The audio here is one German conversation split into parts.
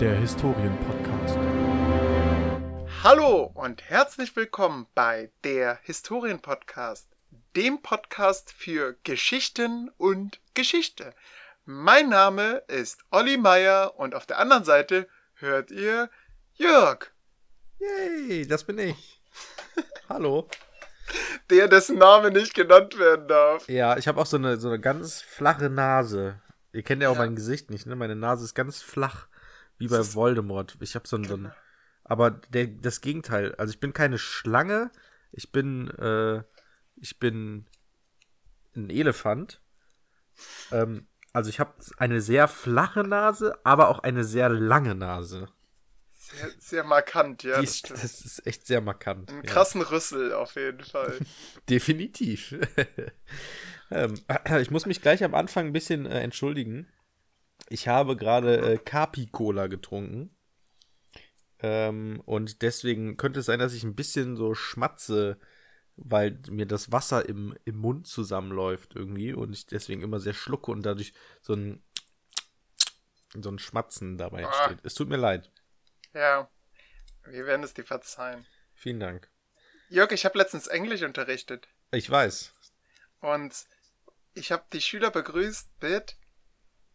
der Historienpodcast. Hallo und herzlich willkommen bei der Historienpodcast, dem Podcast für Geschichten und Geschichte. Mein Name ist Olli Meier und auf der anderen Seite hört ihr Jörg, Yay, das bin ich. Hallo. der dessen Name nicht genannt werden darf. Ja, ich habe auch so eine, so eine ganz flache Nase. Ihr kennt ja auch Ja. mein Gesicht nicht, ne? Meine Nase ist ganz flach, wie bei Voldemort. Ich habe so ein, so ein aber der, das Gegenteil. Also ich bin keine Schlange. Ich bin, äh, ich bin ein Elefant. Ähm, also ich habe eine sehr flache Nase, aber auch eine sehr lange Nase. Sehr, sehr markant, ja. Das ist, das ist echt sehr markant. Einen ja. krassen Rüssel auf jeden Fall. Definitiv. ähm, ich muss mich gleich am Anfang ein bisschen äh, entschuldigen. Ich habe gerade äh, Capi-Cola getrunken. Ähm, und deswegen könnte es sein, dass ich ein bisschen so schmatze, weil mir das Wasser im, im Mund zusammenläuft irgendwie und ich deswegen immer sehr schlucke und dadurch so ein so ein Schmatzen dabei Ah. entsteht. Es tut mir leid. Ja, wir werden es dir verzeihen. Vielen Dank. Jörg, ich habe letztens Englisch unterrichtet Ich weiß. und ich habe die Schüler begrüßt mit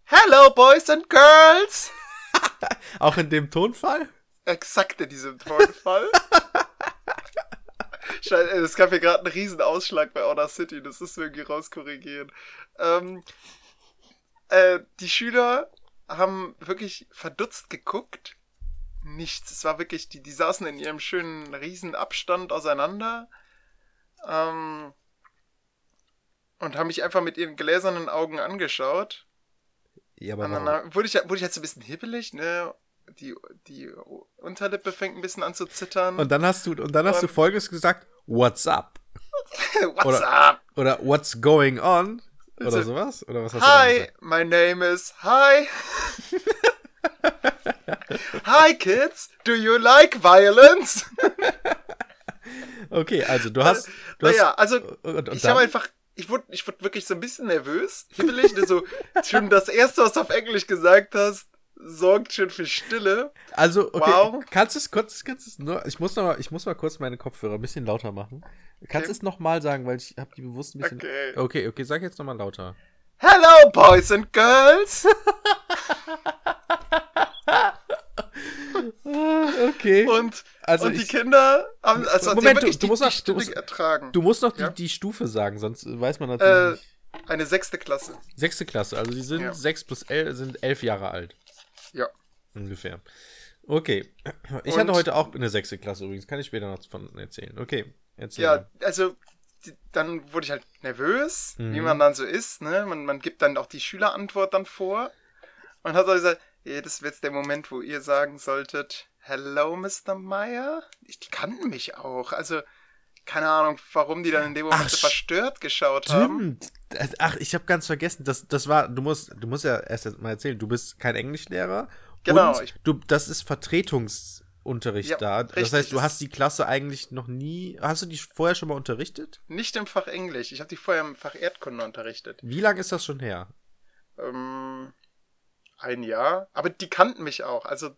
Hello, Boys and Girls! Auch in dem Tonfall? Exakt in diesem Tonfall. Scheiße, Es gab hier gerade einen riesen Ausschlag bei Honor City, das ist irgendwie rauskorrigieren. Ähm, äh, die Schüler haben wirklich verdutzt geguckt. Nichts. Es war wirklich, die, die saßen in ihrem schönen riesen Abstand auseinander. Ähm, und haben mich einfach mit ihren gläsernen Augen angeschaut. Ja, aber warum? wurde ich, wurde ich halt so ein bisschen hibbelig, ne? Die, die Unterlippe fängt ein bisschen an zu zittern. Und dann hast du, und dann hast du folgendes gesagt: What's up? What's oder- up? Oder What's going on? Oder So, sowas? Oder was hast du Hi, gesagt? my name is Hi. Hi kids, do you like violence? Okay, also du hast. Du hast naja, also und, und ich habe einfach, ich wurde, ich wurde wirklich so ein bisschen nervös, hibbelig, so schon das erste, was du auf Englisch gesagt hast, sorgt schon für Stille. also, okay, Wow. kannst du es kurz, kannst du es nur, ich muss noch mal, ich muss mal kurz meine Kopfhörer ein bisschen lauter machen. Kannst du Okay. es noch mal sagen, weil ich habe die bewusst ein bisschen. Okay. okay, okay, sag jetzt noch mal lauter. Hello, boys and girls. Okay. Und, Also und die ich- Kinder haben, also Moment, die du- du die, musst die noch- du musst- ertragen. du musst noch die, Ja? die Stufe sagen, sonst weiß man natürlich Äh. Eine sechste Klasse. Sechste Klasse, also die sind ja. sechs plus elf, sind elf Jahre alt. Ja. Ungefähr. Okay. Ich Und- hatte heute auch eine sechste Klasse übrigens. Kann ich später noch von erzählen. Okay. Erzähl. Ja, mal. also die, dann wurde ich halt nervös, wie Mhm. man dann so ist. Ne? Man, man gibt dann auch die Schülerantwort dann vor. Und hat so gesagt, ja, das wird jetzt der Moment, wo ihr sagen solltet, Hello, Mr. Meyer? Die kannten mich auch. Also, keine Ahnung, warum die dann in dem Moment Ach, so verstört geschaut haben. Stimmt. Ach, ich habe ganz vergessen. Das, das war, du musst, du musst ja erst mal erzählen. Du bist kein Englischlehrer. Genau, Und du, das ist Vertretungsunterricht Ja, da. Das richtig, heißt, du das- hast die Klasse eigentlich noch nie. Hast du die vorher schon mal unterrichtet? Nicht im Fach Englisch. Ich habe die vorher im Fach Erdkunde unterrichtet. Wie lange ist das schon her? Ähm, ein Jahr. Aber die kannten mich auch. Also,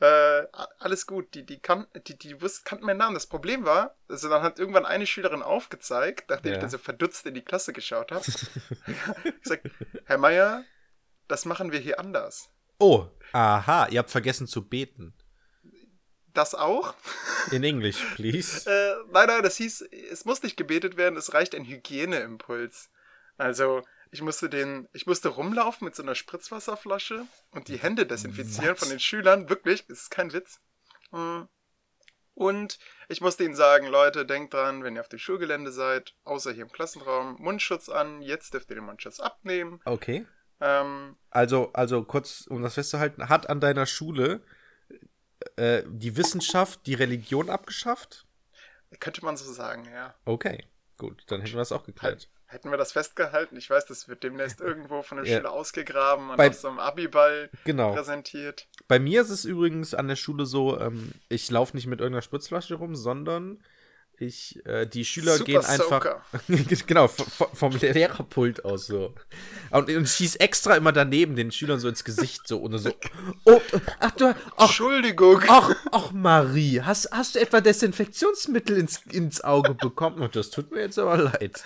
äh, alles gut. Die, die, kannten, die, die wussten, kannten meinen Namen. Das Problem war, also dann hat irgendwann eine Schülerin aufgezeigt, nachdem Ja. ich dann so verdutzt in die Klasse geschaut habe, gesagt, Herr Meier, das machen wir hier anders. Oh, aha. Ihr habt vergessen zu beten. Das auch? In English, please. Äh, nein, nein, das hieß, es muss nicht gebetet werden, es reicht ein Hygieneimpuls. Also, ich musste den, ich musste rumlaufen mit so einer Spritzwasserflasche und die Hände desinfizieren Was? von den Schülern, wirklich, das ist kein Witz. Mm. Und ich musste ihnen sagen, Leute, denkt dran, wenn ihr auf dem Schulgelände seid, außer hier im Klassenraum, Mundschutz an, jetzt dürft ihr den Mundschutz abnehmen. Okay. Ähm, Also, also kurz, um das festzuhalten, hat an deiner Schule äh, die Wissenschaft die Religion abgeschafft? könnte man so sagen, ja. Okay, gut, dann hätten wir das auch geklärt. Hätten wir das festgehalten, ich weiß, das wird demnächst irgendwo von der Ja. Schüler ausgegraben und Bei- auf so einem Abiball Genau. präsentiert. Bei mir ist es übrigens an der Schule so, ähm, ich laufe nicht mit irgendeiner Spritzflasche rum, sondern ich, äh, die Schüler Super gehen einfach. Genau, vom Lehrerpult aus so. Und, und schieß extra immer daneben den Schülern so ins Gesicht, so und so. Oh, ach du, ach, Entschuldigung. ach, ach Marie, hast, hast du etwa Desinfektionsmittel ins, ins Auge bekommen? Und das tut mir jetzt aber leid.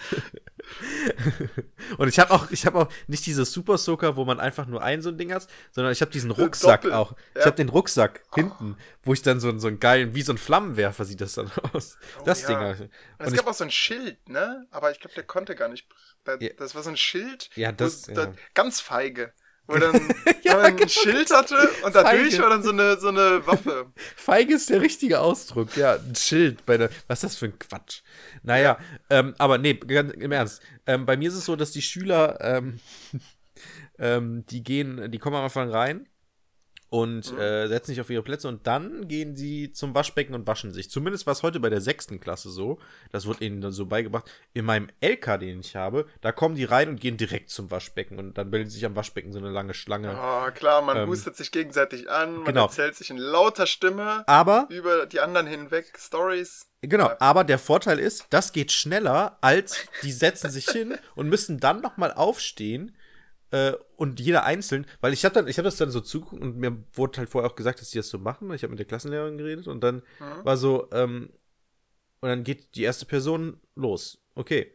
und ich habe auch, ich habe auch nicht dieses Super Soaker, wo man einfach nur ein so ein Ding hat, sondern ich habe diesen Rucksack Doppel, auch. Ich ja. habe den Rucksack hinten, wo ich dann so, einen- so einen geilen, wie so ein Flammenwerfer sieht das dann aus. das ja. Ding. hab ich. Es ich, gab auch so ein Schild, ne? Aber ich glaube, der konnte gar nicht. Das, Ja. war so ein Schild. Ja, das- wo, da- ja. ganz feige. Wo dann, Ja, man genau, ein Schild hatte und dadurch feige. war dann so eine, so eine Waffe. Feige ist der richtige Ausdruck, ja. Ein Schild bei der. Was ist das für ein Quatsch? Naja, ähm, aber nee, im Ernst. Ähm, bei mir ist es so, dass die Schüler, ähm, ähm, die gehen, die kommen am Anfang rein und Mhm. äh, setzen sich auf ihre Plätze und dann gehen sie zum Waschbecken und waschen sich. Zumindest war es heute bei der sechsten Klasse so. Das wurde ihnen dann so beigebracht. In meinem LK, den ich habe, da kommen die rein und gehen direkt zum Waschbecken und dann bildet sich am Waschbecken so eine lange Schlange. Oh, klar, man Ähm, hustet sich gegenseitig an, man genau. erzählt sich in lauter Stimme Aber über die anderen hinweg Stories. Genau, aber der Vorteil ist, das geht schneller, als die setzen sich hin und müssen dann nochmal aufstehen äh, und jeder einzeln, weil ich habe dann, ich habe das dann so zugucken und mir wurde halt vorher auch gesagt, dass die das so machen. Ich habe mit der Klassenlehrerin geredet und dann Mhm. war so, ähm, und dann geht die erste Person los. Okay.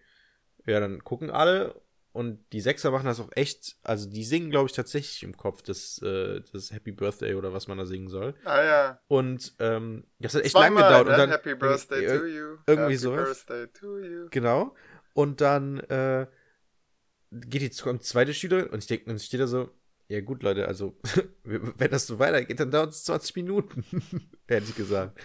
Ja, dann gucken alle und die Sechser machen das auch echt, also die singen, glaube ich, tatsächlich im Kopf das, äh, das Happy Birthday oder was man da singen soll. Ah ja. Und ähm, das hat echt lange Zweimal, gedauert. ne? und dann, Happy Birthday Ir- to you. irgendwie Happy sowas. Birthday to you. Genau. Und dann äh, geht die kommt zweite Schülerin und ich denke, dann steht da so, ja gut, Leute, also wenn das so weitergeht, dann dauert es 20 Minuten, ehrlich gesagt.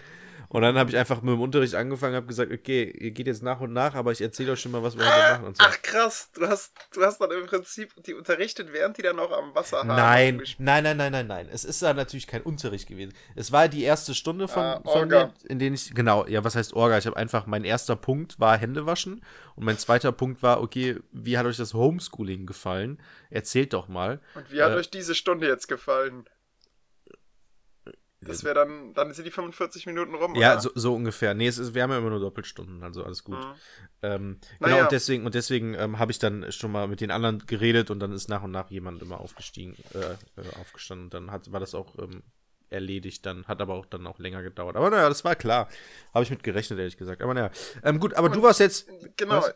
Und dann habe ich einfach mit dem Unterricht angefangen, habe gesagt, okay, ihr geht jetzt nach und nach, aber ich erzähle euch schon mal, was wir heute machen und so. Ach krass, du hast, du hast dann im Prinzip die unterrichtet, während die dann noch am Wasserhahn Nein, gespielt- nein, nein, nein, nein, nein. Es ist da natürlich kein Unterricht gewesen. Es war die erste Stunde von, Ah, von Orga. mir, in denen ich, genau, ja, was heißt Orga? Ich habe einfach, mein erster Punkt war Hände waschen und mein zweiter Punkt war, okay, wie hat euch das Homeschooling gefallen? Erzählt doch mal. Und wie hat Äh, euch diese Stunde jetzt gefallen? Das wäre dann, dann sind die 45 Minuten rum, Ja, oder? so, so ungefähr. Nee, es ist, wir haben ja immer nur Doppelstunden, also alles gut. Mhm. Ähm, genau, Naja. und deswegen, und deswegen ähm, habe ich dann schon mal mit den anderen geredet und dann ist nach und nach jemand immer aufgestiegen, äh, äh, aufgestanden und dann hat, war das auch ähm, erledigt, dann hat aber auch dann auch länger gedauert. Aber naja, das war klar. Habe ich mit gerechnet, ehrlich gesagt. Aber naja. Ähm, gut, aber du warst jetzt, Genau, Was?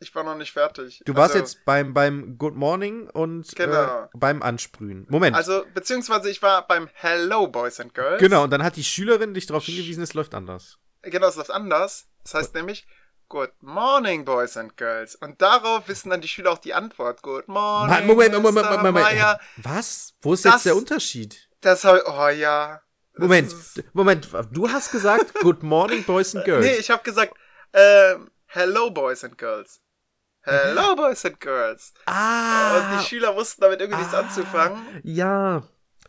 Ich war noch nicht fertig. du warst Also- jetzt beim, beim Good Morning und Genau. äh, beim Ansprühen. Moment. Also, beziehungsweise ich war beim Hello Boys and Girls. genau, und dann hat die Schülerin dich darauf hingewiesen, es läuft anders. Genau, es läuft anders. Das heißt nämlich, Good morning, Boys and Girls. Und darauf wissen dann die Schüler auch die Antwort. Good morning, Ma- Moment, Moment. Moment, Moment. Meyer. Was? Wo ist Das- jetzt der Unterschied? Das habe oh ja. Moment, Moment, du hast gesagt, Good Morning, Boys and Girls. Nee, ich habe gesagt, ähm, Hello, Boys and Girls. Hello, Boys and Girls. Und ah, die Schüler wussten damit irgendwie nichts ah, anzufangen. Ja,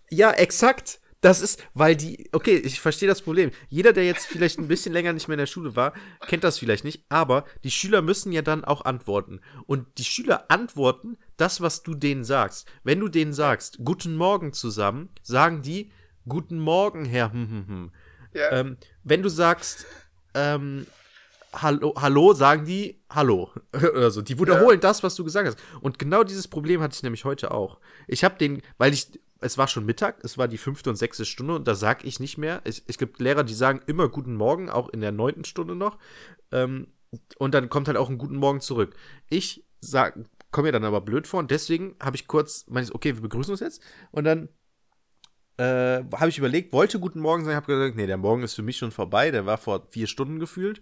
ja, exakt. Das ist, weil die, okay, ich verstehe das Problem. Jeder, der jetzt vielleicht ein bisschen länger nicht mehr in der Schule war, kennt das vielleicht nicht, aber die Schüler müssen ja dann auch antworten. Und die Schüler antworten das, was du denen sagst. Wenn du denen sagst, Guten Morgen zusammen, sagen die, Guten Morgen, Herr, hm, hm, hm. Ja. Ähm, wenn du sagst, ähm, Hallo, hallo, sagen die Hallo. Oder so. Die wiederholen das, was du gesagt hast. Und genau dieses Problem hatte ich nämlich heute auch. Ich habe den, weil ich, es war schon Mittag, es war die fünfte und sechste Stunde und da sag ich nicht mehr. Es, es gibt Lehrer, die sagen immer Guten Morgen, auch in der neunten Stunde noch. Ähm, und dann kommt halt auch ein Guten Morgen zurück. Ich sag, komme mir dann aber blöd vor und deswegen habe ich kurz, meine ich, okay, wir begrüßen uns jetzt. Und dann äh, habe ich überlegt, wollte Guten Morgen sagen, habe gesagt, nee, der Morgen ist für mich schon vorbei, der war vor vier Stunden gefühlt.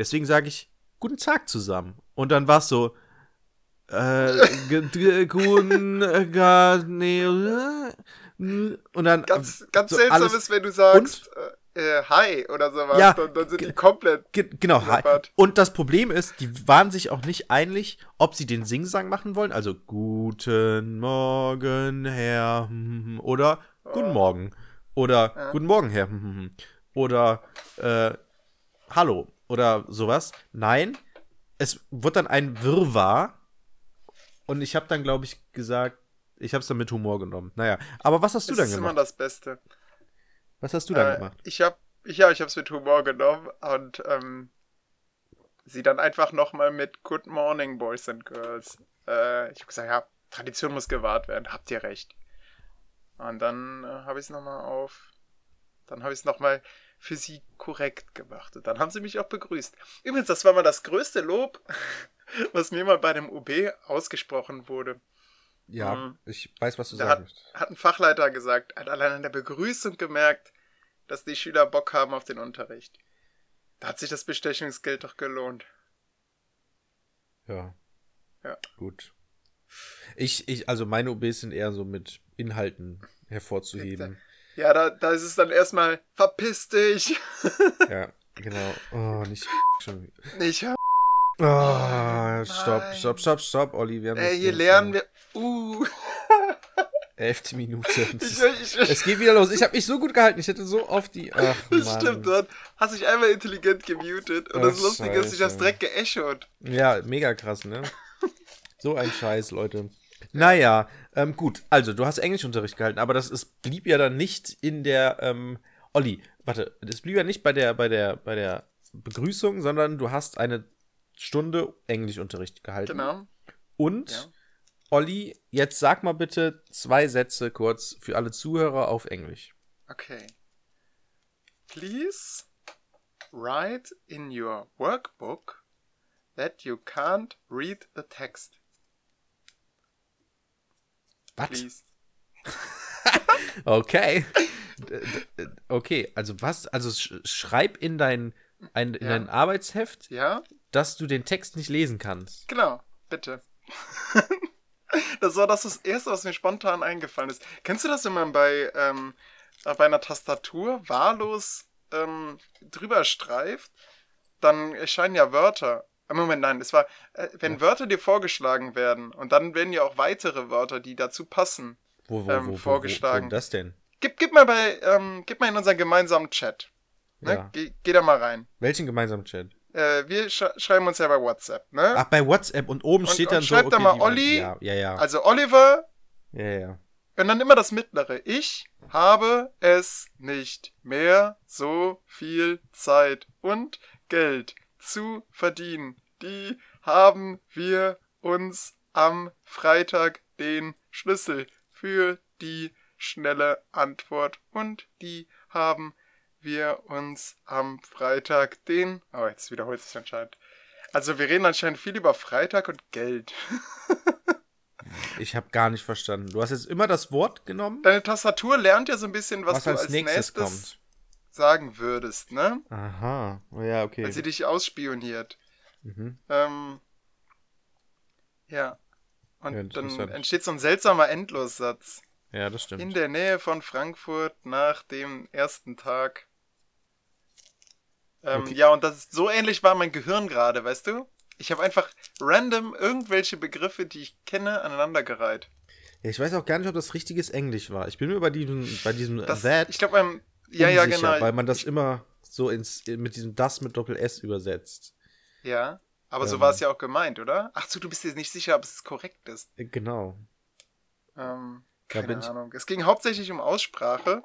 Deswegen sage ich Guten Tag zusammen. Und dann war es so, äh, g- guten, äh, nee, äh, und dann Ganz, ganz so seltsam alles- ist, wenn du sagst, äh, äh, Hi oder sowas, Ja, dann, dann sind die komplett. Ge genau. hi. Und das Problem ist, die waren sich auch nicht einig, ob sie den Singsang machen wollen. Also Guten Morgen, Herr. hm, hm, Oder Guten Morgen. Oder Ja. Guten Morgen, Herr. hm, hm, hm. Oder äh, Hallo. Oder sowas. Nein. Es wird dann ein Wirrwarr. Und ich habe dann, glaube ich, gesagt, ich habe es dann mit Humor genommen. Naja. Aber was hast du Das dann ist immer gemacht? das Beste. Was hast du dann Äh, gemacht? Ich hab, ich, ja, ich hab's mit Humor genommen und ähm, sie dann einfach nochmal mit Good Morning, Boys and Girls. Äh, ich habe gesagt, ja, Tradition muss gewahrt werden, habt ihr recht. Und dann äh, habe ich es nochmal auf. Dann habe ich es nochmal für sie korrekt gemacht. Und dann haben sie mich auch begrüßt. Übrigens, das war mal das größte Lob, was mir mal bei dem UB ausgesprochen wurde. Ja, Mhm. ich weiß, was du sagen hat, hat ein Fachleiter gesagt, hat allein an der Begrüßung gemerkt, dass die Schüler Bock haben auf den Unterricht. Da hat sich das Bestechungsgeld doch gelohnt. Ja. Ja. Gut. Ich, ich, also meine OBs sind eher so mit Inhalten hervorzuheben. Ja, da, da ist es dann erstmal, verpiss dich. ja, genau. Oh, nicht schon. Ich hab, Oh, stopp, stopp, stopp, stopp, Olli. Wir haben ey, das hier lernen wir. Uh. Elfte Minute. Ich, ich, ich, Es geht wieder los. Ich habe mich so gut gehalten. Ich hätte so oft die. Ach, das Mann. stimmt, dort hast dich einmal intelligent gemutet und Ach, das Lustige ist, ich hab's Scheiße. direkt geechot. Ja, mega krass, ne? So ein Scheiß, Leute. Naja, ähm, gut. Also, du hast Englischunterricht gehalten, aber das ist, blieb ja dann nicht in der, ähm, Olli, warte, das blieb ja nicht bei der, bei der, bei der Begrüßung, sondern du hast eine Stunde Englischunterricht gehalten. Genau. Und, Ja. Olli, jetzt sag mal bitte zwei Sätze kurz für alle Zuhörer auf Englisch. Okay. Please write in your workbook that you can't read the text. Was? Okay. Okay, also was? Also sch schreib in dein, ein, in Ja. dein Arbeitsheft, Ja? dass du den Text nicht lesen kannst. Genau, bitte. das war das, das Erste, was mir spontan eingefallen ist. Kennst du das, wenn man bei, ähm, äh, bei einer Tastatur wahllos ähm, drüber streift? Dann erscheinen ja Wörter. Äh, Moment, nein, es war, äh, wenn Wörter dir vorgeschlagen werden und dann werden ja auch weitere Wörter, die dazu passen. Wo, wo, Ähm, wo, wo, vorgeschlagen. Wo, wo das denn? Gib, gib mal bei, ähm, gib mal in unseren gemeinsamen Chat. Ne? Ja. Geh, geh da mal rein. Welchen gemeinsamen Chat? Äh, wir sch schreiben uns ja bei WhatsApp, ne? Ach, bei WhatsApp und oben Und- steht und dann so. schreib da okay, mal die- Olli. Ja, ja, ja. Also Oliver ja, ja. Und dann immer das Mittlere. Ich habe es nicht mehr so viel Zeit und Geld zu verdienen. Die haben wir uns am Freitag den Schlüssel für die schnelle Antwort und die haben wir uns am Freitag den. Oh, jetzt wiederholt sich anscheinend. Also wir reden anscheinend viel über Freitag und Geld. Ich habe gar nicht verstanden. Du hast jetzt immer das Wort genommen, Deine Tastatur lernt ja so ein bisschen, was, was, du als, nächstes, nächstes, kommt. Sagen würdest, ne? Aha. Oh, ja, okay. Weil sie dich ausspioniert. Mhm. Ähm, ja. Und Ja, dann entsteht so ein seltsamer Endlossatz. Ja, das stimmt. In der Nähe von Frankfurt nach dem ersten Tag. Ähm, Okay. Ja, und das ist, so ähnlich war mein Gehirn gerade, weißt du? Ich habe einfach random irgendwelche Begriffe, die ich kenne, aneinandergereiht. Ja, ich weiß auch gar nicht, ob das richtiges Englisch war. Ich bin mir bei diesem, bei diesem Das, that ich glaube, beim. Ja, ja, genau. Weil man das immer so ins, mit diesem das mit Doppel S übersetzt. Ja, aber so Ähm. war es ja auch gemeint, oder? Ach so, du bist dir nicht sicher, ob es korrekt ist. Äh, Genau. Ähm, keine Ahnung. Es ging hauptsächlich um Aussprache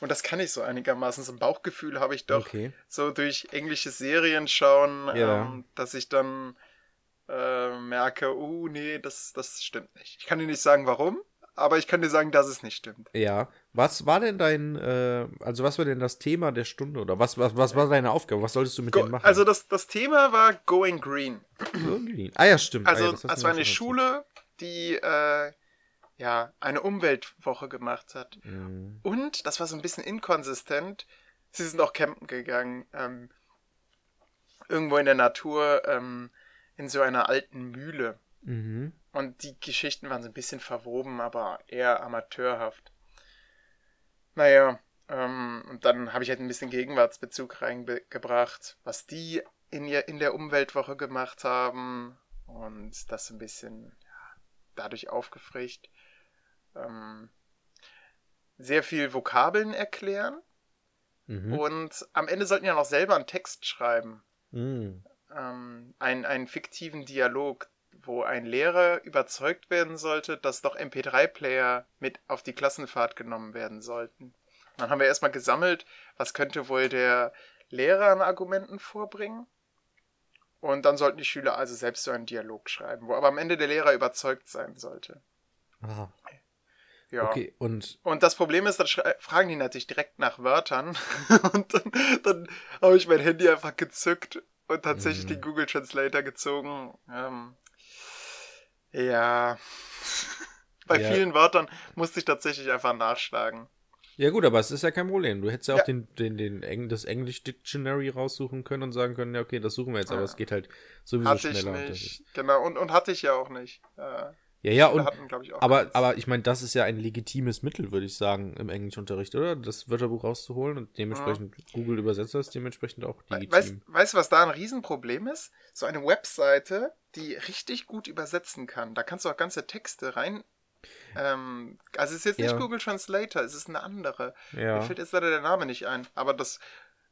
und das kann ich so einigermaßen. So ein Bauchgefühl habe ich doch Okay. so durch englische Serien schauen, Ja. ähm, dass ich dann äh, merke, uh, nee, das, das stimmt nicht. Ich kann dir nicht sagen, warum, aber ich kann dir sagen, dass es nicht stimmt. Ja. Was war denn dein, äh, also was war denn das Thema der Stunde oder was, was, was war deine Aufgabe? Was solltest du mit Go denen machen? also das, das Thema war Going Green. Irgendwie. Ah ja, stimmt. ah, Also ja, das war eine Schule, die äh, ja eine Umweltwoche gemacht hat. Mhm. Und, das war so ein bisschen inkonsistent, sie sind auch campen gegangen. Ähm, irgendwo in der Natur, ähm, in so einer alten Mühle. Mhm. Und die Geschichten waren so ein bisschen verwoben, aber eher amateurhaft. Naja, ähm, und dann habe ich halt ein bisschen Gegenwartsbezug reingebracht, was die in, ihr, in der Umweltwoche gemacht haben. Und das ein bisschen ja, dadurch aufgefrischt. Ähm, sehr viel Vokabeln erklären. Mhm. Und am Ende sollten ja noch selber einen Text schreiben. Mhm. Ähm, einen, einen fiktiven Dialog, wo ein Lehrer überzeugt werden sollte, dass doch MP3-Player mit auf die Klassenfahrt genommen werden sollten. Dann haben wir erstmal gesammelt, was könnte wohl der Lehrer an Argumenten vorbringen. Und dann sollten die Schüler also selbst so einen Dialog schreiben, wo aber am Ende der Lehrer überzeugt sein sollte. Ah, Ja. okay, und Und das Problem ist, dann fragen die natürlich direkt nach Wörtern. und dann, dann habe ich mein Handy einfach gezückt und tatsächlich Mhm. den Google Translator gezogen. Ähm, ja. Bei Ja. vielen Wörtern musste ich tatsächlich einfach nachschlagen. Ja gut, aber es ist ja kein Problem. Du hättest ja auch Ja. den, den, den Eng das English Dictionary raussuchen können und sagen können, ja okay, das suchen wir jetzt, aber Ja. es geht halt sowieso Hatte ich schneller. und das nicht. Genau, und, und hatte ich ja auch nicht. Äh, Ja, ja, und hatten, ich, aber, aber ich meine, das ist ja ein legitimes Mittel, würde ich sagen, im Englischunterricht, oder? Das Wörterbuch rauszuholen und dementsprechend Google übersetzt das dementsprechend auch legitim. Weißt weißt du, was da ein Riesenproblem ist? So eine Webseite, die richtig gut übersetzen kann. Da kannst du auch ganze Texte rein. Ähm, also es ist jetzt nicht Ja. Google Translator, es ist eine andere. Mir ja. fällt jetzt leider der Name nicht ein. Aber das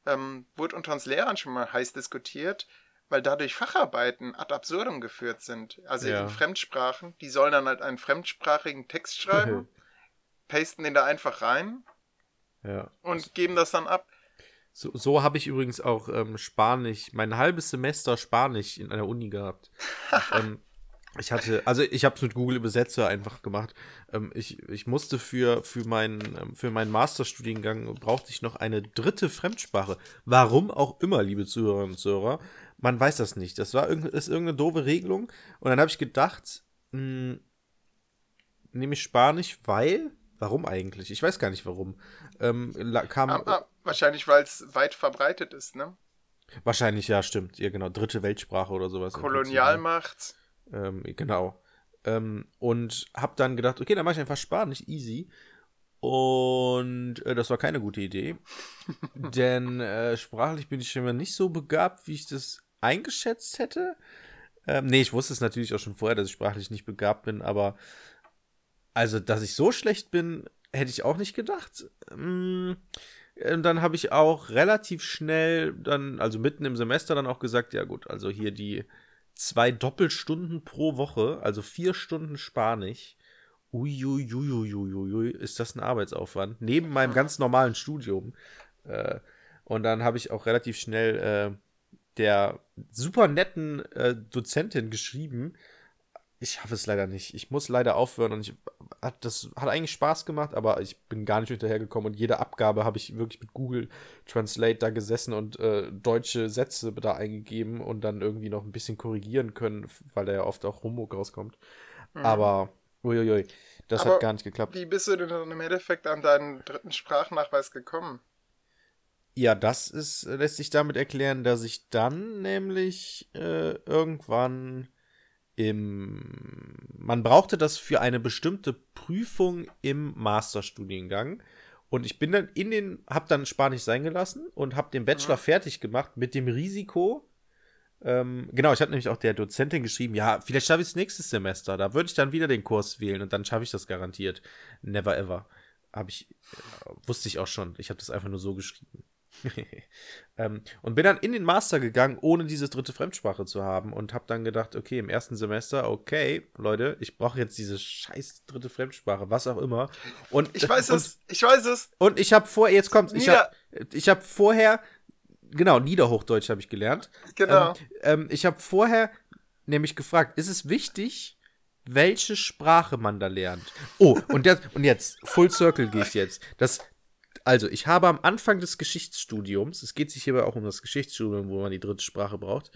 ähm, wurde unter uns Lehrern schon mal heiß diskutiert, weil dadurch Facharbeiten ad absurdum geführt sind. Also Ja. in Fremdsprachen. Die sollen dann halt einen fremdsprachigen Text schreiben, pasten den da einfach rein ja. und geben das dann ab. So, so habe ich übrigens auch ähm, Spanisch, mein halbes Semester Spanisch in einer Uni gehabt. ähm, ich hatte, also ich habe es mit Google Übersetzer einfach gemacht. Ähm, ich, ich musste für, für, meinen, ähm, für meinen Masterstudiengang brauchte ich noch eine dritte Fremdsprache. Warum auch immer, liebe Zuhörerinnen und Zuhörer, man weiß das nicht. Das war irgend, ist irgendeine doofe Regelung. Und dann habe ich gedacht, mh, nehme ich Spanisch, weil. Warum eigentlich? Ich weiß gar nicht warum. Ähm, kam, Aber wahrscheinlich, weil es weit verbreitet ist, ne? Wahrscheinlich, ja, stimmt. Ja, genau. Dritte Weltsprache oder sowas. im Kolonialmacht. Ähm, genau. Ähm, und hab dann gedacht, okay, dann mache ich einfach Spanisch, easy. Und äh, das war keine gute Idee. denn äh, sprachlich bin ich immer nicht so begabt, wie ich das eingeschätzt hätte. Ähm, nee, ich wusste es natürlich auch schon vorher, dass ich sprachlich nicht begabt bin, aber also, dass ich so schlecht bin, hätte ich auch nicht gedacht. Mm, und dann habe ich auch relativ schnell dann, also mitten im Semester dann auch gesagt, ja gut, also hier die zwei Doppelstunden pro Woche, also vier Stunden Spanisch. Uiuiuiuiui, ist das ein Arbeitsaufwand? Neben meinem ganz normalen Studium. Äh, und dann habe ich auch relativ schnell äh, der super netten äh, Dozentin geschrieben. Ich schaffe es leider nicht. Ich muss leider aufhören und ich hat das hat eigentlich Spaß gemacht, aber ich bin gar nicht hinterhergekommen und jede Abgabe habe ich wirklich mit Google Translate da gesessen und äh, deutsche Sätze da eingegeben und dann irgendwie noch ein bisschen korrigieren können, weil da ja oft auch Humbug rauskommt. Aber uiuiui, das Mhm. Aber hat gar nicht geklappt. Wie bist du denn dann im Endeffekt an deinen dritten Sprachnachweis gekommen? Ja, das ist, lässt sich damit erklären, dass ich dann nämlich äh, irgendwann im. Man brauchte das für eine bestimmte Prüfung im Masterstudiengang. Und ich bin dann in den, hab dann Spanisch sein gelassen und hab den Bachelor Mhm. fertig gemacht mit dem Risiko. Ähm, genau, ich hatte nämlich auch der Dozentin geschrieben, ja, vielleicht schaffe ich es nächstes Semester. Da würde ich dann wieder den Kurs wählen und dann schaffe ich das garantiert. Never ever. Habe ich, äh, wusste ich auch schon. Ich habe das einfach nur so geschrieben. ähm, und bin dann in den Master gegangen, ohne diese dritte Fremdsprache zu haben und habe dann gedacht, okay, im ersten Semester, okay, Leute, ich brauche jetzt diese scheiß dritte Fremdsprache, was auch immer. Und Ich weiß und, es, ich weiß es. Und ich habe vor, jetzt kommt's, ich habe ich hab vorher, genau, Niederhochdeutsch habe ich gelernt. Genau. Ähm, ähm, ich habe vorher nämlich gefragt, ist es wichtig, welche Sprache man da lernt? Oh, und, das, und jetzt, Full Circle gehe ich jetzt. Das, also, ich habe am Anfang des Geschichtsstudiums, es geht sich hierbei auch um das Geschichtsstudium, wo man die dritte Sprache braucht,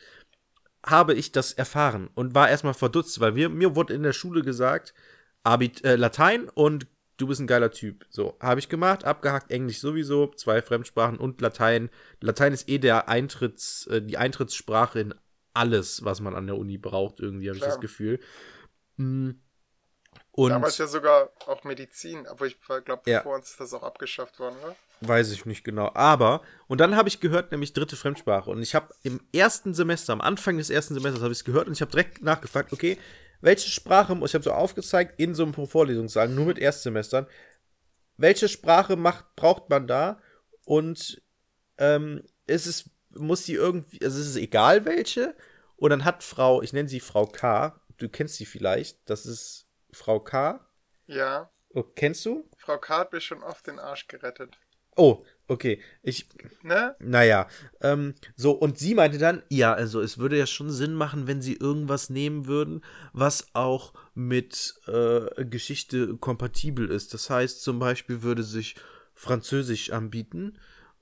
habe ich das erfahren und war erstmal verdutzt, weil wir, mir wurde in der Schule gesagt, Abit äh, Latein und du bist ein geiler Typ. So, habe ich gemacht, abgehakt, Englisch sowieso, zwei Fremdsprachen und Latein. Latein ist eh der Eintritts, äh, die Eintrittssprache in alles, was man an der Uni braucht, irgendwie, habe ich das Gefühl. Mm. Und Damals ja sogar auch Medizin, aber ich glaube, Ja. vor uns ist das auch abgeschafft worden, oder? Weiß ich nicht genau. Aber, und dann habe ich gehört, nämlich dritte Fremdsprache. Und ich habe im ersten Semester, am Anfang des ersten Semesters, habe ich es gehört und ich habe direkt nachgefragt, okay, welche Sprache, ich habe so aufgezeigt in so einem Vorlesungssaal, nur mit Erstsemestern, welche Sprache macht, braucht man da? Und ähm, ist es, muss die irgendwie, also ist es egal welche? Und dann hat Frau, ich nenne sie Frau K, du kennst sie vielleicht, das ist Frau K. Ja. Oh, kennst du? Frau K. hat mir schon oft den Arsch gerettet. Oh, okay. Ich, Ne? naja. Ähm, so, und sie meinte dann, ja, also es würde ja schon Sinn machen, wenn sie irgendwas nehmen würden, was auch mit äh, Geschichte kompatibel ist. Das heißt, zum Beispiel würde sich Französisch anbieten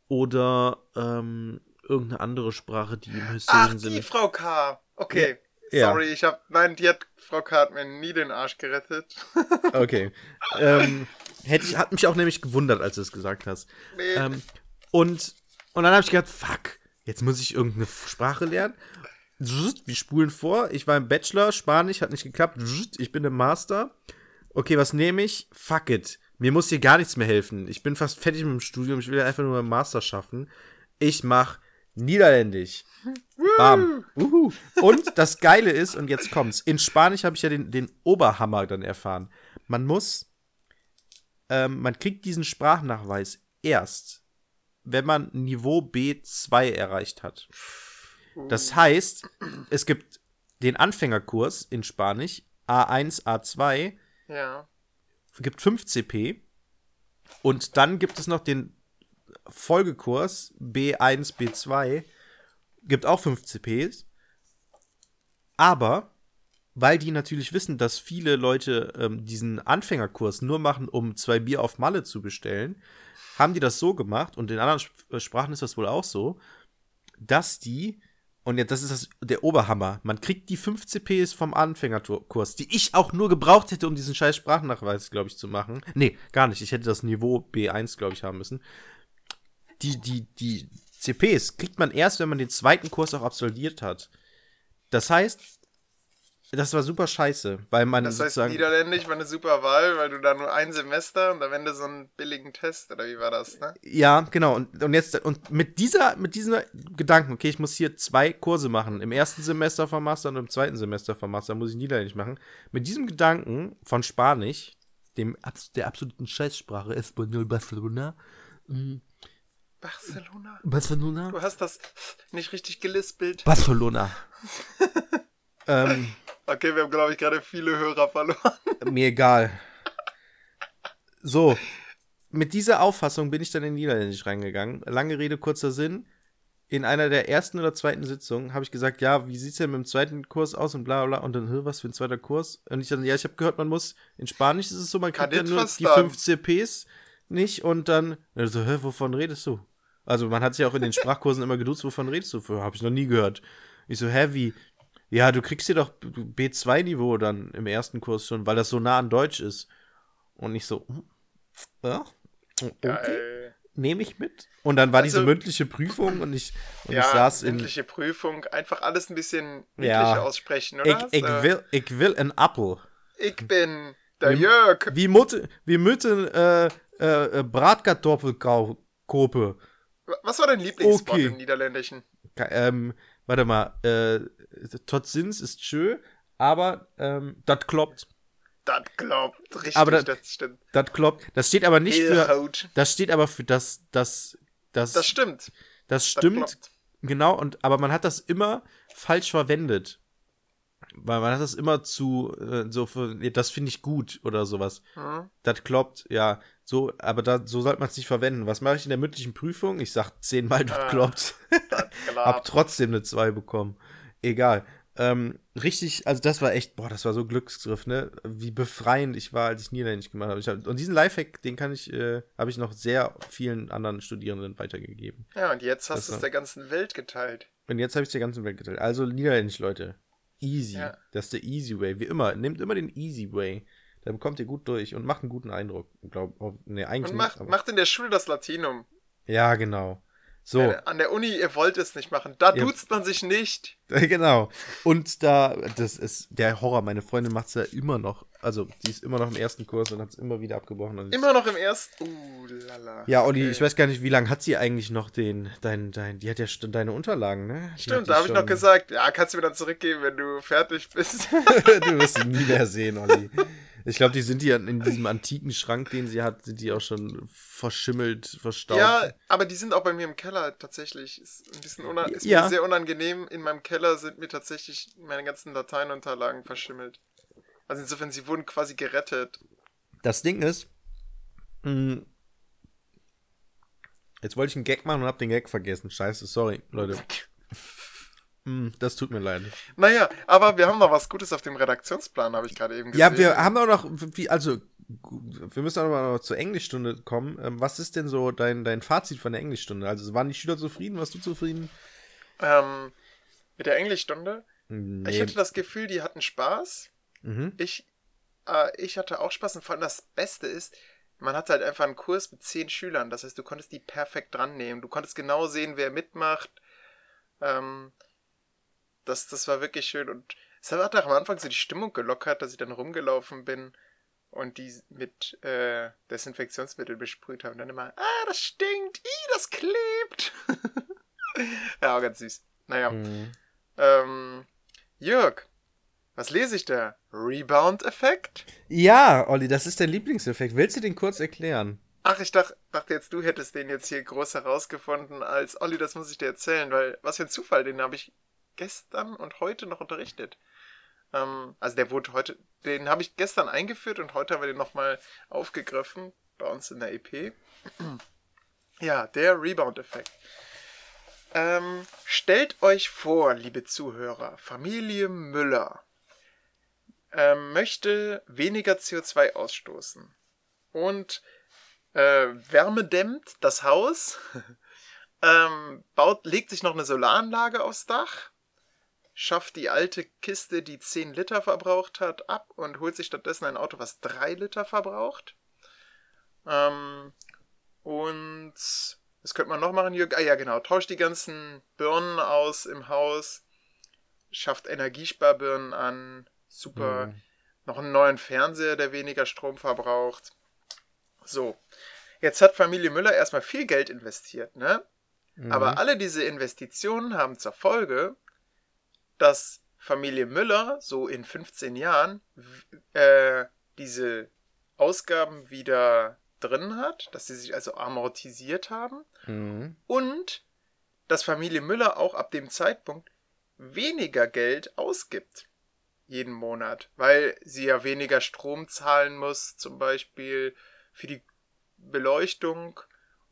oder ähm, irgendeine andere Sprache, die im Ach, historischen die Sinne. Frau K. Okay. Ja. Sorry, ich hab. Nein, die hat. Frau mir nie den Arsch gerettet. Okay. ähm, hätte ich, hat mich auch nämlich gewundert, als du es gesagt hast. Nee. Ähm, und, und dann habe ich gedacht, fuck, jetzt muss ich irgendeine Sprache lernen. Wir spulen vor. Ich war im Bachelor, Spanisch, hat nicht geklappt. Ich bin im Master. Okay, was nehme ich? Fuck it. Mir muss hier gar nichts mehr helfen. Ich bin fast fertig mit dem Studium. Ich will einfach nur meinen Master schaffen. Ich mach Niederländisch. Bam. Uhu. Und das Geile ist, und jetzt kommt's, in Spanisch habe ich ja den, den Oberhammer dann erfahren. Man muss, ähm, man kriegt diesen Sprachnachweis erst, wenn man Niveau B2 erreicht hat. Das heißt, es gibt den Anfängerkurs in Spanisch, A1, A2, ja. gibt 5 CP. Und dann gibt es noch den Folgekurs B1, B2, gibt auch 5 CPs. Aber weil die natürlich wissen, dass viele Leute ähm, diesen Anfängerkurs nur machen, um zwei Bier auf Malle zu bestellen, haben die das so gemacht, und in anderen äh, Sprachen ist das wohl auch so, dass die, und jetzt, das ist das, der Oberhammer, man kriegt die 5 CPs vom Anfängerkurs, die ich auch nur gebraucht hätte, um diesen scheiß Sprachnachweis, glaube ich, zu machen. Nee, gar nicht. Ich hätte das Niveau B1, glaube ich, haben müssen. Die, die, die CPs kriegt man erst, wenn man den zweiten Kurs auch absolviert hat. Das heißt, das war super scheiße, weil man Das heißt. Niederländisch war eine super Wahl, weil du da nur ein Semester und am Ende so einen billigen Test, oder wie war das, ne? Ja, genau. Und, und jetzt, und mit dieser, mit diesem Gedanken, okay, ich muss hier zwei Kurse machen. Im ersten Semester vom Master und im zweiten Semester vom Master muss ich Niederländisch machen. Mit diesem Gedanken von Spanisch, dem, der absoluten Scheißsprache, Español Barcelona, mm, Barcelona? Barcelona, Du hast das nicht richtig gelispelt. Barcelona. ähm, Okay, wir haben, glaube ich, gerade viele Hörer verloren. mir egal. So, mit dieser Auffassung bin ich dann in Niederländisch reingegangen. Lange Rede, kurzer Sinn. In einer der ersten oder zweiten Sitzungen habe ich gesagt, ja, wie sieht's denn mit dem zweiten Kurs aus und bla bla. Und dann, "Hä, was für ein zweiter Kurs? Und ich dann, ja, ich habe gehört, man muss, in Spanisch ist es so, man kriegt ja nur die verstanden. 5 CPs nicht und dann, er so, hä, wovon redest du? Also man hat sich auch in den Sprachkursen immer geduzt, wovon redest du? Habe ich noch nie gehört. Ich so, hä, wie? Ja, du kriegst hier doch B2-Niveau dann im ersten Kurs schon, weil das so nah an Deutsch ist. Und ich so, hm, ja, okay, nehme ich mit. Und dann war diese Also- mündliche Prüfung und ich, und ja, ich saß in. mündliche Prüfung. Einfach alles ein bisschen Ja. aussprechen, Ich, oder? ich, So, will, ich will ein Apfel. ich bin der Wie- Jörg. Wie Mutter, wie Mütter, äh, äh, äh, Bratkartoffelkope. Was war dein Lieblingswort Okay. im Niederländischen? Ähm, warte mal, äh, tot sins ist schön, aber ähm, das kloppt. Das glaubt richtig, Aber das- das stimmt. Das kloppt. Das steht aber nicht für. Das steht aber für das, das, das, Das stimmt. das stimmt. kloppt. Genau, und aber man hat das immer falsch verwendet. Weil man hat das immer zu, äh, so für, das finde ich gut oder sowas. Hm? Das kloppt, ja, so, aber da, so sollte man es nicht verwenden. Was mache ich in der mündlichen Prüfung? Ich sag zehnmal, das Ah. kloppt. Hab trotzdem eine 2 bekommen. Egal. Ähm, richtig, also das war echt, boah, das war so Glücksgriff, ne? Wie befreiend ich war, als ich Niederländisch gemacht habe. Hab, und diesen Lifehack, den kann ich, äh, habe ich noch sehr vielen anderen Studierenden weitergegeben. Ja, und jetzt hast du es der ganzen Welt geteilt. Und jetzt habe ich der ganzen Welt geteilt. Also Niederländisch, Leute. Easy. Ja. Das ist der easy way. Wie immer. Nehmt immer den easy way. Dann kommt ihr gut durch und macht einen guten Eindruck. Glaub, oh, nee, eigentlich Und macht, nicht. macht in der Schule das Latinum. Ja, genau. So. An der Uni, ihr wollt es nicht machen. Da Ja. duzt man sich nicht. genau. Und da, das ist der Horror. Meine Freundin macht es ja immer noch. Also, die ist immer noch im ersten Kurs und hat es immer wieder abgebrochen. Und Immer noch im ersten. Uh, lala. ja, Olli, Okay. ich weiß gar nicht, wie lange hat sie eigentlich noch den, dein, dein, die hat ja deine Unterlagen, ne? Die Stimmt, da habe ich noch gesagt, ja, kannst du mir dann zurückgeben, wenn du fertig bist. du wirst sie nie mehr sehen, Olli. Ich glaube, die sind hier in diesem antiken Schrank, den sie hat, sind die auch schon verschimmelt, verstaubt. ja, aber die sind auch bei mir im Keller tatsächlich. Ist ein bisschen una ist Ja. mir sehr unangenehm. In meinem Keller sind mir tatsächlich meine ganzen Lateinunterlagen verschimmelt. Also insofern, sie wurden quasi gerettet. Das Ding ist, mh, Jetzt wollte ich einen Gag machen und hab den Gag vergessen. Scheiße, sorry, Leute. Hm, das tut mir leid. Naja, aber wir haben noch was Gutes auf dem Redaktionsplan, habe ich gerade eben gesehen. Ja, wir haben auch noch, also, wir müssen auch noch zur Englischstunde kommen. Ähm, was ist denn so dein, dein Fazit von der Englischstunde? Also, waren die Schüler zufrieden? Warst du zufrieden? Ähm, mit der Englischstunde? Nee. Ich hatte das Gefühl, die hatten Spaß. mhm. Ich, äh, ich hatte auch Spaß und vor allem das Beste ist, man hatte halt einfach einen Kurs mit zehn Schülern. Das heißt, du konntest die perfekt dran nehmen. Du konntest genau sehen, wer mitmacht. Ähm, das, das war wirklich schön. Und es hat auch am Anfang so die Stimmung gelockert, dass ich dann rumgelaufen bin und die mit äh, Desinfektionsmittel besprüht haben. Und dann immer, ah, das stinkt, ih, das klebt. ja, ganz süß. Naja. Mhm. Ähm, Jörg, was lese ich da? Rebound-Effekt? Ja, Olli, das ist dein Lieblingseffekt. Willst du den kurz erklären? Ach, ich dachte, dachte jetzt, du hättest den jetzt hier groß herausgefunden als Olli, das muss ich dir erzählen, weil was für ein Zufall, den habe ich gestern und heute noch unterrichtet. Ähm, also der wurde heute, den habe ich gestern eingeführt und heute haben wir den nochmal aufgegriffen bei uns in der EP. Ja, der Rebound-Effekt. Ähm, stellt euch vor, liebe Zuhörer, Familie Müller ähm, möchte weniger CO2 ausstoßen und äh, Wärme dämmt das Haus, ähm, baut, legt sich noch eine Solaranlage aufs Dach, schafft die alte Kiste, die 10 Liter verbraucht hat, ab und holt sich stattdessen ein Auto, was 3 Liter verbraucht. Ähm, und was könnte man noch machen, Jörg? Ah ja, genau. Tauscht die ganzen Birnen aus im Haus, schafft Energiesparbirnen an, super. Mhm. Noch einen neuen Fernseher, der weniger Strom verbraucht. So. Jetzt hat Familie Müller erstmal viel Geld investiert, ne? Mhm. Aber alle diese Investitionen haben zur Folge, dass Familie Müller so in 15 Jahren äh, diese Ausgaben wieder drin hat, dass sie sich also amortisiert haben Mhm. und dass Familie Müller auch ab dem Zeitpunkt weniger Geld ausgibt jeden Monat, weil sie ja weniger Strom zahlen muss, zum Beispiel für die Beleuchtung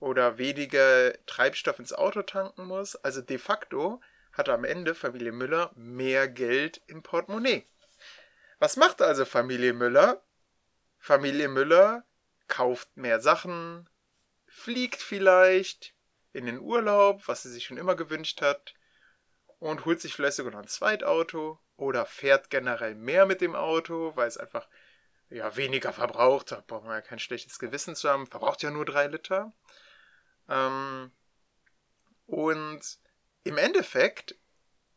oder weniger Treibstoff ins Auto tanken muss. Also de facto hat am Ende Familie Müller mehr Geld im Portemonnaie. Was macht also Familie Müller? Familie Müller kauft mehr Sachen, fliegt vielleicht in den Urlaub, was sie sich schon immer gewünscht hat, und holt sich vielleicht sogar noch ein Zweitauto oder fährt generell mehr mit dem Auto, weil es einfach ja, weniger verbraucht. Da braucht man ja kein schlechtes Gewissen zu haben. Verbraucht ja nur drei Liter. Ähm, und im Endeffekt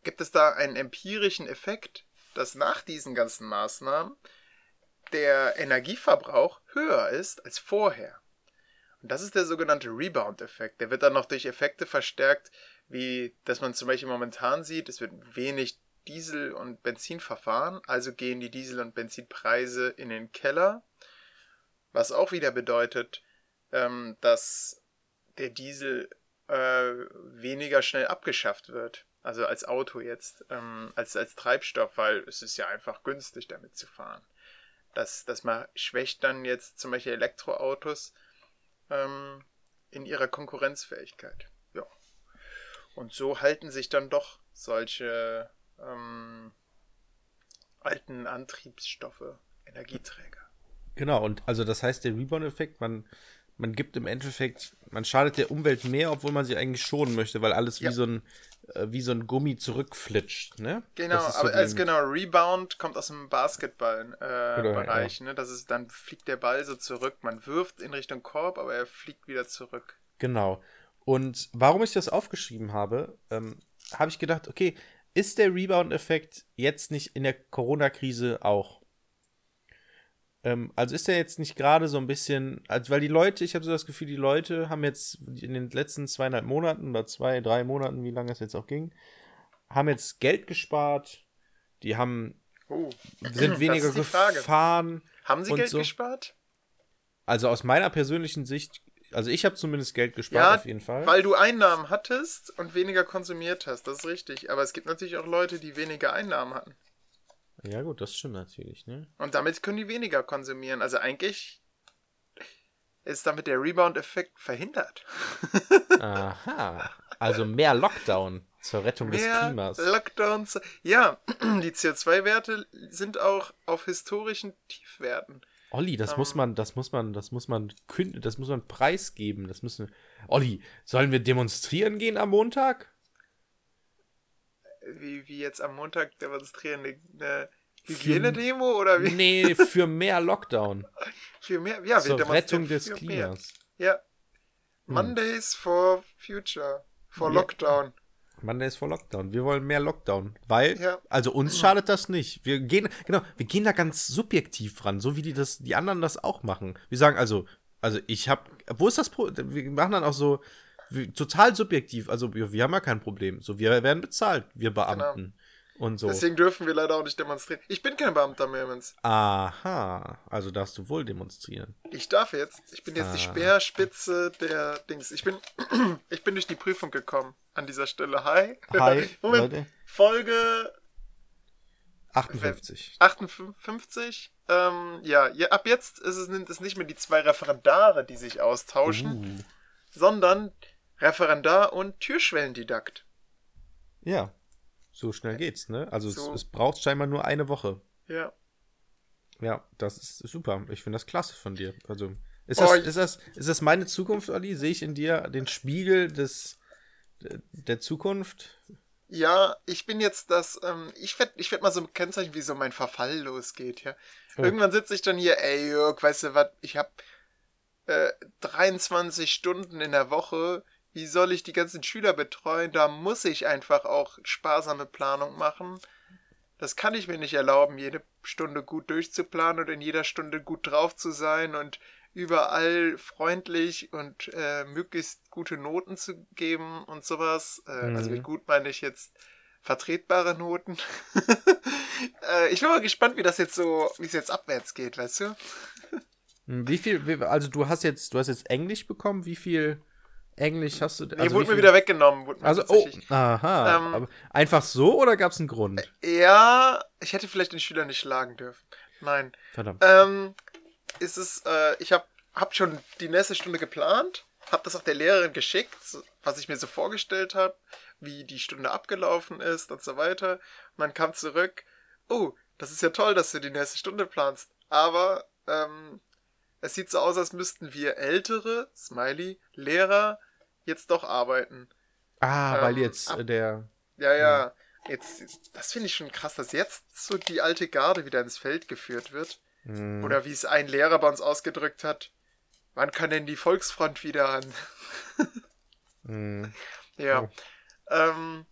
gibt es da einen empirischen Effekt, dass nach diesen ganzen Maßnahmen der Energieverbrauch höher ist als vorher. Und das ist der sogenannte Rebound-Effekt. Der wird dann noch durch Effekte verstärkt, wie dass man zum Beispiel momentan sieht, es wird wenig Diesel- und Benzin verfahren, also gehen die Diesel- und Benzinpreise in den Keller, was auch wieder bedeutet, ähm, dass der Diesel äh, weniger schnell abgeschafft wird. Also als Auto jetzt, ähm, als, als Treibstoff, weil es ist ja einfach günstig, damit zu fahren. Das, das mal schwächt dann jetzt zum Beispiel Elektroautos ähm, in ihrer Konkurrenzfähigkeit. Ja. Und so halten sich dann doch solche ähm, alten Antriebsstoffe, Energieträger. Genau, und also das heißt, der Rebound-Effekt, man, man gibt im Endeffekt, man schadet der Umwelt mehr, obwohl man sie eigentlich schonen möchte, weil alles Ja. wie so ein äh, wie so ein Gummi zurückflitscht, ne? Genau, so aber die- als genau, Rebound kommt aus dem Basketball-Bereich. Äh, Bereich, ne? Das ist, dann fliegt der Ball so zurück. Man wirft in Richtung Korb, aber er fliegt wieder zurück. Genau. Und warum ich das aufgeschrieben habe, ähm, habe ich gedacht, okay, ist der Rebound-Effekt jetzt nicht in der Corona-Krise auch? Ähm, also ist der jetzt nicht gerade so ein bisschen, also weil die Leute, ich habe so das Gefühl, die Leute haben jetzt in den letzten zweieinhalb Monaten oder zwei, drei Monaten, wie lange es jetzt auch ging, haben jetzt Geld gespart, die haben, Oh. sind weniger gefahren. Haben Sie Geld so. gespart? Also aus meiner persönlichen Sicht, also ich habe zumindest Geld gespart, Ja, auf jeden Fall. Weil du Einnahmen hattest und weniger konsumiert hast, das ist richtig. Aber es gibt natürlich auch Leute, die weniger Einnahmen hatten. Ja, gut, das stimmt natürlich, ne? Und damit können die weniger konsumieren. Also eigentlich ist damit der Rebound-Effekt verhindert. Aha. Also mehr Lockdown zur Rettung des Mehr Klimas. Lockdowns. Ja, die CO2-Werte sind auch auf historischen Tiefwerten. Olli, das Ähm. muss man, das muss man, das muss man künden, das muss man preisgeben. Das müssen. Olli, sollen wir demonstrieren gehen am Montag? Wie, wie jetzt am Montag demonstrieren eine, Hygienedemo oder wie? Nee, für mehr Lockdown. Für mehr? Ja, wir zur demonstrieren Rettung des für mehr. Klimas. Ja. Mondays for Future. For Ja. Lockdown. Monday ist vor Lockdown. Wir wollen mehr Lockdown. Weil, Ja. also uns schadet das nicht. Wir gehen, genau, wir gehen da ganz subjektiv ran, so wie die das, die anderen das auch machen. Wir sagen also, also ich hab, wo ist das Pro Wir machen dann auch so, total subjektiv. Also wir, wir haben ja kein Problem. So, wir werden bezahlt, wir Beamten. Und so. Deswegen dürfen wir leider auch nicht demonstrieren. Ich bin kein Beamter mehr, Mensch. Aha, also darfst du wohl demonstrieren. Ich darf jetzt. Ich bin jetzt die Ah. Speerspitze der Dings. Ich bin, ich bin durch die Prüfung gekommen. An dieser Stelle. Hi. Hi, Moment. Leute. Folge 58. 58. Ähm, ja, ja, ab jetzt ist es, sind es nicht mehr die zwei Referendare, die sich austauschen, Uh, sondern Referendar und Türschwellendidakt. ja, so schnell geht's, ne? Also So. es, es braucht scheinbar nur eine Woche. Ja. Ja, das ist super. Ich finde das klasse von dir. Also, ist Oh, das, ist das, ist das meine Zukunft, Olli? Sehe ich in dir den Spiegel des, der Zukunft? Ja, ich bin jetzt das, ähm, ich werde ich werd mal so kennzeichnen, wie so mein Verfall losgeht, ja. Oh. Irgendwann sitze ich dann hier, ey Jörg, weißt du was, ich habe äh, 23 Stunden in der Woche, wie soll ich die ganzen Schüler betreuen? Da muss ich einfach auch sparsame Planung machen. Das kann ich mir nicht erlauben, jede Stunde gut durchzuplanen und in jeder Stunde gut drauf zu sein und überall freundlich und äh, möglichst gute Noten zu geben und sowas. Äh, Also Mhm. mit gut meine ich jetzt vertretbare Noten. äh, ich bin mal gespannt, wie das jetzt so, wie es jetzt abwärts geht, weißt du? Hm, Wie viel, also du hast jetzt, du hast jetzt Englisch bekommen, wie viel Englisch hast du? Nee, also wurde wie mir wieder weggenommen. Wurde mir Also, oh, aha. Ähm, einfach so oder gab es einen Grund? Ja, ich hätte vielleicht den Schüler nicht schlagen dürfen. Nein. Verdammt. Ähm, ist es, äh, ich habe hab schon die nächste Stunde geplant, habe das auch der Lehrerin geschickt, was ich mir so vorgestellt habe, wie die Stunde abgelaufen ist und so weiter. Und dann kam zurück, oh, das ist ja toll, dass du die nächste Stunde planst, aber ähm, es sieht so aus, als müssten wir ältere, Smiley, Lehrer jetzt doch arbeiten. ah, weil ähm, jetzt ab- äh, der. Ja, ja. Jetzt, das finde ich schon krass, dass jetzt so die alte Garde wieder ins Feld geführt wird. hm, Oder wie es ein Lehrer bei uns ausgedrückt hat. Wann kann denn die Volksfront wieder an? hm, Ja. Oh. Ähm,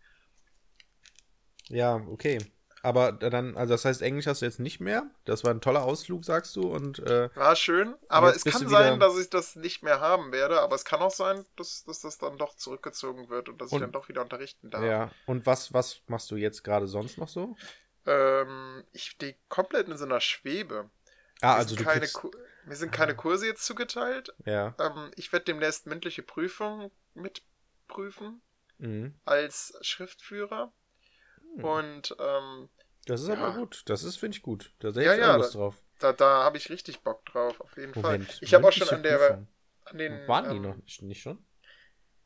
Ja, okay. Aber dann, also das heißt, Englisch hast du jetzt nicht mehr. Das war ein toller Ausflug, sagst du. Und äh, war schön. Aber es kann sein, dass ich das nicht mehr haben werde. Aber es kann auch sein, dass, dass das dann doch zurückgezogen wird und dass ich Und- dann doch wieder unterrichten darf. ja. Und was, was machst du jetzt gerade sonst noch so? Ähm, ich stehe komplett in so einer Schwebe. Ah, Mir also sind du keine, kriegst, mir sind keine Kurse jetzt zugeteilt. ja. Ähm, ich werde demnächst mündliche Prüfungen mitprüfen Mhm. als Schriftführer. Hm. Und ähm, Das ist Ja. aber gut. Das ist, finde ich gut. Da sehe Ja, ich ja, auch Lust da- drauf. da, da habe ich richtig Bock drauf, auf jeden Moment. Fall. Ich habe auch schon an der Prüfung. an den Waren die ähm, noch nicht, nicht schon?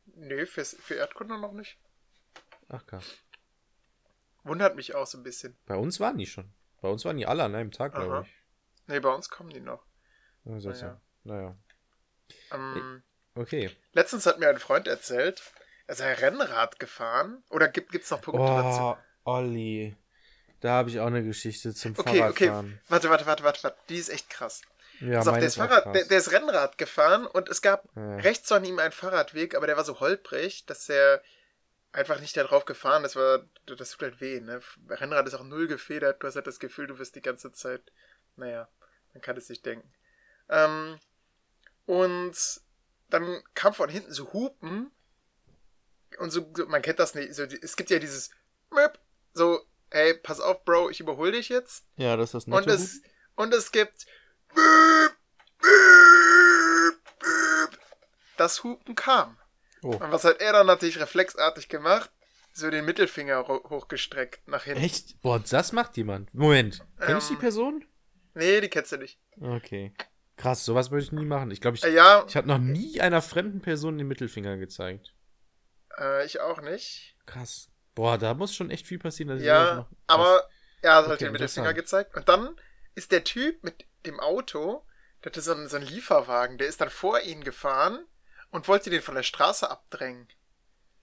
Nee, fürs, für Erdkunde noch nicht. Ach krass. Wundert mich auch so ein bisschen. Bei uns waren die schon. Bei uns waren die alle an einem Tag, glaube ich. Nee, bei uns kommen die noch. Also, Naja. naja. Ähm, Okay. letztens hat mir ein Freund erzählt, er sei Rennrad gefahren. Oder gibt es noch Punkte dazu? Olli. Da habe ich auch eine Geschichte zum Okay, okay. Fahrradfahren. Warte, warte, warte, warte, warte. Die ist echt krass. Ja, meine der, ist Fahrrad, der, der ist Rennrad gefahren und es gab Ja. rechts von ihm einen Fahrradweg, aber der war so holprig, dass er einfach nicht da drauf gefahren ist. War, das tut halt weh, ne? Rennrad ist auch null gefedert. Du hast halt das Gefühl, du wirst die ganze Zeit, naja, man kann es sich denken. Ähm, und dann kam von hinten so Hupen und so, man kennt das nicht, so, es gibt ja dieses Möp, so, hey, pass auf, Bro, ich überhole dich jetzt. Ja, das ist das Und es, und es gibt das Hupen kam. Oh. Und was hat er dann natürlich reflexartig gemacht? So den Mittelfinger ho- hochgestreckt nach hinten. Echt? Boah, das macht jemand. Moment. Kenn ich die Ähm. Person? Nee, die kennst du nicht. Okay. Krass, sowas würde ich nie machen. Ich glaube, ich, Äh, ja, ich habe noch nie einer fremden Person den Mittelfinger gezeigt. äh, ich auch nicht. Krass. Boah, da muss schon echt viel passieren, dass Ja, noch- aber er hat halt Okay, den Mittelfinger gezeigt. Und dann ist der Typ mit dem Auto, der hatte so einen, so einen Lieferwagen, der ist dann vor ihn gefahren und wollte den von der Straße abdrängen.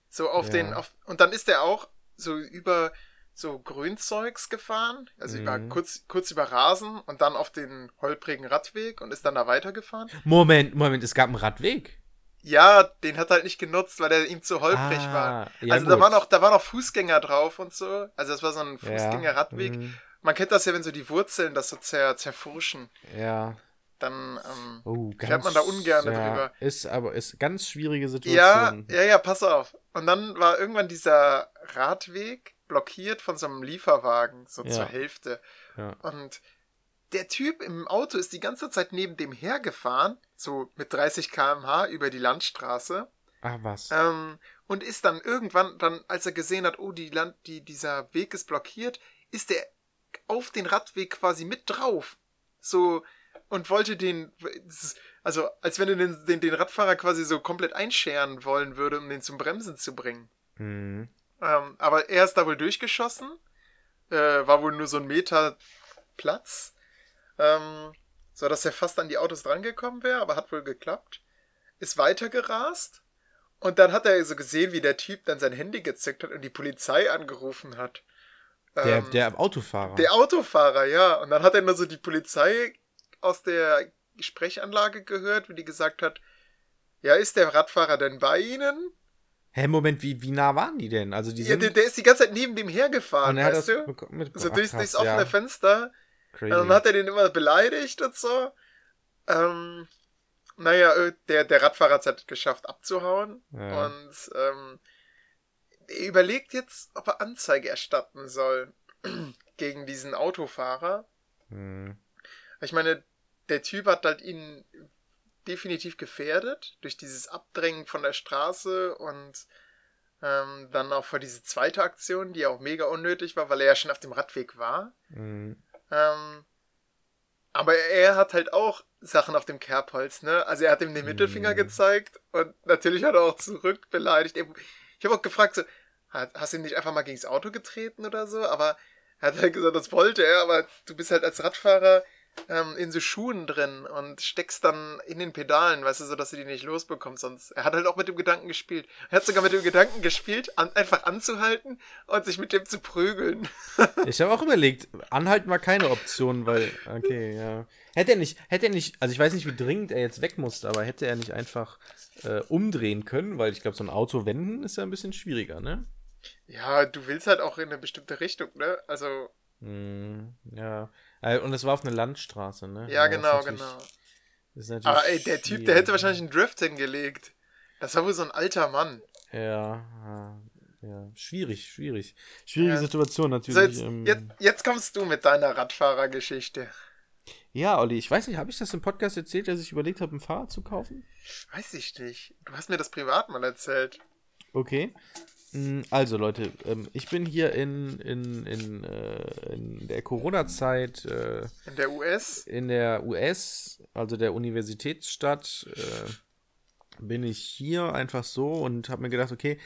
So auf Ja. den, auf, und dann ist er auch so über so Grünzeugs gefahren, also über, Mhm. kurz, kurz über Rasen und dann auf den holprigen Radweg und ist dann da weitergefahren. Moment, Moment, es gab einen Radweg. Ja, den hat er halt nicht genutzt, weil der ihm zu holprig war. Ah, ja, also da gut. waren, auch, da waren auch Fußgänger drauf und so. Also das war so ein Ja, Fußgängerradweg. mhm, Man kennt das ja, wenn so die Wurzeln das so zer, zerfurschen, Ja. dann ähm, Oh, Fährt man da ungern ja, drüber. Ist aber ist ganz schwierige ja, Situation. ja, ja, pass auf. Und dann war irgendwann dieser Radweg blockiert von so einem Lieferwagen, so Ja. zur Hälfte. Ja. Und der Typ im Auto ist die ganze Zeit neben dem hergefahren, so mit 30 km/h über die Landstraße. Ach was. Ähm, und ist dann irgendwann, dann, als er gesehen hat, oh, die Land, die, dieser Weg ist blockiert, ist er auf den Radweg quasi mit drauf. So, und wollte den, also als wenn er den, den, den Radfahrer quasi so komplett einscheren wollen würde, um den zum Bremsen zu bringen. Mhm. Ähm, aber er ist da wohl durchgeschossen. Äh, war wohl nur so ein Meter Platz. Ähm, so dass er fast an die Autos drangekommen wäre, aber hat wohl geklappt. Ist weitergerast. Und dann hat er so gesehen, wie der Typ dann sein Handy gezückt hat und die Polizei angerufen hat. Der, Ähm, der Autofahrer. der Autofahrer, ja. Und dann hat er nur so die Polizei aus der Sprechanlage gehört, wie die gesagt hat, ja, ist der Radfahrer denn bei Ihnen? Hä, Moment, wie, wie nah waren die denn? Also die Ja, sind. der, der ist die ganze Zeit neben dem hergefahren, er weißt das du? So krass, durchs offene ja. Fenster. Crazy. Und dann hat er den immer beleidigt und so. Ähm, naja, äh, der, der Radfahrer hat es halt geschafft abzuhauen. Ja. Und ähm, er überlegt jetzt, ob er Anzeige erstatten soll gegen diesen Autofahrer. Hm. Ich meine, der Typ hat halt ihn definitiv gefährdet durch dieses Abdrängen von der Straße und ähm, dann auch vor diese zweite Aktion, die auch mega unnötig war, weil er ja schon auf dem Radweg war. Hm. Ähm, aber er hat halt auch Sachen auf dem Kerbholz, ne? Also er hat ihm den Mittelfinger Mhm. gezeigt und natürlich hat er auch zurück beleidigt. Ich habe auch gefragt, so, "Ha- hast du ihn nicht einfach mal gegen das Auto getreten oder so? Aber er hat halt gesagt, das wollte er, aber du bist halt als Radfahrer ähm, in so Schuhen drin und steckst dann in den Pedalen, weißt du, so dass du die nicht losbekommst. Sonst. Er hat halt auch mit dem Gedanken gespielt. Er hat sogar mit dem Gedanken gespielt, an, einfach anzuhalten und sich mit dem zu prügeln. Ich habe auch überlegt, anhalten war keine Option, weil, okay, ja. Hätte er nicht, hätte er nicht, also ich weiß nicht, wie dringend er jetzt weg musste, aber hätte er nicht einfach äh, umdrehen können, weil ich glaube, so ein Auto wenden ist ja ein bisschen schwieriger, ne? Ja, du willst halt auch in eine bestimmte Richtung, ne? Also, Hm, ja. Äh, Und es war auf einer Landstraße, ne? ja, das ist genau, genau. das Aber ey, der Typ, der hätte wahrscheinlich einen Drift hingelegt. Das war wohl so ein alter Mann. Ja, ja, ja. Schwierig, schwierig. Schwierige Ja. Situation So, natürlich. jetzt, ähm, jetzt, jetzt kommst du mit deiner Radfahrergeschichte. Ja, Olli, ich weiß nicht, habe ich das im Podcast erzählt, dass ich überlegt habe, ein Fahrrad zu kaufen? Weiß ich nicht. Du hast mir das privat mal erzählt. Okay. Mm, Also, Leute, ähm, ich bin hier in, in, in, äh, in der Corona-Zeit äh, In der US. in der US, also der Universitätsstadt, äh, bin ich hier einfach so und habe mir gedacht, okay,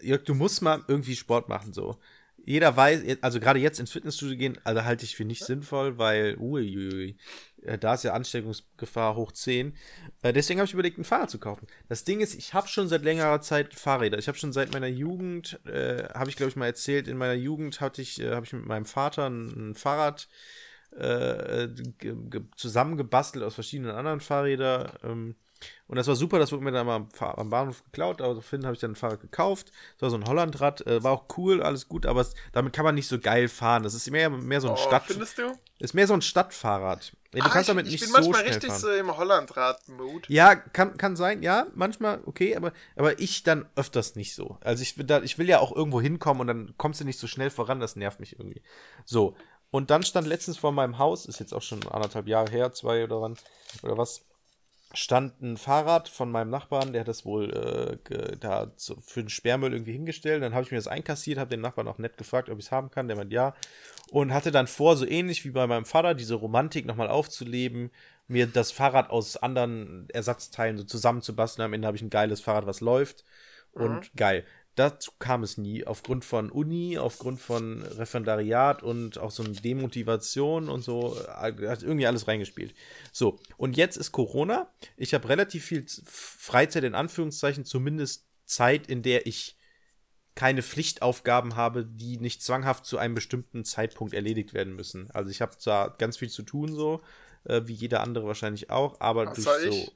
Jörg, du musst mal irgendwie Sport machen, so. Jeder weiß, also gerade jetzt ins Fitnessstudio gehen, also halte ich für nicht sinnvoll, weil, uiuiui, da ist ja Ansteckungsgefahr hoch 10. Äh, deswegen habe ich überlegt, ein Fahrrad zu kaufen. Das Ding ist, ich habe schon seit längerer Zeit Fahrräder. Ich habe schon seit meiner Jugend, äh, habe ich glaube ich mal erzählt, in meiner Jugend hatte ich, äh, habe ich mit meinem Vater ein, ein Fahrrad äh, ge- ge- zusammengebastelt aus verschiedenen anderen Fahrrädern. Ähm, und das war super, das wurde mir dann mal am, Bahnhof geklaut. Aber Finn habe ich dann ein Fahrrad gekauft. Das war so ein Hollandrad, äh, war auch cool, alles gut, aber es, damit kann man nicht so geil fahren. Das ist mehr, mehr so ein Oh, Stadt, findest du? ist mehr so ein Stadtfahrrad. Ja, du Ah, kannst ich, damit ich nicht bin so manchmal richtig fahren. so im Hollandrad-Mood. Ja, kann, kann sein, ja, manchmal, okay, aber, aber ich dann öfters nicht so. Also ich will, da, ich will ja auch irgendwo hinkommen und dann kommst du nicht so schnell voran, das nervt mich irgendwie. So, und dann stand letztens vor meinem Haus, ist jetzt auch schon anderthalb Jahre her, zwei oder wann, oder was, stand ein Fahrrad von meinem Nachbarn, der hat das wohl äh, da zu, für den Sperrmüll irgendwie hingestellt. Dann habe ich mir das einkassiert, habe den Nachbarn auch nett gefragt, ob ich es haben kann. Der meint ja. Und hatte dann vor, so ähnlich wie bei meinem Vater, diese Romantik nochmal aufzuleben mir das Fahrrad aus anderen Ersatzteilen so zusammenzubasteln. Am Ende habe ich ein geiles Fahrrad, was läuft. Und Mhm. geil. Dazu kam es nie, aufgrund von Uni, aufgrund von Referendariat und auch so eine Demotivation und so, äh, hat irgendwie alles reingespielt. So, und jetzt ist Corona. Ich habe relativ viel Freizeit in Anführungszeichen, zumindest Zeit, in der ich keine Pflichtaufgaben habe, die nicht zwanghaft zu einem bestimmten Zeitpunkt erledigt werden müssen. Also ich habe zwar ganz viel zu tun, so, äh, wie jeder andere wahrscheinlich auch, aber Außer durch so.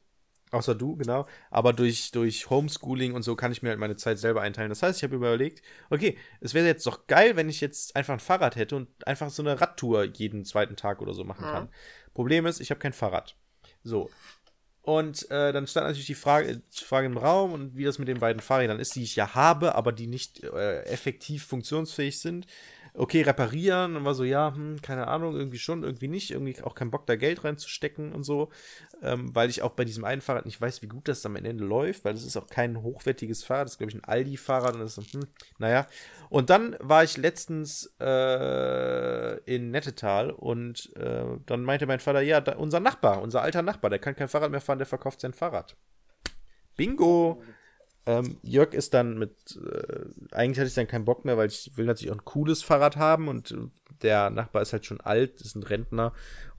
Außer du, genau. Aber durch, durch Homeschooling und so kann ich mir halt meine Zeit selber einteilen. Das heißt, ich habe überlegt, okay, es wäre jetzt doch geil, wenn ich jetzt einfach ein Fahrrad hätte und einfach so eine Radtour jeden zweiten Tag oder so machen Mhm. kann. Problem ist, ich habe kein Fahrrad. So. Und äh, dann stand natürlich die Frage, die Frage im Raum und wie das mit den beiden Fahrrädern ist, die ich ja habe, aber die nicht äh, effektiv funktionsfähig sind. Okay, reparieren und war so, ja, hm, keine Ahnung, irgendwie schon, irgendwie nicht, irgendwie auch keinen Bock da Geld reinzustecken und so, ähm, weil ich auch bei diesem einen Fahrrad nicht weiß, wie gut das am Ende läuft, weil das ist auch kein hochwertiges Fahrrad, das ist glaube ich ein Aldi-Fahrrad und das ist, hm, naja. Und dann war ich letztens äh, in Nettetal und äh, dann meinte mein Vater, ja, da, unser Nachbar, unser alter Nachbar, der kann kein Fahrrad mehr fahren, der verkauft sein Fahrrad. Bingo! Ähm, Jörg ist dann mit, äh, eigentlich hatte ich dann keinen Bock mehr, weil ich will natürlich auch ein cooles Fahrrad haben und äh, der Nachbar ist halt schon alt, ist ein Rentner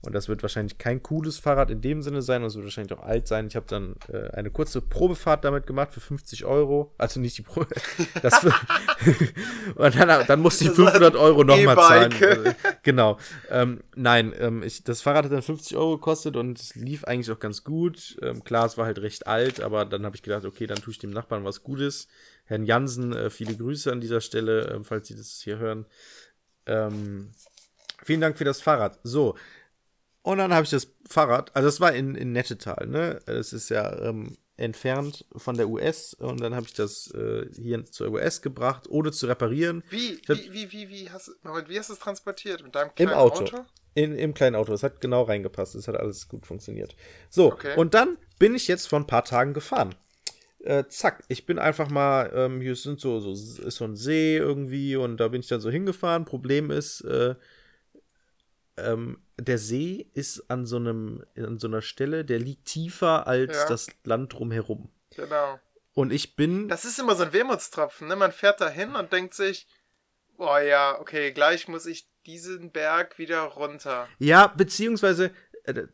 und das wird wahrscheinlich kein cooles Fahrrad in dem Sinne sein und es wird wahrscheinlich auch alt sein. Ich habe dann äh, eine kurze Probefahrt damit gemacht für 50 Euro, also nicht die Probe, und dann, dann musste ich Das war 500 Euro nochmal zahlen. Also, genau. Ähm, nein, ähm, ich, das Fahrrad hat dann 50 Euro gekostet und es lief eigentlich auch ganz gut. Ähm, klar, es war halt recht alt, aber dann habe ich gedacht, okay, dann tue ich dem Nachbarn was Gutes. Herrn Jansen, äh, viele Grüße an dieser Stelle, ähm, falls Sie das hier hören. Ähm, vielen Dank für das Fahrrad. So. Und dann habe ich das Fahrrad, also das war in, in Nettetal, ne? Es ist ja ähm, entfernt von der US und dann habe ich das äh, hier zur US gebracht, ohne zu reparieren. Wie, hab- wie, wie, wie, wie hast, wie hast du es transportiert? Mit deinem Im kleinen Auto. Auto? In, Im kleinen Auto. Es hat genau reingepasst. Es hat alles gut funktioniert. So, Okay. und dann bin ich jetzt vor ein paar Tagen gefahren. Äh, zack, ich bin einfach mal, ähm, hier sind so, so, ist so ein See irgendwie und da bin ich dann so hingefahren. Problem ist, äh, ähm, der See ist an so einem, an so einer Stelle, der liegt tiefer als Ja. das Land drumherum. Genau. Und ich bin. Das ist immer so ein Wermutstropfen, ne? Man fährt da hin und denkt sich, boah ja, okay, gleich muss ich diesen Berg wieder runter. Ja, beziehungsweise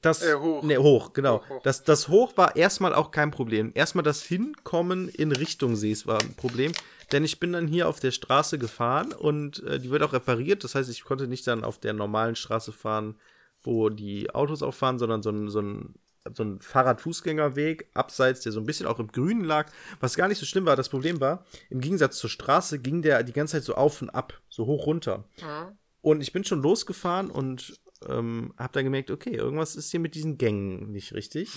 das Äh, hoch. Nee, hoch, genau. Hoch, hoch. Das, das Hoch war erstmal auch kein Problem. Erstmal das Hinkommen in Richtung Sees war ein Problem, denn ich bin dann hier auf der Straße gefahren und äh, die wird auch repariert. Das heißt, ich konnte nicht dann auf der normalen Straße fahren, wo die Autos auch fahren, sondern so ein, so ein, so ein Fahrrad-Fußgängerweg abseits, der so ein bisschen auch im Grünen lag, was gar nicht so schlimm war. Das Problem war, im Gegensatz zur Straße ging der die ganze Zeit so auf und ab, so hoch runter. Mhm. Und ich bin schon losgefahren und ähm, habe dann gemerkt, okay, irgendwas ist hier mit diesen Gängen nicht richtig.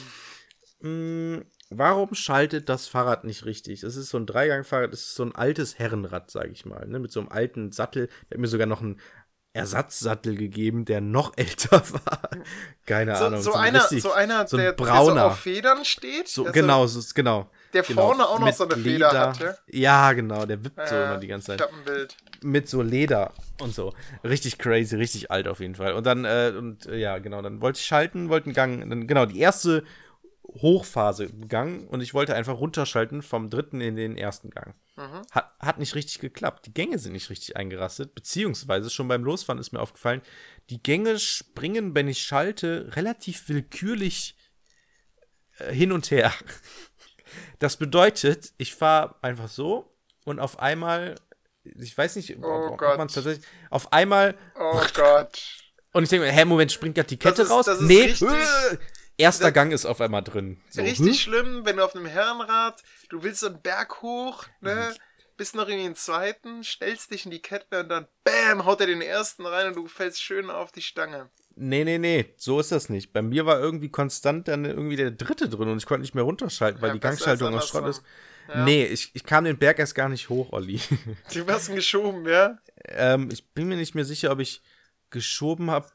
Mm, warum schaltet das Fahrrad nicht richtig? Das ist so ein Dreigangfahrrad, das ist so ein altes Herrenrad, sage ich mal, ne? mit so einem alten Sattel. Der hat mir sogar noch einen Ersatzsattel gegeben, der noch älter war. Keine So, Ahnung. so, ein einer, richtig- so einer, so ein der, der so brauner. auf Federn steht. so, der genau, so, genau. Der genau. vorne auch noch so eine Feder Leder. hat, ja? Ja, genau, der wippt so Äh, immer die ganze Zeit mit so Leder und so. Richtig crazy, richtig alt auf jeden Fall. Und dann, äh, und äh, ja, genau, dann wollte ich schalten, wollte einen Gang, dann, genau, die erste Hochphase Gang und ich wollte einfach runterschalten vom dritten in den ersten Gang. Mhm. Hat, hat nicht richtig geklappt. Die Gänge sind nicht richtig eingerastet, beziehungsweise schon beim Losfahren ist mir aufgefallen, die Gänge springen, wenn ich schalte, relativ willkürlich äh, hin und her. Das bedeutet, ich fahre einfach so und auf einmal, ich weiß nicht, ob, Oh ob Gott. man es tatsächlich, auf einmal, Oh Gott. und ich denke mir, hä, Moment, springt gerade die Kette ist- raus? nee, richtig- äh, erster das- Gang ist auf einmal drin. So, Richtig hm? schlimm, wenn du auf einem Herrenrad, du willst so einen Berg hoch, Mhm. ne? Bist noch in den zweiten, stellst dich in die Kette und dann BÄM, haut er den ersten rein und du fällst schön auf die Stange. Nee, nee, nee, so ist das nicht. Bei mir war irgendwie konstant dann irgendwie der dritte drin und ich konnte nicht mehr runterschalten, weil Ja, die Gangschaltung aus Schrott ist. Ja. Nee, ich, ich kam den Berg erst gar nicht hoch, Olli. Du wirst ihn geschoben, ja? ähm, ich bin mir nicht mehr sicher, ob ich geschoben habe.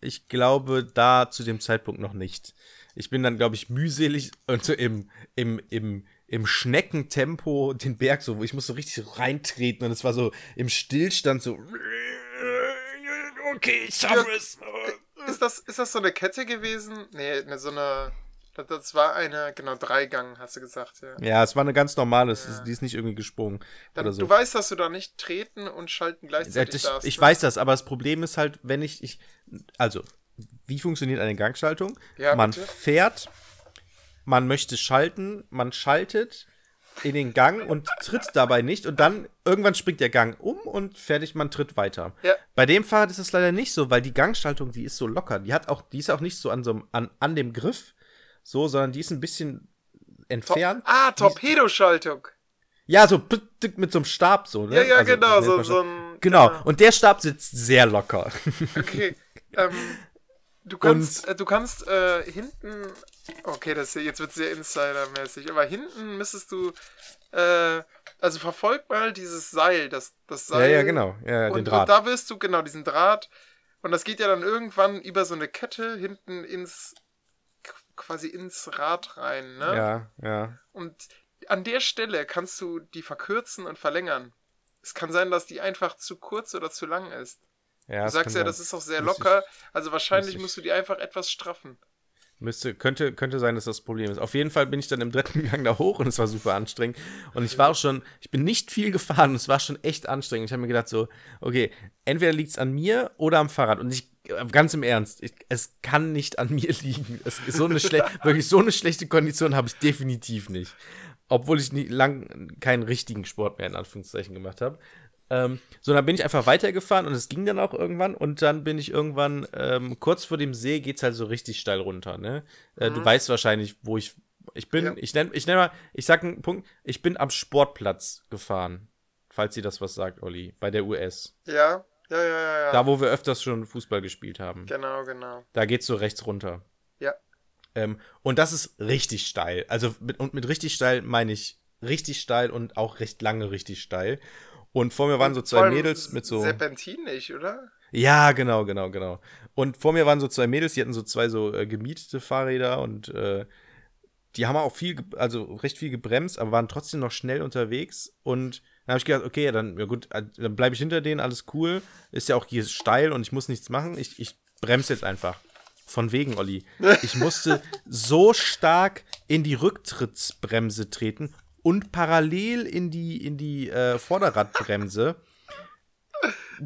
Ich glaube, da zu dem Zeitpunkt noch nicht. Ich bin dann, glaube ich, mühselig und so im, im, im, im Schneckentempo den Berg so, wo ich muss so richtig reintreten und es war so im Stillstand so. Okay, ich schaffe es. ist, das, ist das so eine Kette gewesen? Nee, ne, so eine. Das, war eine, genau, Dreigang, hast du gesagt, ja. Ja, es war eine ganz normale, Ja. die ist nicht irgendwie gesprungen. Dann, oder so. Du weißt, dass du da nicht treten und schalten Ja, gleichzeitig das, darfst. ich ne? weiß das, aber das Problem ist halt, wenn ich, ich also, wie funktioniert eine Gangschaltung? Ja, man bitte. fährt, man möchte schalten, man schaltet in den Gang und tritt dabei nicht und dann irgendwann springt der Gang um und fertig, man tritt weiter. Ja. Bei dem Fahrrad ist es leider nicht so, weil die Gangschaltung, die ist so locker, die hat auch, die ist auch nicht so an so einem- an, an dem Griff, so, sondern die ist ein bisschen entfernt. ah, Torpedoschaltung. Ja, so mit so einem Stab so, ne? Ja, ja, Also, genau, so, so ein. Genau, und der Stab sitzt sehr locker. Okay. ähm, du kannst, äh, du kannst äh, hinten. Okay, das hier, jetzt wird sehr Insider-mäßig, aber hinten müsstest du. Äh, also verfolg mal dieses Seil, das, das Ja, Seil. ja, genau. Ja, ja, und, den Draht. und da wirst du, genau, diesen Draht. Und das geht ja dann irgendwann über so eine Kette hinten ins. quasi ins Rad rein, ne? Ja, ja. Und an der Stelle kannst du die verkürzen und verlängern. Es kann sein, dass die einfach zu kurz oder zu lang ist. ja du sagst ja, das ist auch sehr locker. Also wahrscheinlich musst du die einfach etwas straffen. Müsste, könnte, könnte sein, dass das Problem ist. Auf jeden Fall bin ich dann im dritten Gang da hoch und es war super anstrengend. Und ich war auch schon, ich bin nicht viel gefahren und es war schon echt anstrengend. Ich habe mir gedacht so, okay, entweder liegt es an mir oder am Fahrrad. Und ich, ganz im Ernst, ich, es kann nicht an mir liegen. Es ist so eine wirklich so eine schlechte Kondition habe ich definitiv nicht. Obwohl ich nie, lang keinen richtigen Sport mehr in Anführungszeichen gemacht habe. Ähm, so, dann bin ich einfach weitergefahren und es ging dann auch irgendwann und dann bin ich irgendwann, ähm, kurz vor dem See geht's halt so richtig steil runter, ne? Äh, Du weißt wahrscheinlich, wo ich, ich bin, Ja. ich nenne, ich nenne mal, ich sag einen Punkt, ich bin am Sportplatz gefahren, falls ihr das was sagt, Olli, bei der US. Ja, ja, ja, ja. ja. Da, wo wir öfters schon Fußball gespielt haben. genau, genau. Da geht's so rechts runter. Ja. Ähm, und das ist richtig steil. Also mit, und mit richtig steil meine ich richtig steil und auch recht lange richtig steil. Und vor mir waren so zwei Mädels mit so. Serpentinig, oder? Ja, genau, genau, genau. Und vor mir waren so zwei Mädels, die hatten so zwei so äh, gemietete Fahrräder und äh, die haben auch viel, also recht viel gebremst, aber waren trotzdem noch schnell unterwegs. Und dann habe ich gedacht, okay, ja, dann, ja gut, äh, dann bleibe ich hinter denen, alles cool. Ist ja auch hier steil und ich muss nichts machen. Ich, ich bremse jetzt einfach. Von wegen, Olli. Ich musste so stark in die Rücktrittsbremse treten und parallel in die, in die äh, Vorderradbremse.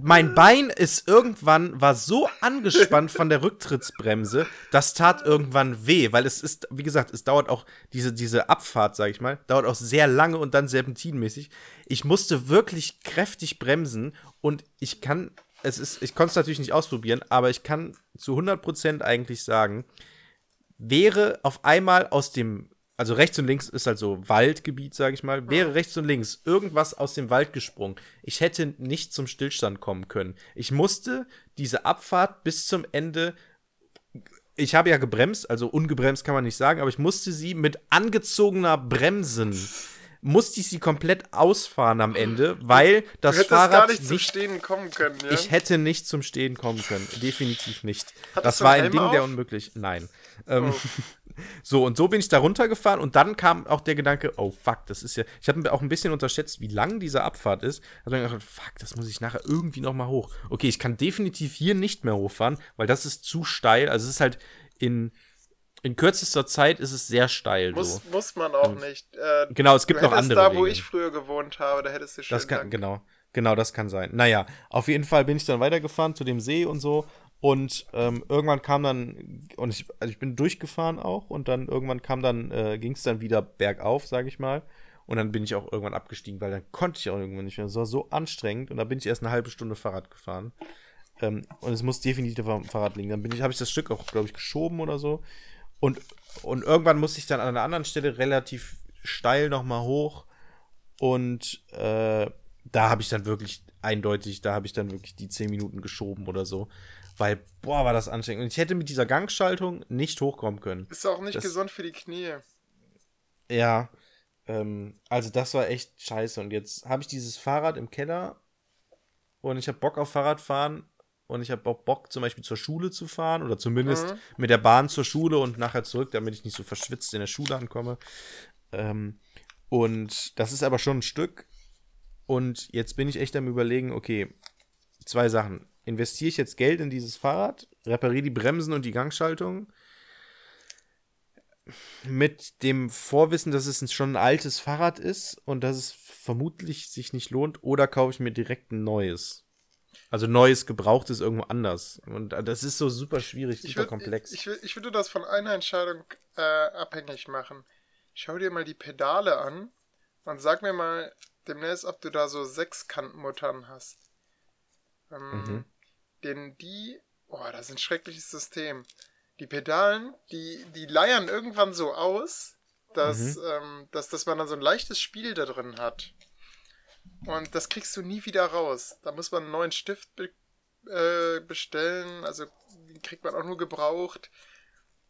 Mein Bein ist irgendwann, war so angespannt von der Rücktrittsbremse, das tat irgendwann weh, weil es ist, wie gesagt, es dauert auch, diese, diese Abfahrt, sag ich mal, dauert auch sehr lange und dann serpentinmäßig. Ich musste wirklich kräftig bremsen und ich kann, es ist, ich konnte es natürlich nicht ausprobieren, aber ich kann zu 100% eigentlich sagen, wäre auf einmal aus dem, also rechts und links ist halt so Waldgebiet, sage ich mal, wäre rechts und links irgendwas aus dem Wald gesprungen, ich hätte nicht zum Stillstand kommen können. Ich musste diese Abfahrt bis zum Ende ich habe ja gebremst, also ungebremst kann man nicht sagen, aber ich musste sie mit angezogener Bremsen, musste ich sie komplett ausfahren am Ende, weil das Fahrrad gar nicht zum nicht Stehen kommen können, ja? ich hätte nicht zum Stehen kommen können. Definitiv nicht. Hattest das war ein Ding Helm der auf? unmöglich. Nein. Ähm, Oh. So, und so bin ich da runtergefahren und dann kam auch der Gedanke, oh fuck, das ist ja. Ich habe auch ein bisschen unterschätzt, wie lang diese Abfahrt ist. Also dann gedacht, fuck, das muss ich nachher irgendwie nochmal hoch. Okay, ich kann definitiv hier nicht mehr hochfahren, weil das ist zu steil. Also es ist halt in, in kürzester Zeit ist es sehr steil. Muss, so. muss man auch nicht. Äh, Genau, es gibt noch andere da, wo Wege. ich früher gewohnt habe, da hättest du schön Das kann, lang- genau, genau, das kann sein. Naja, auf jeden Fall bin ich dann weitergefahren zu dem See und so. Und ähm, irgendwann kam dann, und ich, also ich bin durchgefahren auch, und dann irgendwann kam dann, äh, ging es dann wieder bergauf, sage ich mal. Und dann bin ich auch irgendwann abgestiegen, weil dann konnte ich auch irgendwann nicht mehr. Es war so anstrengend und da bin ich erst eine halbe Stunde Fahrrad gefahren. Ähm, und es muss definitiv am Fahrrad liegen. Dann bin ich, habe ich das Stück auch, glaube ich, geschoben oder so. Und, und irgendwann musste ich dann an einer anderen Stelle relativ steil nochmal hoch. Und äh, da habe ich dann wirklich eindeutig, da habe ich dann wirklich die 10 Minuten geschoben oder so. Weil, boah, war das anstrengend. Und ich hätte mit dieser Gangschaltung nicht hochkommen können. Ist auch nicht Das- gesund für die Knie. Ja, ähm, also das war echt scheiße. Und jetzt habe ich dieses Fahrrad im Keller und ich habe Bock auf Fahrradfahren und ich habe auch Bock zum Beispiel zur Schule zu fahren oder zumindest Mhm. mit der Bahn zur Schule und nachher zurück, damit ich nicht so verschwitzt in der Schule ankomme. Ähm, und das ist aber schon ein Stück. Und jetzt bin ich echt am überlegen, okay, zwei Sachen. Investiere ich jetzt Geld in dieses Fahrrad, repariere die Bremsen und die Gangschaltung mit dem Vorwissen, dass es schon ein altes Fahrrad ist und dass es vermutlich sich nicht lohnt, oder kaufe ich mir direkt ein neues. Also neues, gebrauchtes irgendwo anders. Und das ist so super schwierig, super Ich, komplex. ich, ich, ich würde das von einer Entscheidung äh, abhängig machen. Schau dir mal die Pedale an und sag mir mal demnächst, ob du da so Sechskantmuttern hast. Ähm, Mhm. Denn die, boah, das ist ein schreckliches System. Die Pedalen, die, die leiern irgendwann so aus, dass, ähm, dass, dass man dann so ein leichtes Spiel da drin hat. Und das kriegst du nie wieder raus. Da muss man einen neuen Stift be äh, bestellen. Also den kriegt man auch nur gebraucht.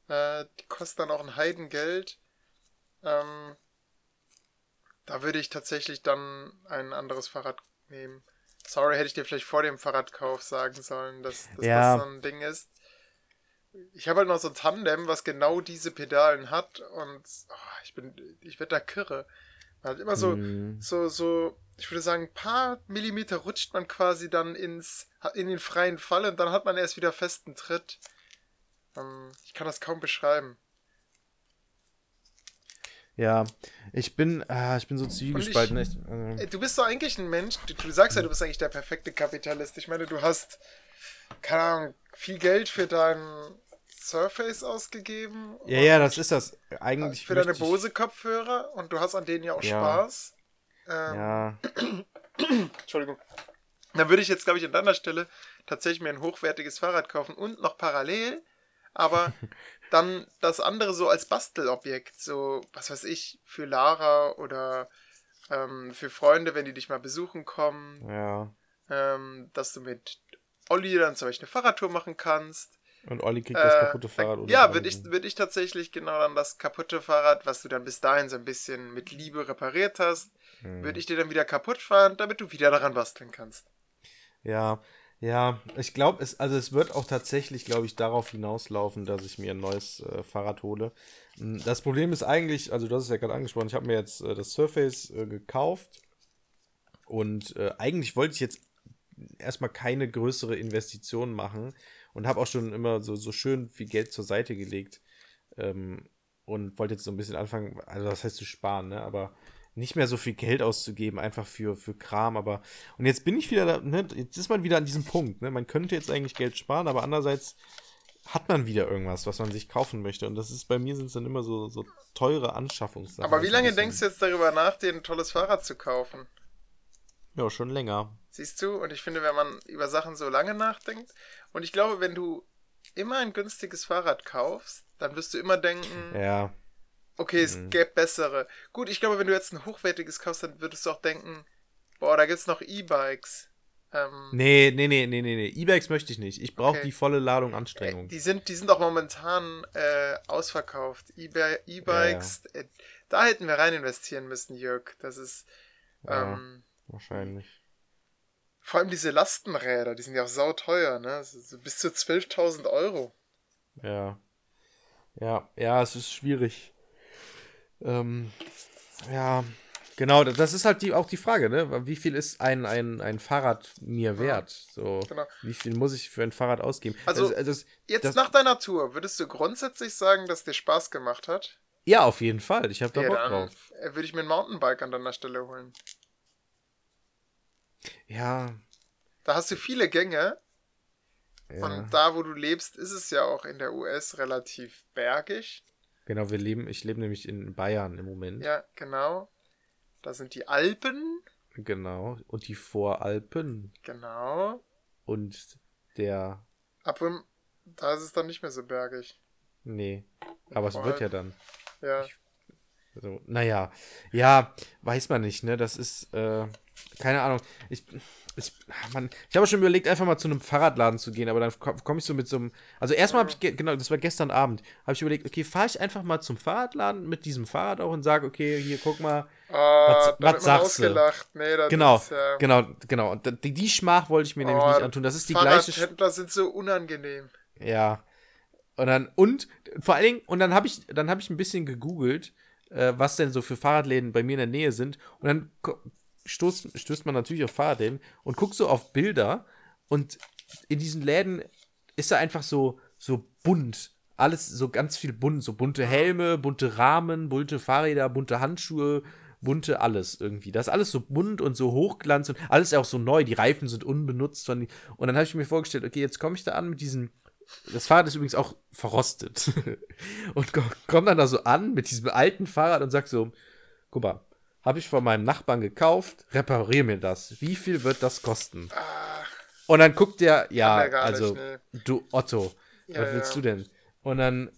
Äh, die kosten dann auch ein Heidengeld. Ähm, da würde ich tatsächlich dann ein anderes Fahrrad nehmen. Sorry, hätte ich dir vielleicht vor dem Fahrradkauf sagen sollen, dass, dass Ja. das so ein Ding ist. Ich habe halt noch so ein Tandem, was genau diese Pedalen hat und oh, ich bin, ich werde da kirre. Man hat immer so, Hm. so, so, ich würde sagen, ein paar Millimeter rutscht man quasi dann ins, in den freien Fall und dann hat man erst wieder festen Tritt. Ähm, ich kann das kaum beschreiben. Ja, ich bin, ah, ich bin so zwiegespalten. Also, Ey, Du bist doch eigentlich ein Mensch, du, du sagst ja, du bist eigentlich der perfekte Kapitalist. Ich meine, du hast, keine Ahnung, viel Geld für deinen Surface ausgegeben. ja, ja, das ist das. Eigentlich Für deine ich- Bose-Kopfhörer und du hast an denen ja auch Ja. Spaß. Ähm, Ja, Entschuldigung. Dann würde ich jetzt, glaube ich, an deiner Stelle tatsächlich mir ein hochwertiges Fahrrad kaufen und noch parallel, aber dann das andere so als Bastelobjekt, so, was weiß ich, für Lara oder ähm, für Freunde, wenn die dich mal besuchen kommen, ja. ähm, dass du mit Olli dann zum Beispiel eine Fahrradtour machen kannst. Und Olli kriegt das Äh, kaputte Fahrrad. oder ja, würde ich, würd ich tatsächlich genau dann das kaputte Fahrrad, was du dann bis dahin so ein bisschen mit Liebe repariert hast, Hm. würde ich dir dann wieder kaputt fahren, damit du wieder daran basteln kannst. Ja, ja, ich glaube, es, also es wird auch tatsächlich, glaube ich, darauf hinauslaufen, dass ich mir ein neues äh, Fahrrad hole. Mm, Das Problem ist eigentlich, also hast es ja gerade angesprochen, ich habe mir jetzt äh, das Surface äh, gekauft und äh, eigentlich wollte ich jetzt erstmal keine größere Investition machen und habe auch schon immer so, so schön viel Geld zur Seite gelegt ähm, und wollte jetzt so ein bisschen anfangen, also das heißt zu sparen, ne, aber nicht mehr so viel Geld auszugeben, einfach für, für Kram, aber und jetzt bin ich wieder da, ne, jetzt ist man wieder an diesem Punkt, ne, man könnte jetzt eigentlich Geld sparen, aber andererseits hat man wieder irgendwas, was man sich kaufen möchte und das ist, bei mir sind es dann immer so, so teure Anschaffungssachen. Aber wie lange denkst du jetzt darüber nach, dir ein tolles Fahrrad zu kaufen? Ja, schon länger. Siehst du? Und ich finde, wenn man über Sachen so lange nachdenkt, und ich glaube, wenn du immer ein günstiges Fahrrad kaufst, dann wirst du immer denken, Ja, okay, es Mhm. gäbe bessere. Gut, ich glaube, wenn du jetzt ein hochwertiges kaufst, dann würdest du auch denken, boah, da gibt's noch E-Bikes. Ähm, nee, nee, nee, nee, nee, nee, E-Bikes möchte ich nicht. Ich brauche Okay. die volle Ladung äh, Anstrengung. die sind, die sind auch momentan äh, ausverkauft. E-Bi- E-Bikes, äh, da hätten wir rein investieren müssen, Jörg. Das ist, Ja. ähm, Wahrscheinlich. Vor allem diese Lastenräder, die sind ja auch sauteuer, ne? Bis zu 12.000 Euro. Ja. Ja, ja, es ist schwierig. Ähm, ja, genau, das ist halt die, auch die Frage, ne? Wie viel ist ein, ein, ein Fahrrad mir wert? So, Genau. wie viel muss ich für ein Fahrrad ausgeben? Also, das, das, Jetzt das, nach deiner Tour, würdest du grundsätzlich sagen, dass dir Spaß gemacht hat? ja, auf jeden Fall. Ich habe da Ja, Bock drauf. würde ich mir ein Mountainbike an deiner Stelle holen. Ja, Da hast du viele Gänge ja. und da, wo du lebst, ist es ja auch in der US relativ bergig. Genau, wir leben, ich lebe nämlich in Bayern im Moment. Ja, genau. Da sind die Alpen, Genau. Und die Voralpen genau. und der. Obwohl, da ist es dann nicht mehr so bergig. Nee. Aber es wird ja dann. Ja. Also, naja, ja, weiß man nicht, ne? Das ist, äh, keine Ahnung. Ich, ich, man, ich habe schon überlegt, einfach mal zu einem Fahrradladen zu gehen, aber dann komme komm ich so mit so einem. Also erstmal habe ich, ge- genau, das war gestern Abend, habe ich überlegt, okay, fahre ich einfach mal zum Fahrradladen mit diesem Fahrrad auch und sage, okay, hier, guck mal. Ah, Was- was sagst du? ausgelacht. Nee, Genau, ist ja... genau, genau. Und die, die Schmach wollte ich mir nämlich Oh, nicht antun. Das ist die gleiche. Fahrradhändler sind so unangenehm. Ja. Und dann, und vor allen Dingen, und dann habe ich, dann habe ich ein bisschen gegoogelt, äh, was denn so für Fahrradläden bei mir in der Nähe sind. Und dann stoßt, stößt man natürlich auf Fahrradläden und guckt so auf Bilder und in diesen Läden ist da einfach so, so bunt. Alles so ganz viel bunt. So bunte Helme, bunte Rahmen, bunte Fahrräder, bunte Handschuhe, bunte alles irgendwie. Das ist alles so bunt und so hochglanz und alles auch so neu. Die Reifen sind unbenutzt. Und dann habe ich mir vorgestellt, okay, jetzt komme ich da an mit diesem. Das Fahrrad ist übrigens auch verrostet. und komme dann da so an mit diesem alten Fahrrad und sag so: Guck mal, habe ich von meinem Nachbarn gekauft, repariere mir das. Wie viel wird das kosten? Und dann guckt der, ja, also, nicht, nee. du Otto, ja, was willst ja. du denn? Und dann,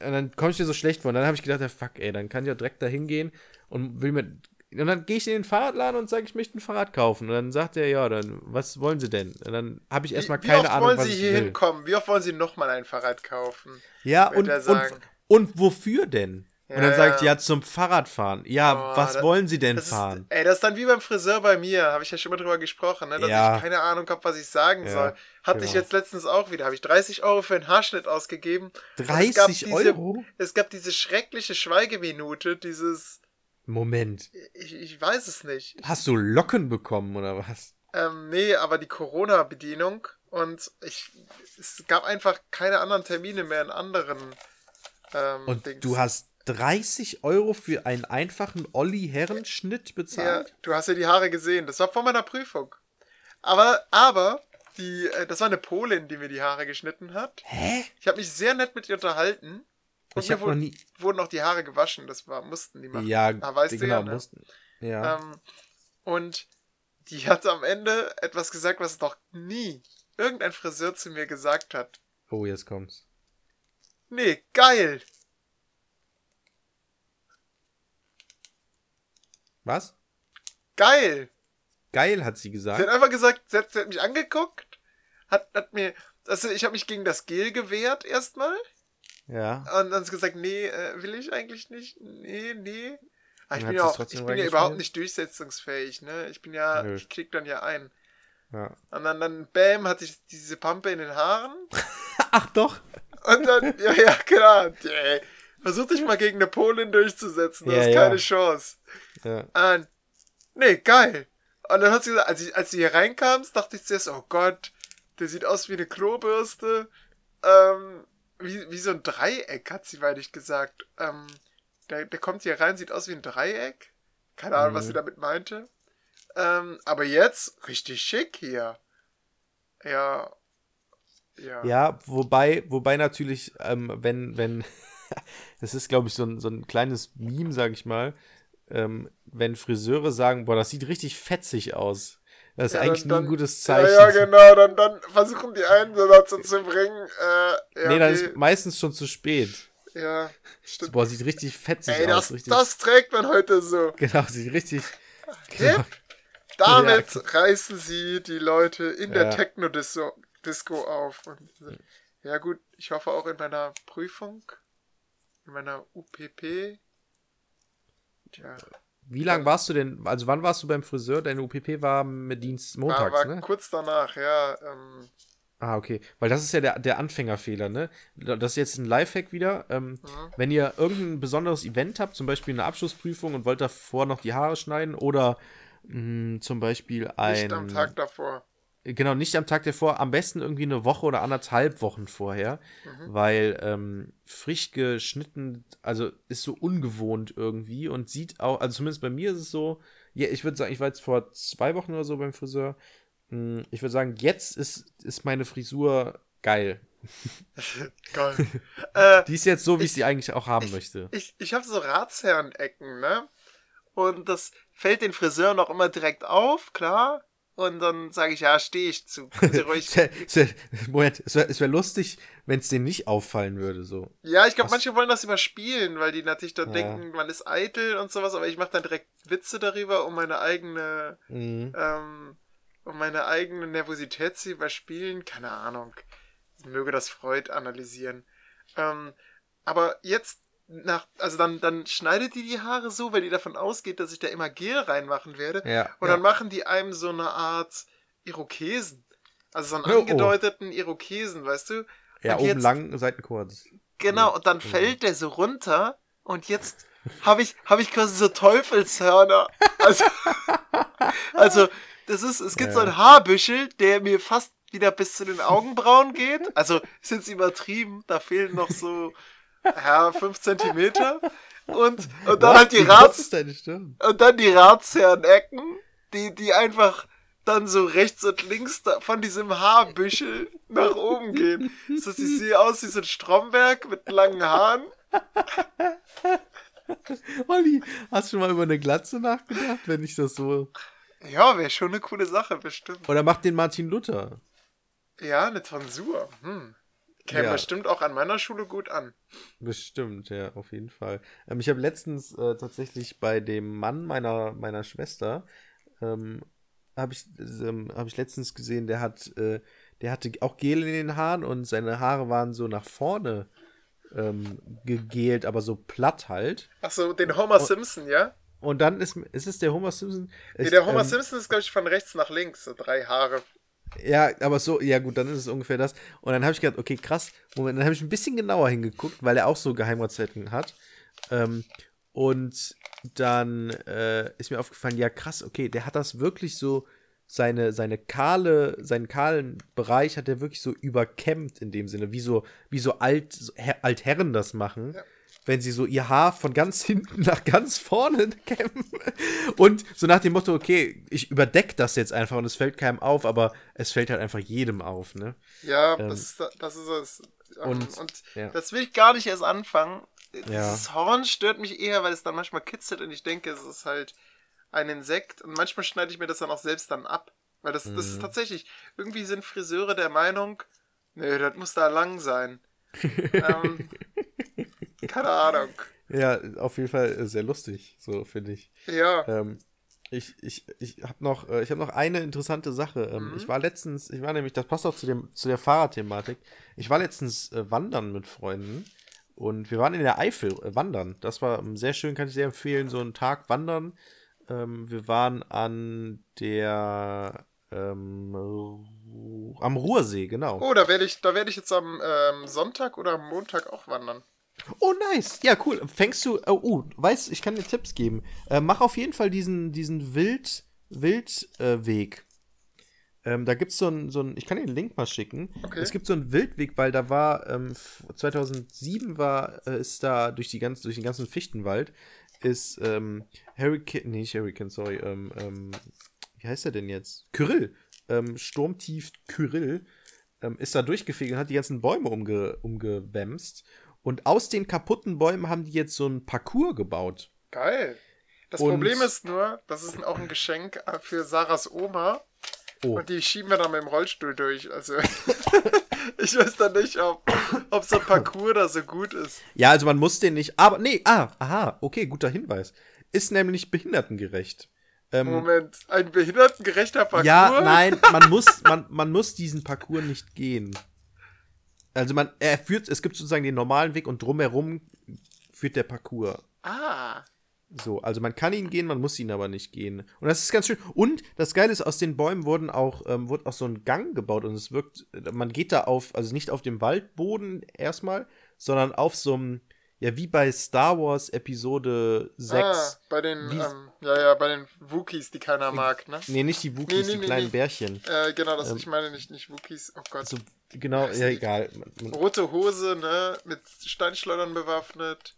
und dann komme ich mir so schlecht vor. Und dann habe ich gedacht, ja, fuck, ey, dann kann ich ja direkt da hingehen und will mir. Und dann gehe ich in den Fahrradladen und sage, ich möchte ein Fahrrad kaufen. Und dann sagt er, ja, dann, was wollen Sie denn? Und dann habe ich erstmal keine Ahnung, was. Wie oft wollen Sie hier hinkommen? Wie oft wollen Sie nochmal ein Fahrrad kaufen? Ja, und, und, und wofür denn? Und dann sagt ja, ja zum Fahrradfahren. Ja, oh, was das, wollen Sie denn fahren? Ist, ey, das ist dann wie beim Friseur bei mir, habe ich ja schon mal drüber gesprochen, ne? dass ja. ich keine Ahnung habe, was ich sagen ja, soll. Hatte genau. ich jetzt letztens auch wieder, habe ich 30 Euro für einen Haarschnitt ausgegeben. 30 diese, Euro? Es gab diese schreckliche Schweigeminute, dieses. Moment. Ich, ich weiß es nicht. Hast du Locken bekommen oder was? Ähm, nee, aber die Corona-Bedienung und ich, es gab einfach keine anderen Termine mehr in anderen. Ähm, und Dings. du hast 30 Euro für einen einfachen Olli-Herrenschnitt bezahlt? Ja, du hast ja die Haare gesehen. Das war vor meiner Prüfung. Aber, aber, die, äh, das war eine Polin, die mir die Haare geschnitten hat. Hä? Ich habe mich sehr nett mit ihr unterhalten. Und ich mir wurden, nie... wurden auch die Haare gewaschen. Das war, mussten die machen. Ja, ah, weißt genau, ja, ne? mussten. Ja. Ähm, und die hat am Ende etwas gesagt, was noch nie irgendein Friseur zu mir gesagt hat. Oh, jetzt kommt's. Nee, geil. Was? Geil! Geil, hat sie gesagt. Sie hat einfach gesagt, sie hat, sie hat mich angeguckt, hat, hat mir, also ich habe mich gegen das Gel gewehrt erstmal. Ja. Und dann hat sie gesagt, nee, äh, will ich eigentlich nicht. Nee, nee. Aber ich bin ja auch, ich bin ja überhaupt nicht durchsetzungsfähig, ne? Ich bin ja, Nö. ich krieg dann ja ein. Ja. Und dann, dann, bam, hatte ich diese Pampe in den Haaren. Ach doch. Und dann, ja, ja, klar. Versuch dich mal gegen eine Polin durchzusetzen, du ja, hast ja. keine Chance. Ja. Und, nee, geil. Und dann hat sie gesagt, als, ich, als sie hier reinkam, dachte ich zuerst, oh Gott, der sieht aus wie eine Klobürste. Ähm, wie, wie so ein Dreieck, hat sie weinig gesagt. Ähm, der, der kommt hier rein, sieht aus wie ein Dreieck. Keine Ahnung, mhm. was sie damit meinte. Ähm, aber jetzt richtig schick hier. Ja. Ja, ja wobei, wobei natürlich, ähm, wenn, wenn, das ist, glaube ich, so ein, so ein kleines Meme, sag ich mal, ähm, wenn Friseure sagen, boah, das sieht richtig fetzig aus. Das ist ja, eigentlich dann, nie ein gutes Zeichen. Ja, ja genau, dann, dann versuchen die einen so dazu zu bringen. Äh, ja, nee, dann ist meistens schon zu spät. Ja, stimmt. Boah, sieht richtig fetzig Ey, aus. Das, richtig... das trägt man heute so. Genau, sieht richtig. Genau. Damit ja. reißen sie die Leute in der Techno-Disco auf. Und, ja, gut, ich hoffe auch in meiner Prüfung, in meiner UPP, Tja. Wie lange warst du denn, also wann warst du beim Friseur? Deine UPP war mit Dienst montags, war, war ne? kurz danach, ja. Ähm. Ah, okay. Weil das ist ja der, der Anfängerfehler, ne? Das ist jetzt ein Lifehack wieder. Ähm, mhm. Wenn ihr irgendein besonderes Event habt, zum Beispiel eine Abschlussprüfung und wollt davor noch die Haare schneiden oder mh, hm, zum Beispiel ein. Nicht am Tag davor. Genau, nicht am Tag davor, am besten irgendwie eine Woche oder anderthalb Wochen vorher, mhm. weil ähm, frisch geschnitten, also ist so ungewohnt irgendwie und sieht auch, also zumindest bei mir ist es so, ja, ich würde sagen, ich war jetzt vor zwei Wochen oder so beim Friseur, hm, ich würde sagen, jetzt ist, ist meine Frisur geil. geil. äh, Die ist jetzt so, wie ich, ich sie eigentlich auch haben ich, möchte. Ich, ich habe so Ratsherrenecken, ne? Und das fällt den Friseuren auch immer direkt auf, klar. Und dann sage ich, ja, stehe ich zu. wär, Moment, es wäre wär lustig, wenn es denen nicht auffallen würde. so. Ja, ich glaube, manche wollen das überspielen, weil die natürlich dann ja. denken, man ist eitel und sowas, aber ich mache dann direkt Witze darüber, um meine eigene, mhm. ähm, um meine eigene Nervosität zu überspielen. Keine Ahnung. Möge das Freud analysieren. Ähm, aber jetzt nach, also dann, dann schneidet die die Haare so, weil die davon ausgeht, dass ich da immer Gel reinmachen werde. Ja, und ja. dann machen die einem so eine Art Irokesen. Also so einen oh, oh. angedeuteten Irokesen, weißt du? Ja, und oben jetzt, lang, Seiten kurz. Genau, und dann genau. fällt der so runter und jetzt habe ich, hab ich quasi so Teufelshörner. Also, also das ist, es gibt ja. so einen Haarbüschel, der mir fast wieder bis zu den Augenbrauen geht. Also ist jetzt übertrieben, da fehlen noch so ja, 5 Zentimeter. Und, und dann halt die Rats und dann die Ratsherrenecken, die, die einfach dann so rechts und links von diesem Haarbüschel nach oben gehen. So, sie sieht aus wie so ein Stromberg mit langen Haaren. Olli, hast du mal über eine Glatze nachgedacht, wenn ich das so. Ja, wäre schon eine coole Sache, bestimmt. Oder macht den Martin Luther. Ja, eine Tonsur. Hm. Käme ja. bestimmt auch an meiner Schule gut an. Bestimmt, ja, auf jeden Fall. Ähm, ich habe letztens äh, tatsächlich bei dem Mann meiner, meiner Schwester, ähm, habe ich, ähm, hab ich letztens gesehen, der hat, äh, der hatte auch Gel in den Haaren und seine Haare waren so nach vorne ähm, gegelt, aber so platt halt. Achso, den Homer und, Simpson, ja? Und dann ist, ist es der Homer Simpson? Nee, der Homer ähm, Simpson ist, glaube ich, von rechts nach links, so drei Haare. Ja, aber so, ja gut, dann ist es ungefähr das. Und dann habe ich gedacht, okay, krass, Moment, dann habe ich ein bisschen genauer hingeguckt, weil er auch so Geheimratsecken hat. Ähm, und dann äh, ist mir aufgefallen, ja krass, okay, der hat das wirklich so, seine, seine kahle, seinen kahlen Bereich hat er wirklich so überkämmt in dem Sinne, wie so, wie so Alt, so Altherren das machen. Ja wenn sie so ihr Haar von ganz hinten nach ganz vorne kämmen. Und so nach dem Motto, okay, ich überdecke das jetzt einfach und es fällt keinem auf, aber es fällt halt einfach jedem auf, ne? Ja, ähm, das, ist, das ist es. Und, und ja. das will ich gar nicht erst anfangen. Dieses ja. Horn stört mich eher, weil es dann manchmal kitzelt und ich denke, es ist halt ein Insekt. Und manchmal schneide ich mir das dann auch selbst dann ab. Weil das, mhm. das ist mhm. tatsächlich, irgendwie sind Friseure der Meinung, nö, das muss da lang sein. ähm, keine Ahnung. Ja, auf jeden Fall sehr lustig, so finde ich. Ja. Ähm, ich ich, ich habe noch, äh, hab noch eine interessante Sache. Ähm, mhm. Ich war letztens, ich war nämlich, das passt auch zu, dem, zu der Fahrradthematik. Ich war letztens äh, wandern mit Freunden und wir waren in der Eifel äh, wandern. Das war ähm, sehr schön, kann ich sehr empfehlen, so einen Tag wandern. Ähm, wir waren an der am Ruhrsee, genau. Oh, da werde ich, da ich jetzt am Sonntag oder am Montag auch wandern. Oh, nice. Ja, cool. Fängst du. Oh, uh, weißt ich kann dir Tipps geben. Äh, mach auf jeden Fall diesen, diesen Wild, Wildweg. Äh, ähm, da gibt's so ein, so ein, ich kann dir den Link mal schicken. Okay. Es gibt so einen Wildweg, weil da war, ähm, 2007 war, äh, ist da durch, die ganz, durch den ganzen Fichtenwald, ist ähm, Hurricane, nee, nicht Hurricane, sorry, ähm, ähm, wie heißt er denn jetzt? Kyrill. Ähm, Sturmtief Kyrill ähm, ist da durchgefegt und hat die ganzen Bäume umge umgewämst. Und aus den kaputten Bäumen haben die jetzt so ein Parcours gebaut. Geil. Das und Problem ist nur, das ist auch ein Geschenk äh, für Sarahs Oma. Oh. Und die schieben wir dann mit dem Rollstuhl durch. Also ich weiß dann nicht, ob, ob so ein Parcours da so gut ist. Ja, also man muss den nicht. Aber nee, ah, aha, okay, guter Hinweis. Ist nämlich behindertengerecht. Ähm, Moment, ein behindertengerechter Parcours? Ja, nein, man muss, man, man muss diesen Parcours nicht gehen. Also man, er führt, es gibt sozusagen den normalen Weg und drumherum führt der Parcours. Ah. So, also man kann ihn gehen, man muss ihn aber nicht gehen. Und das ist ganz schön. Und das Geile ist, aus den Bäumen wurden auch, ähm, wurde auch so ein Gang gebaut und es wirkt, man geht da auf, also nicht auf dem Waldboden erstmal, sondern auf so einem, ja, wie bei Star Wars Episode 6. Ah, bei den, ähm, ja, ja, bei den Wookies, die keiner mag, ne? Nee, nicht die Wookies, nee, nee, die nee, kleinen Bärchen. Äh, genau, das, ähm, ich meine nicht, nicht Wookies, oh Gott. So Genau, ja, egal. Rote Hose, ne? Mit Steinschleudern bewaffnet.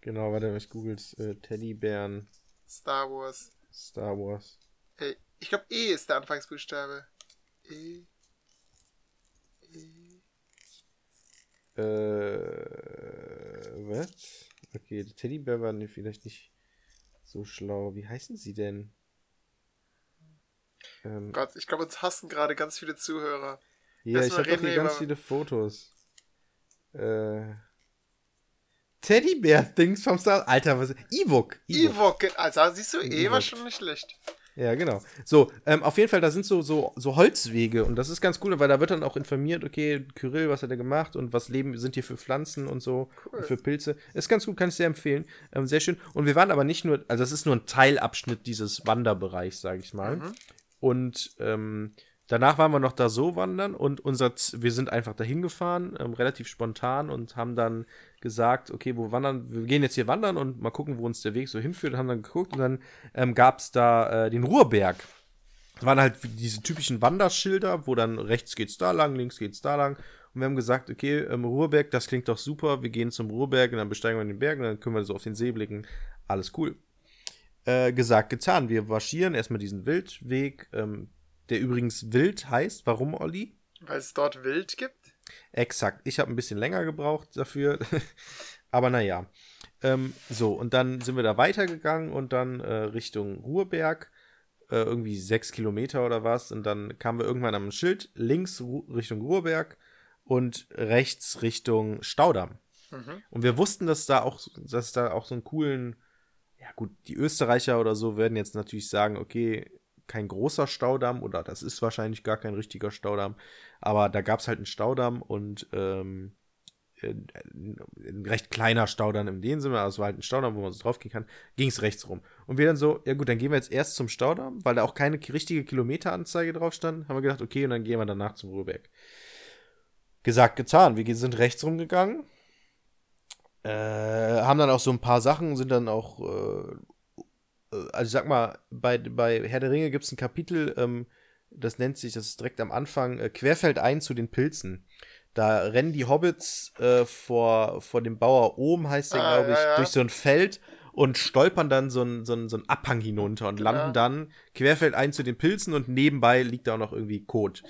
Genau, warte, ich googles äh, Teddybären. Star Wars. Star Wars. Ey, ich glaube, E ist der Anfangsbuchstabe. E. E. Äh. Was? Okay, die Teddybär waren vielleicht nicht so schlau. Wie heißen sie denn? Ähm, Gott, ich glaube, uns hassen gerade ganz viele Zuhörer. Ja, ich habe hier ganz viele Fotos. Äh. Teddybär-Things vom Star. Alter, was. Ewok. Ewok, also siehst du, eh war schon nicht schlecht. Ja, genau. So, ähm, auf jeden Fall, da sind so, so, so Holzwege und das ist ganz cool, weil da wird dann auch informiert, okay, Kyrill, was hat er gemacht und was leben, sind hier für Pflanzen und so cool. und für Pilze. Ist ganz gut, kann ich sehr empfehlen. Ähm, sehr schön. Und wir waren aber nicht nur, also das ist nur ein Teilabschnitt dieses Wanderbereichs, sage ich mal. Mhm. Und ähm, Danach waren wir noch da so wandern und unser, wir sind einfach dahin gefahren, ähm, relativ spontan und haben dann gesagt, okay, wo wandern, wir gehen jetzt hier wandern und mal gucken, wo uns der Weg so hinführt. Haben dann geguckt und dann ähm, gab es da äh, den Ruhrberg. Es waren halt diese typischen Wanderschilder, wo dann rechts geht's da lang, links geht's da lang. Und wir haben gesagt, okay, ähm, Ruhrberg, das klingt doch super. Wir gehen zum Ruhrberg und dann besteigen wir den Berg und dann können wir so auf den See blicken. Alles cool. Äh, gesagt, getan. Wir marschieren erstmal diesen Wildweg, ähm, der übrigens wild heißt. Warum, Olli? Weil es dort Wild gibt? Exakt. Ich habe ein bisschen länger gebraucht dafür. Aber naja. Ähm, so, und dann sind wir da weitergegangen und dann äh, Richtung Ruhrberg. Äh, irgendwie sechs Kilometer oder was. Und dann kamen wir irgendwann am Schild links Ru Richtung Ruhrberg und rechts Richtung Staudamm. Mhm. Und wir wussten, dass da auch, dass da auch so einen coolen, ja gut, die Österreicher oder so werden jetzt natürlich sagen, okay, kein großer Staudamm oder das ist wahrscheinlich gar kein richtiger Staudamm, aber da gab es halt einen Staudamm und ähm, ein ein recht kleiner Staudamm in dem Sinne, also es war halt ein Staudamm, wo man so drauf gehen kann, ging es rechts rum. Und wir dann so, ja gut, dann gehen wir jetzt erst zum Staudamm, weil da auch keine richtige Kilometeranzeige drauf stand, haben wir gedacht, okay, und dann gehen wir danach zum Ruhrberg. Gesagt, getan. Wir sind rechts rumgegangen, äh, haben dann auch so ein paar Sachen, sind dann auch, äh, äh, also ich sag mal, bei, bei Herr der Ringe gibt es ein Kapitel, ähm, das nennt sich, das ist direkt am Anfang, äh, Querfeld ein zu den Pilzen. Da rennen die Hobbits äh, vor, vor dem Bauer Ohm, heißt der, Ah, glaube ich, ja, ja. durch so ein Feld und stolpern dann so einen so einen- so einen Abhang hinunter und landen dann querfeld ein zu den Pilzen und nebenbei liegt da auch noch irgendwie Kot.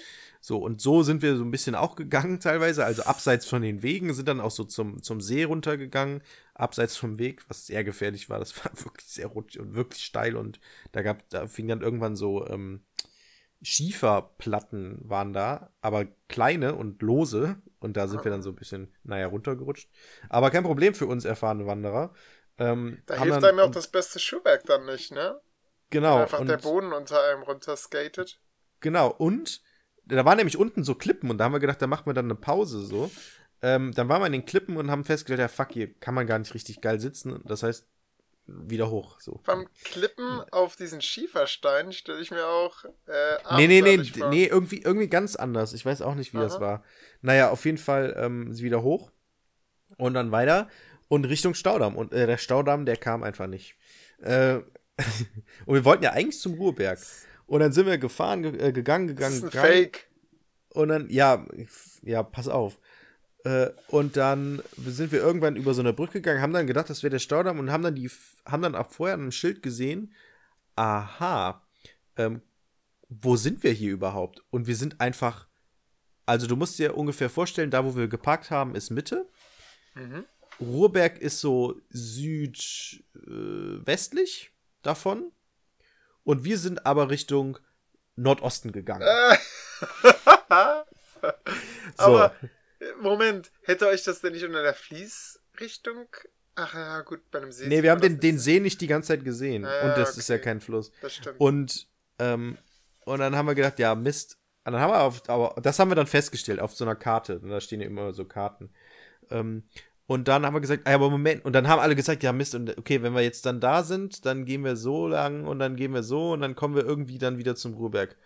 So, und so sind wir so ein bisschen auch gegangen teilweise, also abseits von den Wegen, sind dann auch so zum, zum See runtergegangen, abseits vom Weg, was sehr gefährlich war. Das war wirklich sehr rutschig und wirklich steil und da gab, da fing dann irgendwann so ähm, Schieferplatten waren da, aber kleine und lose. Und da sind wir dann so ein bisschen, naja, runtergerutscht. Aber kein Problem für uns erfahrene Wanderer. Ähm, Da hilft dann- einem ja auch das beste Schuhwerk dann nicht, ne? Genau. Wenn einfach der Boden unter einem runterskatet. Genau, und da waren nämlich unten so Klippen und da haben wir gedacht, da machen wir dann eine Pause so. Ähm, dann waren wir in den Klippen und haben festgestellt, ja fuck, hier kann man gar nicht richtig geil sitzen. Das heißt, wieder hoch. So. Beim Klippen auf diesen Schieferstein stelle ich mir auch äh, Nee, nee, nee, vor. nee, irgendwie, irgendwie ganz anders. Ich weiß auch nicht, wie das Aha. war. Naja, auf jeden Fall ähm, wieder hoch und dann weiter und Richtung Staudamm. Und äh, der Staudamm, der kam einfach nicht. Äh, und wir wollten ja eigentlich zum Ruhrberg. Und dann sind wir gefahren, ge äh, gegangen, Das gegangen, ist ein gegangen. Fake. Und dann, ja, ja, pass auf. Äh, und dann sind wir irgendwann über so eine Brücke gegangen, haben dann gedacht, das wäre der Staudamm und haben dann die, haben dann auch vorher ein Schild gesehen. Aha, ähm, wo sind wir hier überhaupt? Und wir sind einfach, also du musst dir ungefähr vorstellen, da wo wir geparkt haben, ist Mitte. Mhm. Ruhrberg ist so südwestlich davon. Und wir sind aber Richtung Nordosten gegangen. So. aber- Moment, hätte euch das denn nicht unter der Fließrichtung? Ach ja, gut, bei einem See. Nee, wir haben den, den. See nicht die ganze Zeit gesehen. Ah, und das ist ja okay. kein Fluss. Das stimmt. Und, ähm, und dann haben wir gedacht, ja, Mist. Und dann haben wir auf, aber das haben wir dann festgestellt auf so einer Karte. Und da stehen ja immer so Karten. Ähm, und dann haben wir gesagt, ah, ja, aber Moment. Und dann haben alle gesagt, ja, Mist. Und okay, wenn wir jetzt dann da sind, dann gehen wir so lang und dann gehen wir so und dann kommen wir irgendwie dann wieder zum Ruhrberg.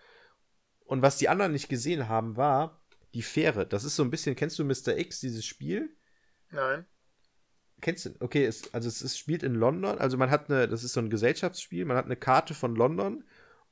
Und was die anderen nicht gesehen haben, war die Fähre. Das ist so ein bisschen, kennst du Mr. X, dieses Spiel? Nein. Kennst du? Okay, es, also es ist, spielt in London. Also man hat eine, das ist so ein Gesellschaftsspiel, man hat eine Karte von London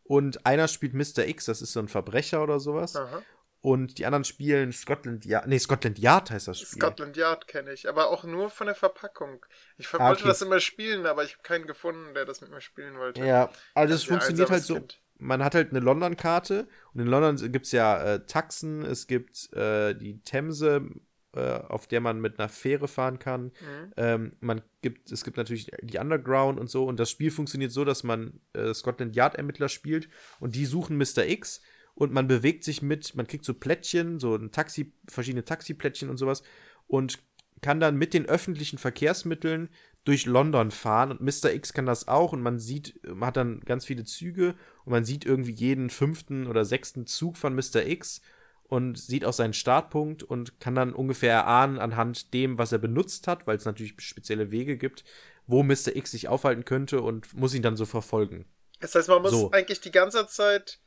und einer spielt Mr. X, das ist so ein Verbrecher oder sowas. Aha. Und die anderen spielen Scotland Yard. Nee, Scotland Yard heißt das Spiel. Scotland Yard kenne ich, aber auch nur von der Verpackung. Ich Ah, wollte okay. das immer spielen, aber ich habe keinen gefunden, der das mit mir spielen wollte. Ja, also es funktioniert halt so. Kind. Man hat halt eine London-Karte und in London gibt es ja äh, Taxen, es gibt äh, die Themse, äh, auf der man mit einer Fähre fahren kann. Mhm. Ähm, man gibt, es gibt natürlich die Underground und so und das Spiel funktioniert so, dass man äh, Scotland Yard Ermittler spielt und die suchen Mr. X und man bewegt sich mit, man kriegt so Plättchen, so ein Taxi, verschiedene Taxiplättchen und sowas und kann dann mit den öffentlichen Verkehrsmitteln durch London fahren und Mr. X kann das auch und man sieht, man hat dann ganz viele Züge und man sieht irgendwie jeden fünften oder sechsten Zug von Mr. X und sieht auch seinen Startpunkt und kann dann ungefähr erahnen anhand dem, was er benutzt hat, weil es natürlich spezielle Wege gibt, wo Mr. X sich aufhalten könnte und muss ihn dann so verfolgen. Das heißt, man muss So. eigentlich die ganze Zeit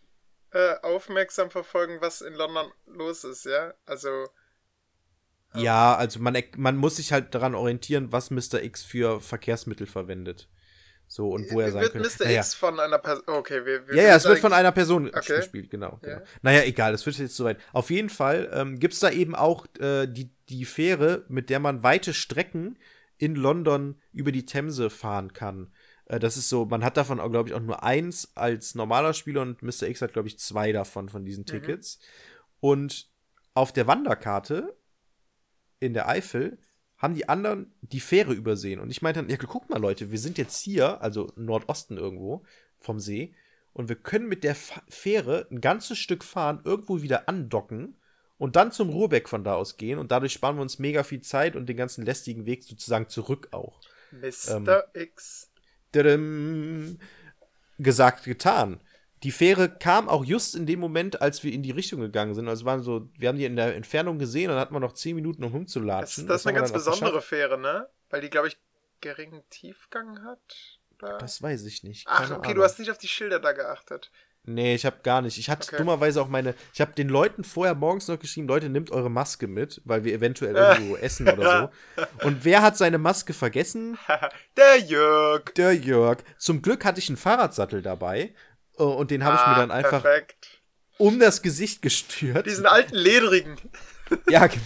äh, aufmerksam verfolgen, was in London los ist, ja? Also, Ja, also man, man muss sich halt daran orientieren, was Mr. X für Verkehrsmittel verwendet. So, und wo er sein wird könnte. Mr. Naja. X von einer Person. Okay, wir, wir Ja, ja, es wird von einer Person Okay. gespielt, genau. Ja. genau. Naja, egal, das wird jetzt soweit. Auf jeden Fall ähm, gibt es da eben auch äh, die, die Fähre, mit der man weite Strecken in London über die Themse fahren kann. Äh, das ist so, man hat davon, glaube ich, auch nur eins als normaler Spieler und Mr. X hat, glaube ich, zwei davon, von diesen Tickets. Und auf der Wanderkarte in der Eifel haben die anderen die Fähre übersehen. Und ich meinte dann, ja, guck mal, Leute, wir sind jetzt hier, also Nordosten irgendwo vom See, und wir können mit der Fähre ein ganzes Stück fahren, irgendwo wieder andocken und dann zum Ruhrbeck von da aus gehen. Und dadurch sparen wir uns mega viel Zeit und den ganzen lästigen Weg sozusagen zurück auch. Mr. ähm, X. Gesagt, getan. Die Fähre kam auch just in dem Moment, als wir in die Richtung gegangen sind. Also waren so, wir haben die in der Entfernung gesehen und dann hatten wir noch 10 Minuten, um Das, rumzulatschen. das ist eine ganz besondere. Fähre, ne? Weil die, glaube ich, geringen Tiefgang hat. Oder? Das weiß ich nicht. Ach, keine okay, Ahnung. du hast nicht auf die Schilder da geachtet. Nee, ich habe gar nicht. Ich hatte Okay. dummerweise auch meine. Ich habe den Leuten vorher morgens noch geschrieben: Leute, nehmt eure Maske mit, weil wir eventuell irgendwo essen oder so. Und wer hat seine Maske vergessen? Der Jörg. Der Jörg. Zum Glück hatte ich einen Fahrradsattel dabei. äh, Und den habe ich mir Ah, dann einfach Perfekt. um das Gesicht gestürzt. Diesen alten ledrigen. ja, ge-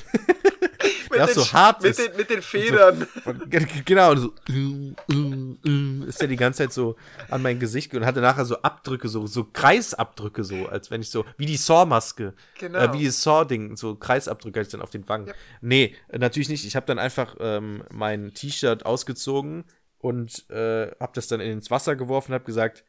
Mit, Ja, den, so hart mit, ist. den, mit den Federn. Ge- genau, und so äh, äh, äh, ist der die ganze Zeit so an mein Gesicht und hatte nachher so Abdrücke, so, so Kreisabdrücke, so, als wenn ich so, wie die Saw-Maske, Genau. äh, wie dieses Saw-Ding, so Kreisabdrücke hatte ich dann auf den Wangen. Ja. Nee, natürlich nicht. Ich habe dann einfach ähm, mein T-Shirt ausgezogen und äh, habe das dann ins Wasser geworfen und habe gesagt,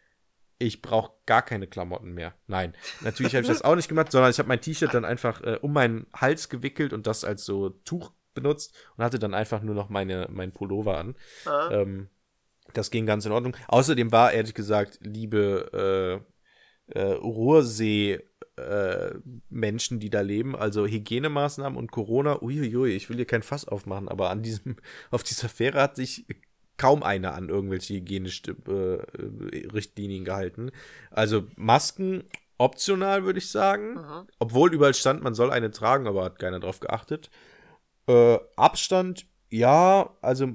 ich brauche gar keine Klamotten mehr. Nein, natürlich habe ich das auch nicht gemacht, sondern ich habe mein T-Shirt dann einfach äh, um meinen Hals gewickelt und das als so Tuch benutzt und hatte dann einfach nur noch meine, mein Pullover an. Ah. Ähm, das ging ganz in Ordnung. Außerdem war, ehrlich gesagt, liebe äh, äh, Ruhrsee äh, Menschen, die da leben, also Hygienemaßnahmen und Corona, uiuiui, ich will hier kein Fass aufmachen, aber an diesem, auf dieser Fähre hat sich kaum einer an irgendwelche Hygienerichtlinien gehalten. Also Masken optional, würde ich sagen. Mhm. Obwohl überall stand, man soll eine tragen, aber hat keiner drauf geachtet. Äh, Abstand, ja, also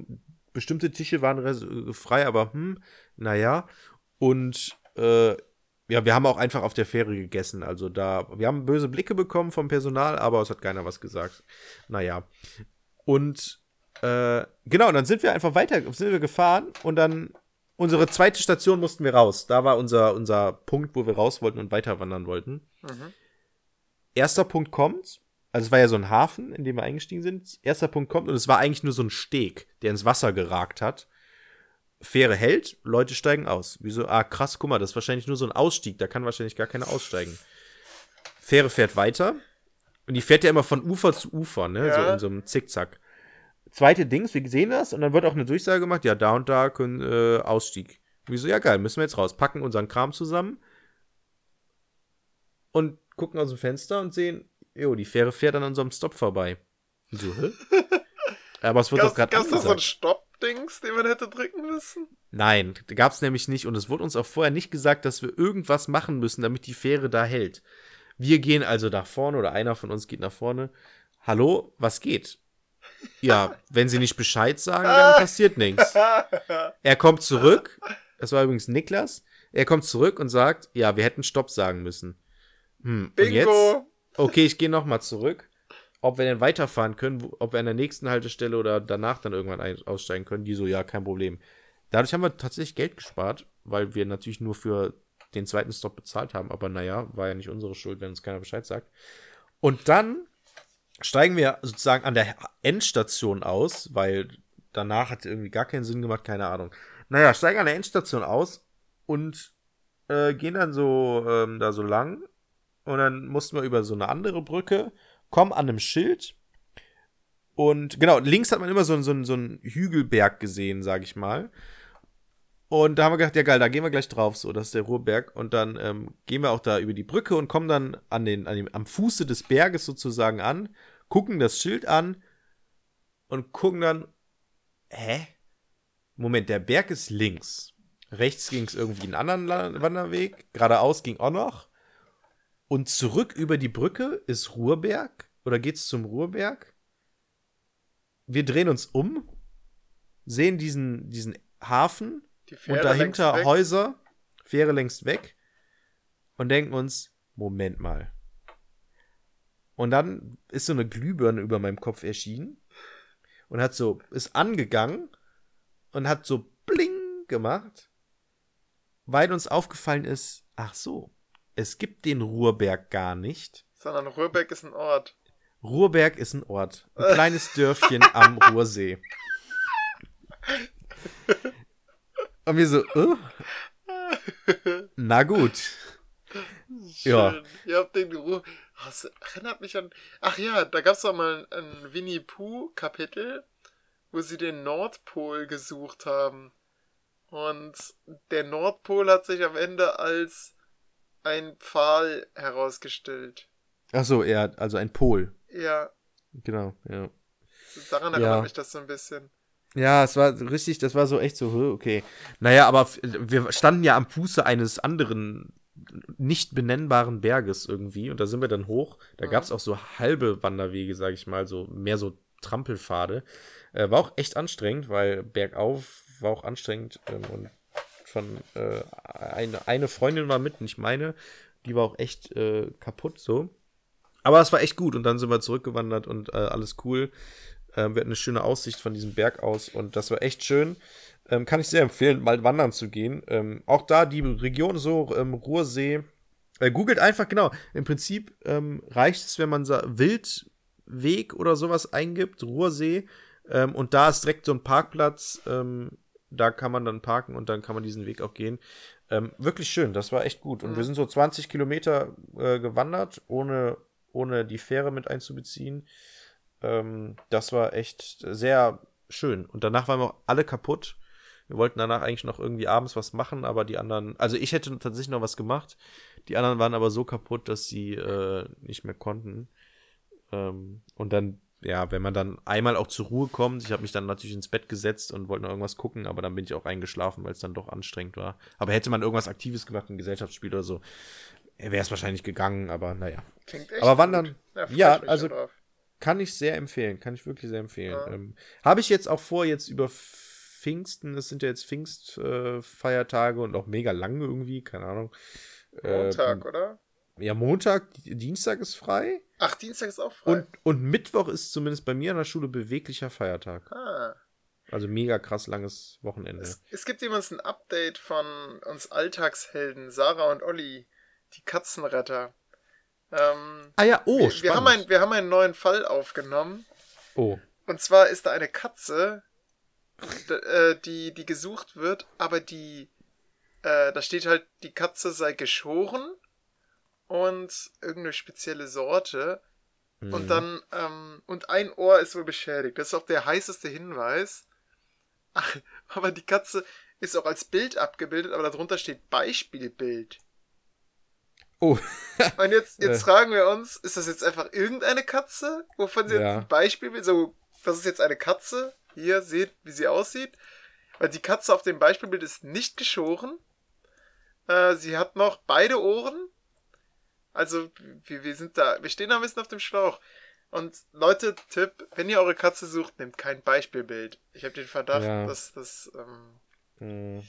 bestimmte Tische waren äh, frei, aber hm, naja. Und äh, ja, wir haben auch einfach auf der Fähre gegessen. Also da, wir haben böse Blicke bekommen vom Personal, aber es hat keiner was gesagt. Naja. Und äh, genau, und dann sind wir einfach weiter, sind wir gefahren und dann unsere zweite Station mussten wir raus. Da war unser, unser Punkt, wo wir raus wollten und weiter wandern wollten. Mhm. Erster Punkt kommt, also es war ja so ein Hafen, in dem wir eingestiegen sind. Erster Punkt kommt und es war eigentlich nur so ein Steg, der ins Wasser geragt hat. Fähre hält, Leute steigen aus. Wieso? Ah, krass, guck mal, das ist wahrscheinlich nur so ein Ausstieg, da kann wahrscheinlich gar keiner aussteigen. Fähre fährt weiter und die fährt ja immer von Ufer zu Ufer, ne? Ja. So in so einem Zickzack. Zweite Dings, wir sehen das und dann wird auch eine Durchsage gemacht, ja, da und da können äh, Ausstieg. Wieso? Ja, geil, müssen wir jetzt raus. Packen unseren Kram zusammen und gucken aus dem Fenster und sehen, jo, die Fähre fährt an unserem Stopp vorbei. Und so, hä? Aber es wird doch Gab gerade es da so ein. Stopp-Dings, den man hätte drücken müssen? Nein, gab es nämlich nicht und es wurde uns auch vorher nicht gesagt, dass wir irgendwas machen müssen, damit die Fähre da hält. Wir gehen also nach vorne oder einer von uns geht nach vorne. Hallo, was geht? Ja, wenn sie nicht Bescheid sagen, dann passiert nichts. Er kommt zurück. Das war übrigens Niklas. Er kommt zurück und sagt, ja, wir hätten Stopp sagen müssen. Hm, und jetzt? Bingo! Okay, ich gehe nochmal zurück. Ob wir denn weiterfahren können, ob wir an der nächsten Haltestelle oder danach dann irgendwann aussteigen können. Die so, ja, kein Problem. Dadurch haben wir tatsächlich Geld gespart, weil wir natürlich nur für den zweiten Stop bezahlt haben. Aber naja, war ja nicht unsere Schuld, wenn uns keiner Bescheid sagt. Und dann steigen wir sozusagen an der Endstation aus, weil danach hat irgendwie gar keinen Sinn gemacht, keine Ahnung. Naja, steigen an der Endstation aus und äh, gehen dann so ähm, da so lang und dann mussten wir über so eine andere Brücke, kommen an einem Schild und genau, links hat man immer so, so, so einen Hügelberg gesehen, sag ich mal. Und da haben wir gedacht, ja geil, da gehen wir gleich drauf, so, das ist der Ruhrberg. Und dann ähm, gehen wir auch da über die Brücke und kommen dann an den, an dem, am Fuße des Berges sozusagen an, gucken das Schild an und gucken dann, hä? Moment, der Berg ist links. Rechts ging es irgendwie einen anderen Wanderweg, geradeaus ging auch noch. Und zurück über die Brücke ist Ruhrberg oder geht's zum Ruhrberg? Wir drehen uns um, sehen diesen, diesen Hafen und dahinter. Häuser, Fähre längst weg und denken uns, Moment mal. Und dann ist so eine Glühbirne über meinem Kopf erschienen und hat so, ist angegangen und hat so bling gemacht, weil uns aufgefallen ist, ach so, es gibt den Ruhrberg gar nicht. Sondern Rührbeck ist ein Ort. Ruhrberg ist ein Ort, ein kleines Dörfchen am Ruhrsee. Und wir so, äh? na gut. Ja. Schön. Ihr habt den Ruhr. Oh, Das erinnert mich an. Ach ja, da gab es doch mal ein, Winnie Pooh-Kapitel, wo sie den Nordpol gesucht haben. Und der Nordpol hat sich am Ende als ein Pfahl herausgestellt. Ach so, er hat also ein Pol. Ja, Genau, ja. daran Ja. erinnert mich das so ein bisschen. Ja, es war richtig, das war so echt so, okay. Naja, aber wir standen ja am Fuße eines anderen nicht benennbaren Berges irgendwie und da sind wir dann hoch. Da Mhm. gab es auch so halbe Wanderwege, sag ich mal, so mehr so Trampelpfade. Äh, war auch echt anstrengend, weil bergauf war auch anstrengend ähm, und von äh, eine, eine Freundin war mit, nicht meine, die war auch echt äh, kaputt so. Aber es war echt gut und dann sind wir zurückgewandert und äh, alles cool. Ähm, wir hatten eine schöne Aussicht von diesem Berg aus und das war echt schön. Ähm, kann ich sehr empfehlen, mal wandern zu gehen. Ähm, auch da die Region so, ähm, Ruhrsee. Äh, googelt einfach, genau. Im Prinzip ähm, reicht es, wenn man Wildweg oder sowas eingibt, Ruhrsee. Ähm, und da ist direkt so ein Parkplatz. Da kann man dann parken und dann kann man diesen Weg auch gehen. Wirklich schön, das war echt gut. Und Mhm. wir sind so 20 Kilometer äh, gewandert, ohne, ohne die Fähre mit einzubeziehen. Ähm, das war echt sehr schön. Und danach waren wir auch alle kaputt. Wir wollten danach eigentlich noch irgendwie abends was machen, aber die anderen, also ich hätte tatsächlich noch was gemacht. Die anderen waren aber so kaputt, dass sie äh, nicht mehr konnten. Ähm, und dann, ja, wenn man dann einmal auch zur Ruhe kommt, ich habe mich dann natürlich ins Bett gesetzt und wollte noch irgendwas gucken, aber dann bin ich auch eingeschlafen, weil es dann doch anstrengend war. Aber hätte man irgendwas Aktives gemacht, ein Gesellschaftsspiel oder so, wäre es wahrscheinlich gegangen, aber naja. Klingt echt Aber gut. wandern, Ja, ja, also- drauf. Kann ich sehr empfehlen, kann ich wirklich sehr empfehlen. Ja. Ähm, Habe ich jetzt auch vor, jetzt über Pfingsten, es sind ja jetzt Pfingstfeiertage äh, und auch mega lang irgendwie, keine Ahnung. Montag, Ähm, oder? ja, Montag, Dienstag ist frei Ach, Dienstag ist auch frei. und, und Mittwoch ist zumindest bei mir an der Schule beweglicher Feiertag. ah. Also mega krass langes Wochenende. Es, es gibt übrigens ein Update von uns Alltagshelden, Sarah und Olli, die Katzenretter. Ähm, ah ja, oh, wir, wir, spannend. haben ein, wir haben einen neuen Fall aufgenommen. oh, Und zwar ist da eine Katze, äh, die, die gesucht wird, aber die, äh, da steht halt, die Katze sei geschoren und irgendeine spezielle Sorte. hm. Und dann, ähm, und ein Ohr ist wohl beschädigt. Das ist auch der heißeste Hinweis. Ach, aber die Katze ist auch als Bild abgebildet, aber darunter steht Beispielbild. Oh, Und jetzt, jetzt Äh. fragen wir uns, ist das jetzt einfach irgendeine Katze? Wovon sie Ja. jetzt ein Beispielbild, so, das ist jetzt eine Katze. Hier, seht, wie sie aussieht. Weil die Katze auf dem Beispielbild ist nicht geschoren. Äh, sie hat noch beide Ohren. Also, wir, wir sind da, wir stehen da ein bisschen auf dem Schlauch. Und Leute, Tipp, wenn ihr eure Katze sucht, nehmt kein Beispielbild. Ich habe den Verdacht, Ja. dass das ähm, hm.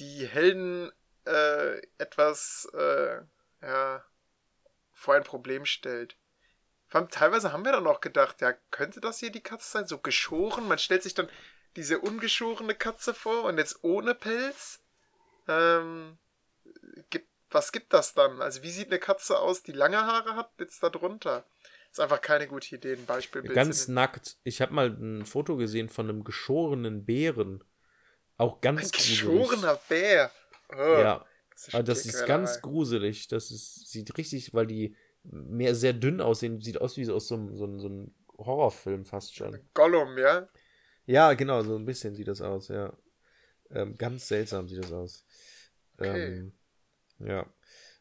die Helden äh, etwas äh, ja, vor ein Problem stellt. Vor allem teilweise haben wir dann auch gedacht, ja, könnte das hier die Katze sein? So geschoren? Man stellt sich dann diese ungeschorene Katze vor und jetzt ohne Pelz. Ähm, gibt, was gibt das dann? Also wie sieht eine Katze aus, die lange Haare hat, jetzt da drunter? Ist einfach keine gute Idee, ein Beispielbild. Ganz nackt. Ich habe mal ein Foto gesehen von einem geschorenen Bären. Auch ganz ein gruselig. geschorener Bär. Oh, Ja, das ist, das ist ganz gruselig. Das ist, sieht richtig, weil die mehr sehr dünn aussehen. Sieht aus wie so aus so einem, so einem, so einem Horrorfilm fast schon. Gollum, ja? Ja, genau, so ein bisschen sieht das aus, ja. Ähm, ganz seltsam sieht das aus. Okay. Ähm, ja.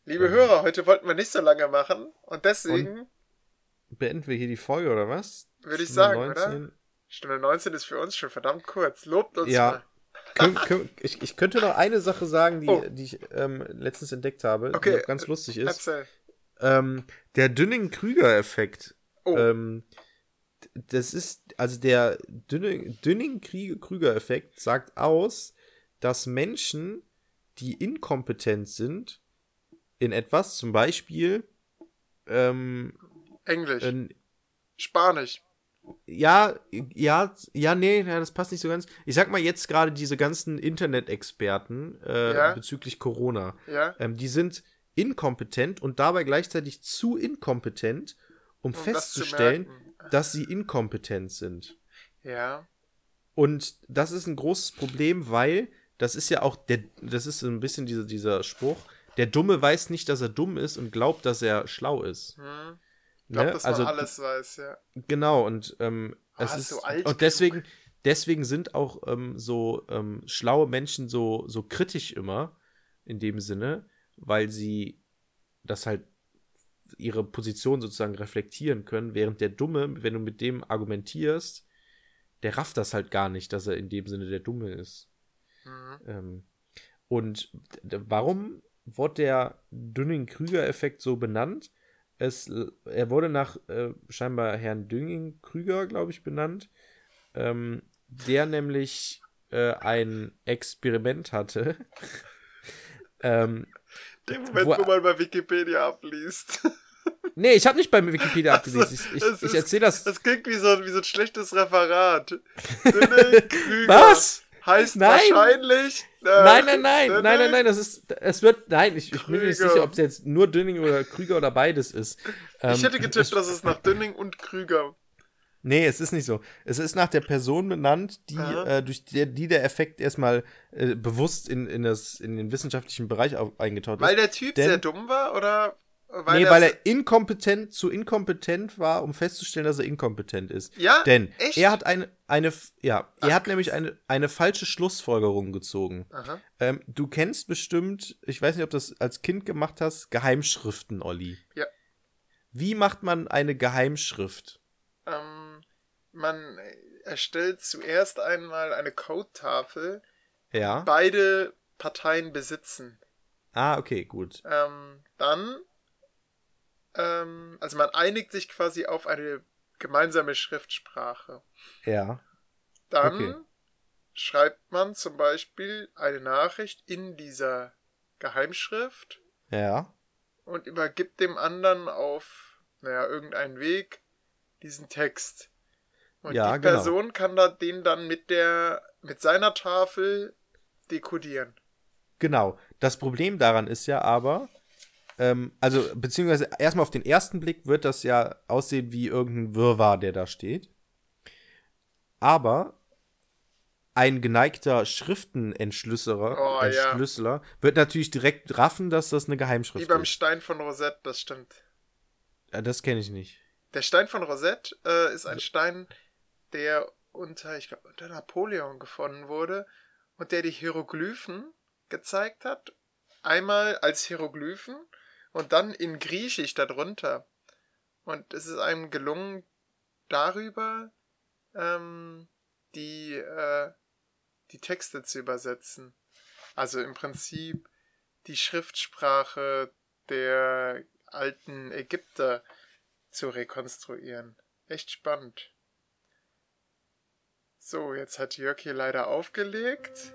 Liebe Ähm. Hörer, heute wollten wir nicht so lange machen und deswegen Beenden wir hier die Folge, oder was? würde ich Stunde sagen, oder? Stunde 19 ist für uns schon verdammt kurz. Lobt uns Ja. mal. Ich, ich könnte noch eine Sache sagen, die, Oh. die ich ähm, letztens entdeckt habe, Okay, die auch ganz lustig ist. Ähm, der Dünning-Krüger-Effekt. Oh, Ähm, das ist, also der Dünning- Dünning-Krüger-Effekt sagt aus, dass Menschen, die inkompetent sind in etwas, zum Beispiel, ähm, Englisch. äh, Spanisch. Ja, ja, ja, nee, ja, das passt nicht so ganz. Ich sag mal jetzt gerade diese ganzen Internet-Experten äh, Ja. bezüglich Corona. Ja. Ähm, die sind inkompetent und dabei gleichzeitig zu inkompetent, um, Um das zu festzustellen, merken. dass sie inkompetent sind. Ja. Und das ist ein großes Problem, weil das ist ja auch der, das ist so ein bisschen dieser, dieser Spruch, der Dumme weiß nicht, dass er dumm ist und glaubt, dass er schlau ist. Hm. Ich glaube, Ne? dass Also man alles weiß, ja. genau und ähm, es Ah, ist so alt und deswegen deswegen sind auch ähm, so ähm, schlaue Menschen so so kritisch immer in dem Sinne, weil sie das halt ihre Position sozusagen reflektieren können, während der Dumme, wenn du mit dem argumentierst, der rafft das halt gar nicht, dass er in dem Sinne der Dumme ist. Mhm. Ähm, und warum wurde der Dünning-Krüger-Effekt so benannt? Es, er wurde nach äh, scheinbar Herrn Dünning-Krüger, glaube ich, benannt, ähm, der nämlich äh, ein Experiment hatte. ähm, Den Moment, Wo- wo, man bei Wikipedia abliest. nee, ich habe nicht bei Wikipedia Also, abgelesen. Ich, ich, ich erzähle das. Das klingt wie so, ein- wie so ein schlechtes Referat. Krüger Was? Heißt Nein. wahrscheinlich. äh, Nein, nein, nein, Dünne nein, nein, nein, das ist, es wird, nein, ich, ich bin mir nicht sicher, ob es jetzt nur Dünning oder Krüger oder beides ist. Ähm, Ich hätte getippt, dass es nach Dünning und Krüger. Nee, es ist nicht so. Es ist nach der Person benannt, die, äh, durch die, die der Effekt erstmal äh, bewusst in, in, das, in den wissenschaftlichen Bereich auf, eingetaucht Weil ist. der Typ Denn- sehr dumm war oder weil nee, weil er inkompetent zu inkompetent war, um festzustellen, dass er inkompetent ist. Ja, Denn echt? er hat eine, eine ja, Ach, er hat krass. nämlich eine, eine falsche Schlussfolgerung gezogen. Aha. Ähm, du kennst bestimmt, ich weiß nicht, ob du das als Kind gemacht hast, Geheimschriften, Olli. Ja. Wie macht man eine Geheimschrift? Ähm, man erstellt zuerst einmal eine Codetafel, Ja. beide Parteien besitzen. Ah, okay, gut. Ähm, dann, ähm, also man einigt sich quasi auf eine gemeinsame Schriftsprache. Ja. Dann Okay. schreibt man zum Beispiel eine Nachricht in dieser Geheimschrift Ja. und übergibt dem anderen auf, naja, irgendeinen Weg diesen Text. Und Ja, die genau. Person kann da den dann mit der, mit seiner Tafel dekodieren. Genau. Das Problem daran ist ja aber, ähm, also, beziehungsweise erstmal auf den ersten Blick wird das ja aussehen wie irgendein Wirrwarr, der da steht. Aber ein geneigter Schriftenentschlüsseler Oh, ja. Entschlüsseler wird natürlich direkt raffen, dass das eine Wie Geheimschrift beim ist. Stein von Rosette, das stimmt. Ja, das kenne ich nicht. Der Stein von Rosette äh, ist ein Stein, der unter, ich glaube, unter Napoleon gefunden wurde und der die Hieroglyphen gezeigt hat. Einmal als Hieroglyphen und dann in Griechisch darunter. Und es ist einem gelungen, darüber ähm, die, äh, die Texte zu übersetzen. Also im Prinzip die Schriftsprache der alten Ägypter zu rekonstruieren. Echt spannend. So, jetzt hat Jörg hier leider aufgelegt.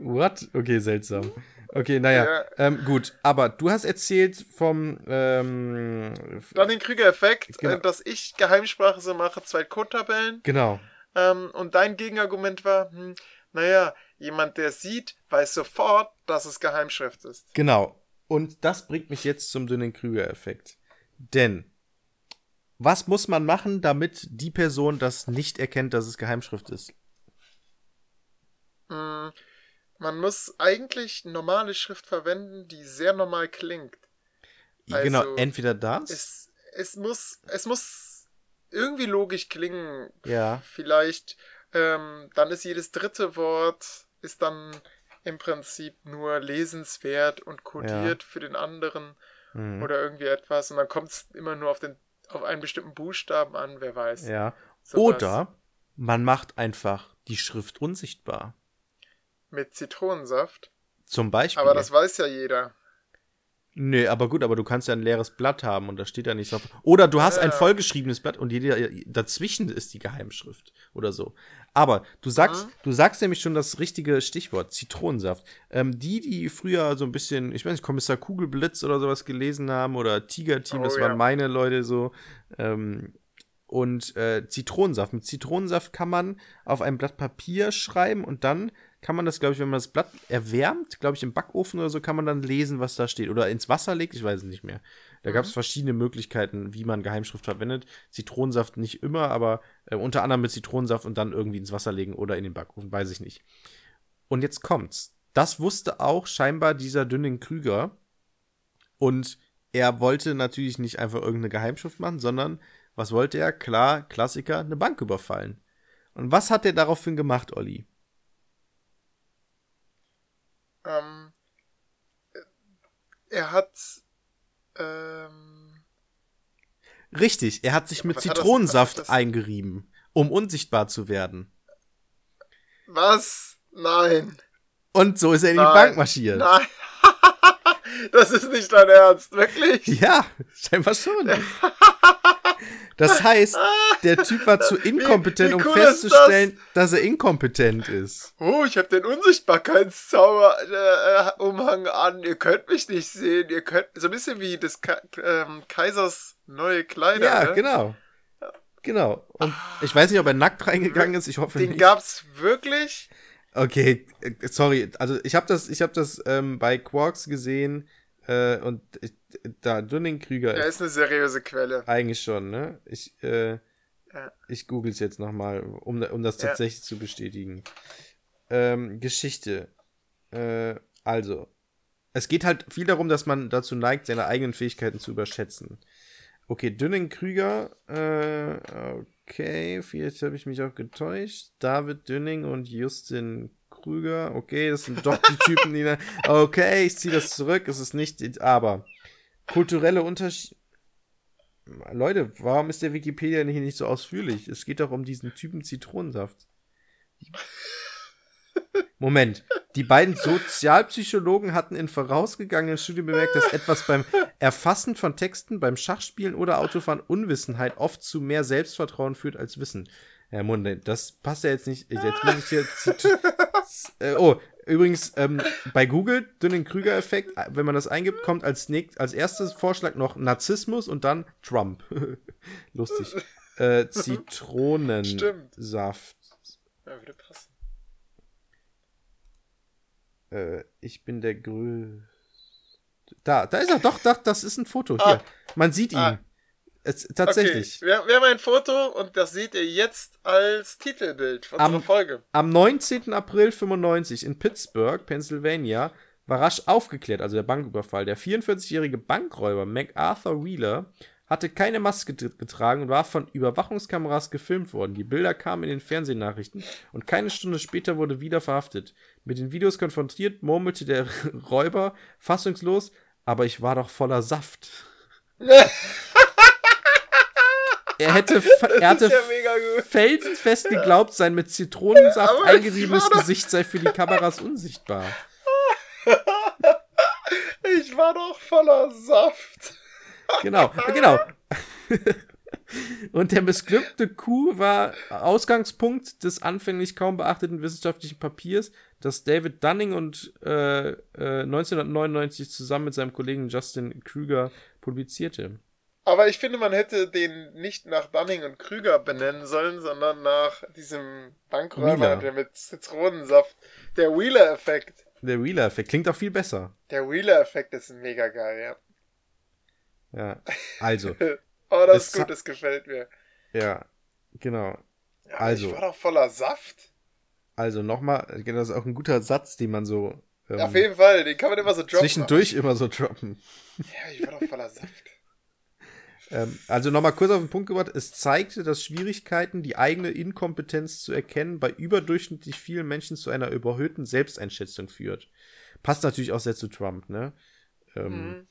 What? Okay, seltsam. Okay, naja. Ja. Ähm, gut, aber du hast erzählt vom ähm, Dann den Krüger-Effekt, Genau. äh, dass ich Geheimsprache so mache, zwei Codetabellen. genau. Ähm, und dein Gegenargument war, hm, naja, jemand, der sieht, weiß sofort, dass es Geheimschrift ist. Genau. Und das bringt mich jetzt zum dünnen Krüger-Effekt. Denn was muss man machen, damit die Person das nicht erkennt, dass es Geheimschrift ist? Hm, man muss eigentlich normale Schrift verwenden, die sehr normal klingt. Also, genau, entweder das. Es, es, muss, es muss irgendwie logisch klingen. ja. Vielleicht, ähm, dann ist jedes dritte Wort ist dann im Prinzip nur lesenswert und kodiert für den anderen Mhm. oder irgendwie etwas. Und dann kommt es immer nur auf, den, auf einen bestimmten Buchstaben an, wer weiß. ja. Sowas. Oder man macht einfach die Schrift unsichtbar. Mit Zitronensaft. Zum Beispiel. Aber das weiß ja jeder. Nee, aber gut, aber du kannst ja ein leeres Blatt haben und da steht ja nichts drauf. Oder du hast ein Ja. vollgeschriebenes Blatt und jeder, dazwischen ist die Geheimschrift oder so. Aber du sagst, Mhm. du sagst nämlich schon das richtige Stichwort, Zitronensaft. Ähm, die, die früher so ein bisschen, ich weiß nicht, Kommissar Kugelblitz oder sowas gelesen haben oder Tiger-Team, Oh, das ja. waren meine Leute so. Ähm, und äh, Zitronensaft. Mit Zitronensaft kann man auf ein Blatt Papier schreiben und dann kann man das, glaube ich, wenn man das Blatt erwärmt, glaube ich, im Backofen oder so, kann man dann lesen, was da steht. Oder ins Wasser legt, ich weiß es nicht mehr. Da gab es verschiedene Möglichkeiten, wie man Geheimschrift verwendet. Zitronensaft nicht immer, aber äh, unter anderem mit Zitronensaft und dann irgendwie ins Wasser legen oder in den Backofen, weiß ich nicht. Und jetzt kommt's. Das wusste auch scheinbar dieser Dünning-Krüger. Und er wollte natürlich nicht einfach irgendeine Geheimschrift machen, sondern was wollte er? Klar, Klassiker, eine Bank überfallen. Und was hat er daraufhin gemacht, Olli? Ähm, äh, er hat. Ähm, Richtig, er hat sich mit Zitronensaft das? eingerieben, um unsichtbar zu werden. was? Nein. Und so ist er in die. Bank marschiert. Nein. das ist nicht dein Ernst, wirklich? Ja, scheinbar schon. Das heißt, der Typ war zu inkompetent, wie um cool ist festzustellen, dass er inkompetent ist. Oh, ich habe den Unsichtbarkeitszauber-Umhang an. Ihr könnt mich nicht sehen. Ihr könnt. So ein bisschen wie des Ka ähm, Kaisers neue Kleider. Ja, ne? genau. Genau. Und ich weiß nicht, ob er nackt reingegangen ist. Ich hoffe Den nicht. gab's wirklich. Okay, äh, sorry. Also ich habe das, ich habe das ähm, bei Quarks gesehen äh, und ich, da Dunning-Krüger Er ist ist eine seriöse Quelle. eigentlich schon. Ne? Ich, äh, Ja. ich google es jetzt noch mal, um, um das Ja. tatsächlich zu bestätigen. Ähm, Geschichte. Äh, also, es geht halt viel darum, dass man dazu neigt, seine eigenen Fähigkeiten zu überschätzen. Okay, Dünning-Krüger, äh, okay, vielleicht habe ich mich auch getäuscht. David Dünning und Justin Krüger, okay, das sind doch die Typen, die da, okay, ich ziehe das zurück, es ist nicht, aber kulturelle Unterschiede. Leute, warum ist der Wikipedia nicht, nicht so ausführlich? Es geht doch um diesen Typen Zitronensaft. Moment. Die beiden Sozialpsychologen hatten in vorausgegangenen Studien bemerkt, dass etwas beim Erfassen von Texten, beim Schachspielen oder Autofahren Unwissenheit oft zu mehr Selbstvertrauen führt als Wissen. Ja, Moment, das passt ja jetzt nicht. Jetzt muss ich hier. Zit- äh, oh, übrigens, ähm, bei Google, Dünning-Krüger-Effekt, äh, wenn man das eingibt, kommt als, nächst, als erstes Vorschlag noch Narzissmus und dann Trump. Lustig. Äh, Zitronensaft. Ja, würde passen. Äh, ich bin der größte. Da, da ist er doch, doch, das ist ein Foto. Hier. Ah. Man sieht ihn. Ah. Es, tatsächlich. Okay, wir, wir haben ein Foto und das seht ihr jetzt als Titelbild von Am- unserer Folge. Am 19. April 95 in Pittsburgh, Pennsylvania, war rasch aufgeklärt, also der Banküberfall. Der 44-jährige Bankräuber MacArthur Wheeler hatte keine Maske get- getragen und war von Überwachungskameras gefilmt worden. Die Bilder kamen in den Fernsehnachrichten und keine Stunde später wurde Wheeler verhaftet. Mit den Videos konfrontiert, murmelte der Räuber fassungslos, aber ich war doch voller Saft. Er hätte, er hatte ja felsenfest geglaubt, sein mit Zitronensaft Aber doch- Gesicht sei für die Kameras unsichtbar. Ich war doch voller Saft. Genau, genau. Und der missglückte Coup war Ausgangspunkt des anfänglich kaum beachteten wissenschaftlichen Papiers, das David Dunning und äh, äh, 1999 zusammen mit seinem Kollegen Justin Krüger publizierte. Aber ich finde, man hätte den nicht nach Dunning und Krüger benennen sollen, sondern nach diesem Bankräuber, der mit Zitronensaft. Der Wheeler-Effekt. Der Wheeler-Effekt klingt auch viel besser. Der Wheeler-Effekt ist mega geil, ja. Ja, also, Oh, das ist gut, das gefällt mir. ja, genau. Ja, Also. Ich war doch voller Saft. Also nochmal, das ist auch ein guter Satz, den man so ähm, Auf jeden Fall, den kann man immer so droppen. zwischendurch immer so droppen. Ja, ich war doch voller Saft. Ähm, also nochmal kurz auf den Punkt gebracht, es zeigte, dass Schwierigkeiten, die eigene Inkompetenz zu erkennen, bei überdurchschnittlich vielen Menschen zu einer überhöhten Selbsteinschätzung führt. Passt natürlich auch sehr zu Trump, ne? Ähm, Mhm.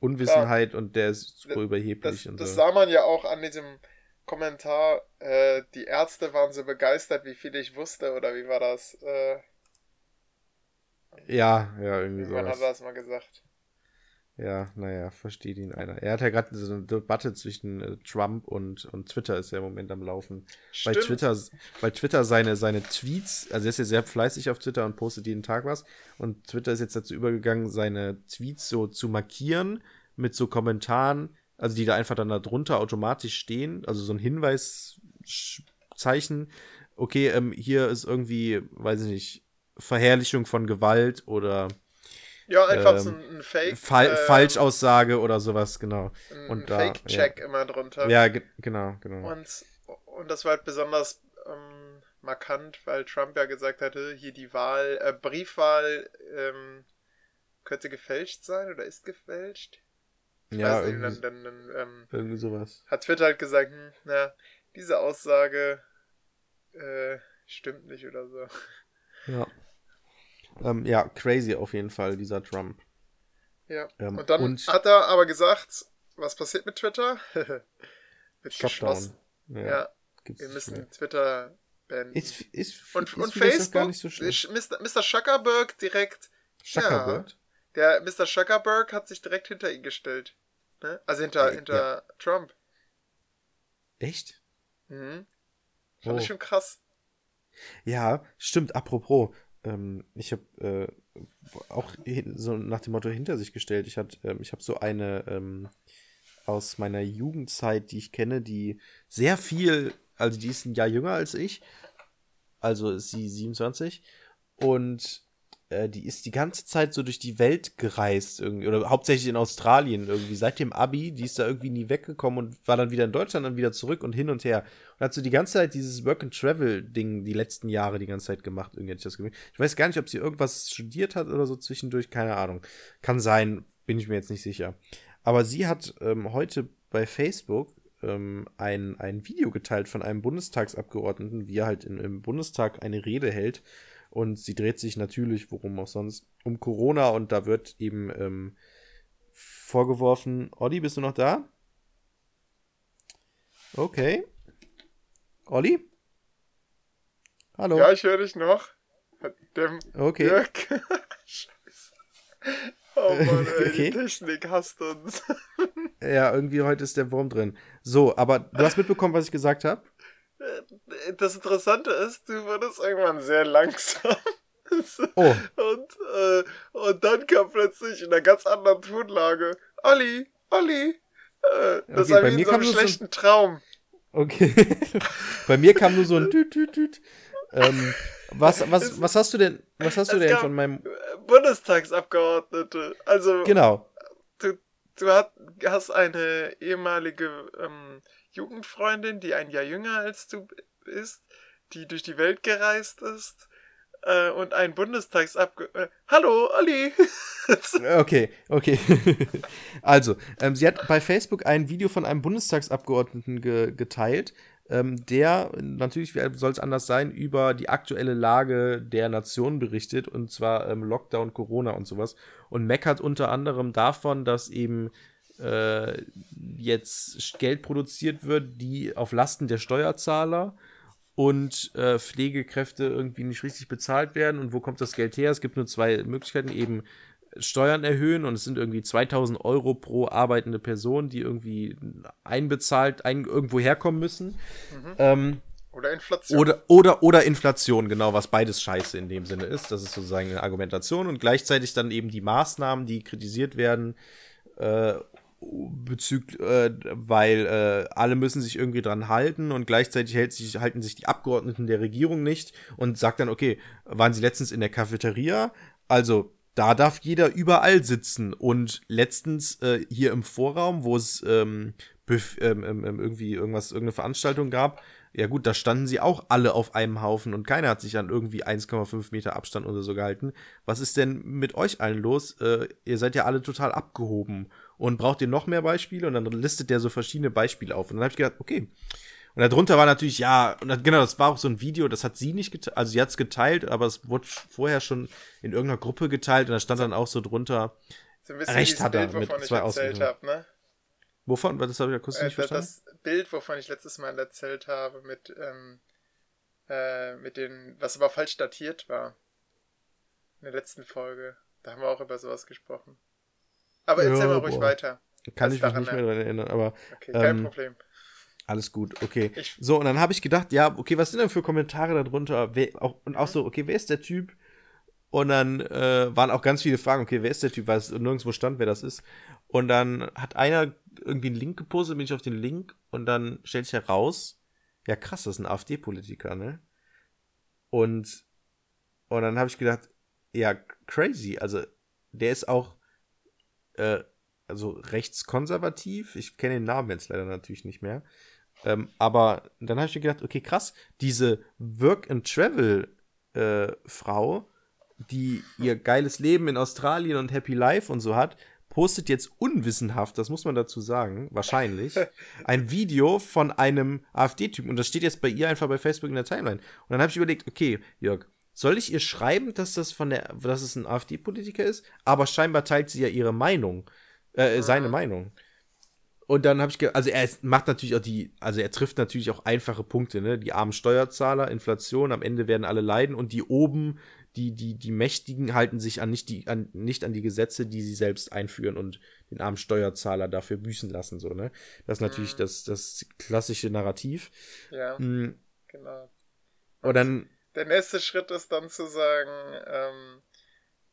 Unwissenheit und der ist super Das, überheblich und das so. sah man ja auch an diesem Kommentar. Äh, die Ärzte waren so begeistert, wie viel ich wusste, oder wie war das? Äh, Ja, ja, irgendwie wann hat er das mal gesagt? Ja, naja, versteht ihn einer. Er hat ja gerade so eine Debatte zwischen äh, Trump und, und Twitter ist ja im Moment am Laufen. Weil Stimmt. Twitter, weil Twitter seine, seine Tweets, also er ist ja sehr fleißig auf Twitter und postet jeden Tag was. Und Twitter ist jetzt dazu übergegangen, seine Tweets so zu markieren mit so Kommentaren, also die da einfach dann da drunter automatisch stehen, also so ein Hinweiszeichen. Okay, ähm, hier ist irgendwie, weiß ich nicht, Verherrlichung von Gewalt oder Ja, einfach ähm, so ein, Fake. Fal ähm, Falschaussage oder sowas, genau. Ein und da- Fake-Check immer drunter. Ja, ge genau, genau. Und, und das war halt besonders ähm, markant, weil Trump ja gesagt hatte, hier die Wahl, äh, Briefwahl ähm, könnte gefälscht sein oder ist gefälscht. Ich ja, nicht, irgendwie, dann, dann, dann ähm, irgendwie sowas. hat Twitter halt gesagt, hm, na, diese Aussage äh, stimmt nicht oder so. Ja. Ähm, ja, crazy auf jeden Fall, dieser Trump. Ja. Ähm, und dann und- hat er aber gesagt, was passiert mit Twitter? Wird Shutdown. geschlossen. Ja, Ja, wir müssen. Twitter beenden. Ist, ist, und ist und Facebook, gar nicht so. Mr. Mr. Zuckerberg direkt, Zuckerberg? der Mr. Zuckerberg hat sich direkt hinter ihn gestellt. Ne? Also hinter, hinter Trump. Echt? Mhm. Fand Oh. ich schon krass. Ja, stimmt. Apropos, ähm, ich habe äh, auch so nach dem Motto hinter sich gestellt. Ich, hat, ähm, ich habe so eine ähm, aus meiner Jugendzeit, die ich kenne, die sehr viel, also die ist ein Jahr jünger als ich. Also ist sie 27. Und äh, die ist die ganze Zeit so durch die Welt gereist irgendwie. Oder hauptsächlich in Australien irgendwie. Seit dem Abi, die ist da irgendwie nie weggekommen und war dann wieder in Deutschland, dann wieder zurück und hin und her. Und hat so die ganze Zeit dieses Work-and-Travel-Ding die letzten Jahre die ganze Zeit gemacht. Irgendwie hatte ich das Gefühl. Ich weiß gar nicht, ob sie irgendwas studiert hat oder so zwischendurch, keine Ahnung. Kann sein, bin ich mir jetzt nicht sicher. Aber sie hat ähm, heute bei Facebook ähm, ein, ein Video geteilt von einem Bundestagsabgeordneten, wie er halt in, im Bundestag eine Rede hält. Und sie dreht sich natürlich, worum auch sonst, um Corona und da wird eben ähm, vorgeworfen, Olli, bist du noch da? Okay. Olli? Hallo? Ja, ich höre dich noch. Dem okay. Dirk. Scheiße. Oh Mann, ey, Okay. die Technik hasst uns. Ja, irgendwie heute ist der Wurm drin. So, aber du hast mitbekommen, was ich gesagt habe? Das Interessante ist, du wurdest irgendwann sehr langsam. Oh, Und, äh, und dann kam plötzlich in einer ganz anderen Tonlage, Olli, Olli. Äh, das Okay, war bei wie mir so kam einem nur so- schlechten Traum. okay. Bei mir kam nur so ein Tüt, Tüt, Tüt. Ähm, was, was, was hast du denn, was hast du denn von meinem, Bundestagsabgeordnete. Also, genau, du, du hat, hast eine ehemalige ähm, Jugendfreundin, die ein Jahr jünger als du bist, die durch die Welt gereist ist. Äh, und ein Bundestagsabgeordneter. Äh, Hallo, Olli! Okay, okay. also, ähm, sie hat bei Facebook ein Video von einem Bundestagsabgeordneten ge geteilt, ähm, der natürlich, wie soll es anders sein, über die aktuelle Lage der Nation berichtet, und zwar ähm, Lockdown, Corona und sowas. Und meckert unter anderem davon, dass eben äh, jetzt Geld produziert wird, die auf Lasten der Steuerzahler und äh, Pflegekräfte irgendwie nicht richtig bezahlt werden. Und wo kommt das Geld her? Es gibt nur zwei Möglichkeiten, eben Steuern erhöhen und es sind irgendwie 2000 Euro pro arbeitende Person, die irgendwie einbezahlt, ein, irgendwo herkommen müssen. Ähm, Oder Inflation. oder, oder, oder Inflation, genau, was beides scheiße in dem Sinne ist. Das ist sozusagen eine Argumentation und gleichzeitig dann eben die Maßnahmen, die kritisiert werden, äh, bezüglich, äh, weil äh, alle müssen sich irgendwie dran halten und gleichzeitig hält sich, halten sich die Abgeordneten der Regierung nicht und sagt dann, okay, waren sie letztens in der Cafeteria? Also, da darf jeder überall sitzen. Und letztens äh, hier im Vorraum, wo es ähm, ähm, ähm, ähm, irgendwie irgendwas, irgendeine Veranstaltung gab, ja gut, da standen sie auch alle auf einem Haufen und keiner hat sich an irgendwie 1,5 Meter Abstand oder so gehalten. Was ist denn mit euch allen los? Äh, ihr seid ja alle total abgehoben. Und braucht ihr noch mehr Beispiele? Und dann listet der so verschiedene Beispiele auf. Und dann habe ich gedacht, okay. Und darunter war natürlich, ja, und genau, das war auch so ein Video, das hat sie nicht geteilt, also sie hat es geteilt, aber es wurde vorher schon in irgendeiner Gruppe geteilt und da stand dann auch so drunter, so ein bisschen Recht hat er Bild, mit wovon ich zwei habe, ne? wovon, das habe ich ja kurz Äh, nicht das, verstanden. das Bild, wovon ich letztes Mal erzählt habe, mit, ähm, äh, mit den, was aber falsch datiert war. In der letzten Folge. Da haben wir auch über sowas gesprochen. Aber erzähl Ja, mal ruhig boah. weiter. Kann ich mich nicht mehr daran erinnern, aber Okay, kein Ähm, Problem. alles gut, okay. Ich- So, und dann habe ich gedacht, ja, okay, was sind denn für Kommentare darunter? Wer, auch, und auch so, okay, wer ist der Typ? Und dann äh, waren auch ganz viele Fragen, okay, wer ist der Typ, weil es nirgendwo stand, wer das ist. Und dann hat einer irgendwie einen Link gepostet, bin ich auf den Link und dann stellt sich heraus, ja krass, das ist ein AfD-Politiker, ne? Und, und dann habe ich gedacht, ja, crazy, also der ist auch, äh, also rechtskonservativ, ich kenne den Namen jetzt leider natürlich nicht mehr, ähm, aber dann habe ich mir gedacht, okay, krass, diese Work-and-Travel-Frau, die ihr geiles Leben in Australien und Happy Life und so hat, postet jetzt unwissenhaft, das muss man dazu sagen, wahrscheinlich, ein Video von einem AfD-Typen und das steht jetzt bei ihr einfach bei Facebook in der Timeline. Und dann habe ich überlegt, okay, Jörg, soll ich ihr schreiben, dass das von der, dass es ein AfD-Politiker ist? Aber scheinbar teilt sie ja ihre Meinung, äh, seine Meinung. Und dann habe ich, ge also er ist, macht natürlich auch die, also er trifft natürlich auch einfache Punkte, ne? Die armen Steuerzahler, Inflation, am Ende werden alle leiden und die oben, die, die, die Mächtigen halten sich an nicht, die, an, nicht an die Gesetze, die sie selbst einführen und den armen Steuerzahler dafür büßen lassen, so, ne? Das ist natürlich Mhm. das, das klassische Narrativ. Ja, Mm, genau. Und dann, Der nächste Schritt ist dann zu sagen, ähm,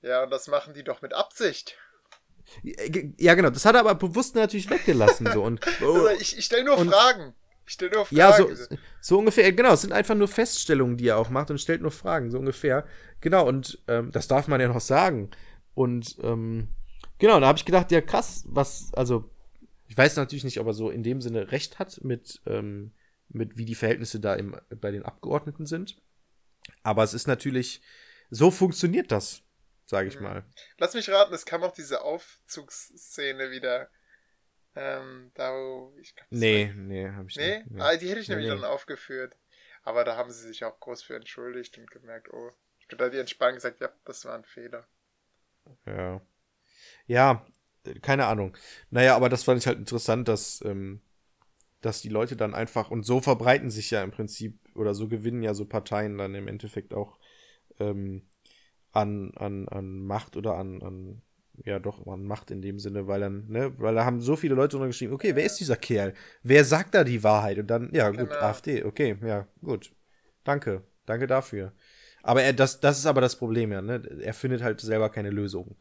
ja, und das machen die doch mit Absicht. ja genau, das hat er aber bewusst natürlich weggelassen, so, und, Also ich ich stelle nur und- Fragen. Ich stelle nur Fragen. Ja, so, so ungefähr, genau, es sind einfach nur Feststellungen, die er auch macht und stellt nur Fragen, so ungefähr. Genau, und ähm, das darf man ja noch sagen. Und ähm, genau, da habe ich gedacht, ja krass, was, also, ich weiß natürlich nicht, ob er so in dem Sinne recht hat mit, ähm, mit wie die Verhältnisse da im, bei den Abgeordneten sind. Aber es ist natürlich, so funktioniert das, sage ich Mhm. mal. Lass mich raten, es kam auch diese Aufzugsszene wieder. Ähm, da wo ich glaub, Nee, war- nee, habe ich Nee? nicht. Ah, die hätte ich Nee, nämlich nee. dann aufgeführt. Aber da haben sie sich auch groß für entschuldigt und gemerkt, oh. Ich bin da die entspannt gesagt, ja, das war ein Fehler. Ja. Ja, äh, keine Ahnung. Naja, aber das fand ich halt interessant, dass, ähm, dass die Leute dann einfach, und so verbreiten sich ja im Prinzip, oder so gewinnen ja so Parteien dann im Endeffekt auch ähm, an, an, an Macht oder an, an, ja doch, an Macht in dem Sinne, weil dann, ne, weil da haben so viele Leute drunter geschrieben, okay, wer ist dieser Kerl? Wer sagt da die Wahrheit? Und dann, ja, gut, Genau. AfD, okay, ja, gut. Danke, danke dafür. Aber er, das, das ist aber das Problem, ja, ne? Er findet halt selber keine Lösung.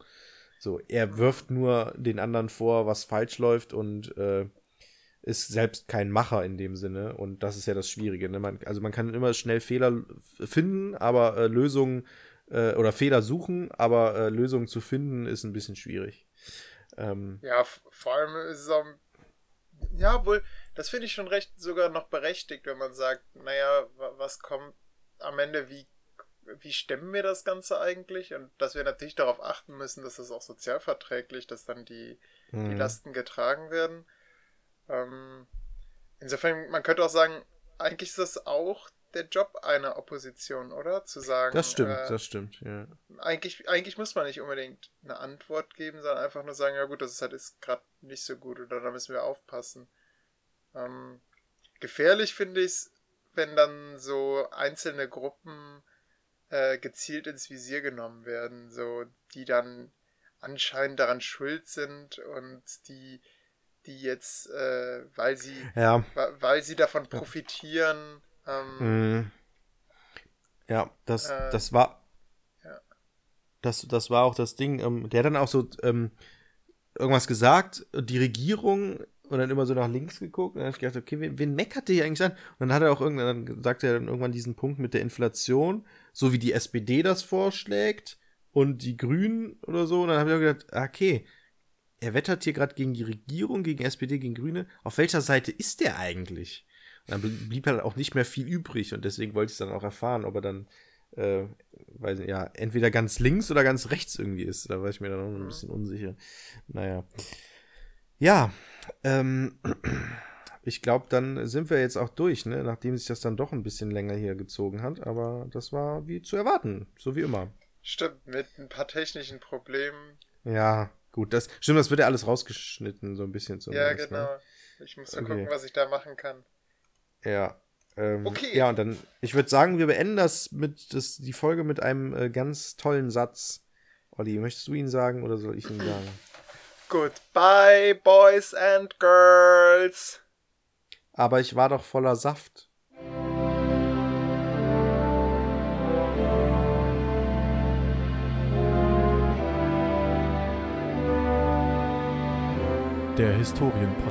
So, er wirft nur den anderen vor, was falsch läuft und äh, ist selbst kein Macher in dem Sinne. Und das ist ja das Schwierige. Ne? Man, also man kann immer schnell Fehler finden, aber äh, Lösungen äh, oder Fehler suchen, aber äh, Lösungen zu finden ist ein bisschen schwierig. Ähm, Ja, vor allem ist es auch. Ja, wohl, das finde ich schon recht sogar noch berechtigt, wenn man sagt, naja, wa- was kommt am Ende, wie, wie stemmen wir das Ganze eigentlich? Und dass wir natürlich darauf achten müssen, dass das auch sozialverträglich, dass dann die, die mh. Lasten getragen werden. Ähm, insofern, man könnte auch sagen, eigentlich ist das auch der Job einer Opposition, oder? Zu sagen, das stimmt, äh, das stimmt, ja. eigentlich, eigentlich muss man nicht unbedingt eine Antwort geben, sondern einfach nur sagen, ja gut, das ist halt ist gerade nicht so gut oder da müssen wir aufpassen. Ähm, gefährlich finde ich es, wenn dann so einzelne Gruppen äh, gezielt ins Visier genommen werden, so die dann anscheinend daran schuld sind und die, die jetzt, äh, weil sie, Ja, weil sie davon profitieren, ähm, mh. ja, das, Äh, das war. ja. Das, das war auch das Ding. Ähm, der hat dann auch so ähm, irgendwas gesagt, die Regierung und dann immer so nach links geguckt und dann hab ich gedacht, okay, wen, wen meckert der hier eigentlich an? Und dann hat er auch irgendwann, dann sagt er dann irgendwann diesen Punkt mit der Inflation, so wie die SPD das vorschlägt und die Grünen oder so. Und dann habe ich auch gedacht, ah, okay, er wettert hier gerade gegen die Regierung, gegen SPD, gegen Grüne. Auf welcher Seite ist der eigentlich? Und dann bl- blieb halt auch nicht mehr viel übrig und deswegen wollte ich dann auch erfahren, ob er dann, äh, weiß nicht, ja, entweder ganz links oder ganz rechts irgendwie ist. Da war ich mir dann auch noch ein bisschen unsicher. Naja. Ja, ähm, ich glaube, dann sind wir jetzt auch durch, ne? nachdem sich das dann doch ein bisschen länger hier gezogen hat. Aber das war wie zu erwarten, so wie immer. stimmt, mit ein paar technischen Problemen. Ja, gut, das stimmt, das wird ja alles rausgeschnitten, so ein bisschen ja, zumindest. genau. Ne? Ich muss mal Okay. gucken, was ich da machen kann. Ja. Ähm, Okay. Ja, und dann, ich würde sagen, wir beenden das mit das, die Folge mit einem äh, ganz tollen Satz. Olli, möchtest du ihn sagen oder soll ich ihn sagen? Goodbye, Boys and Girls. Aber ich war doch voller Saft. Der Historienpodcast.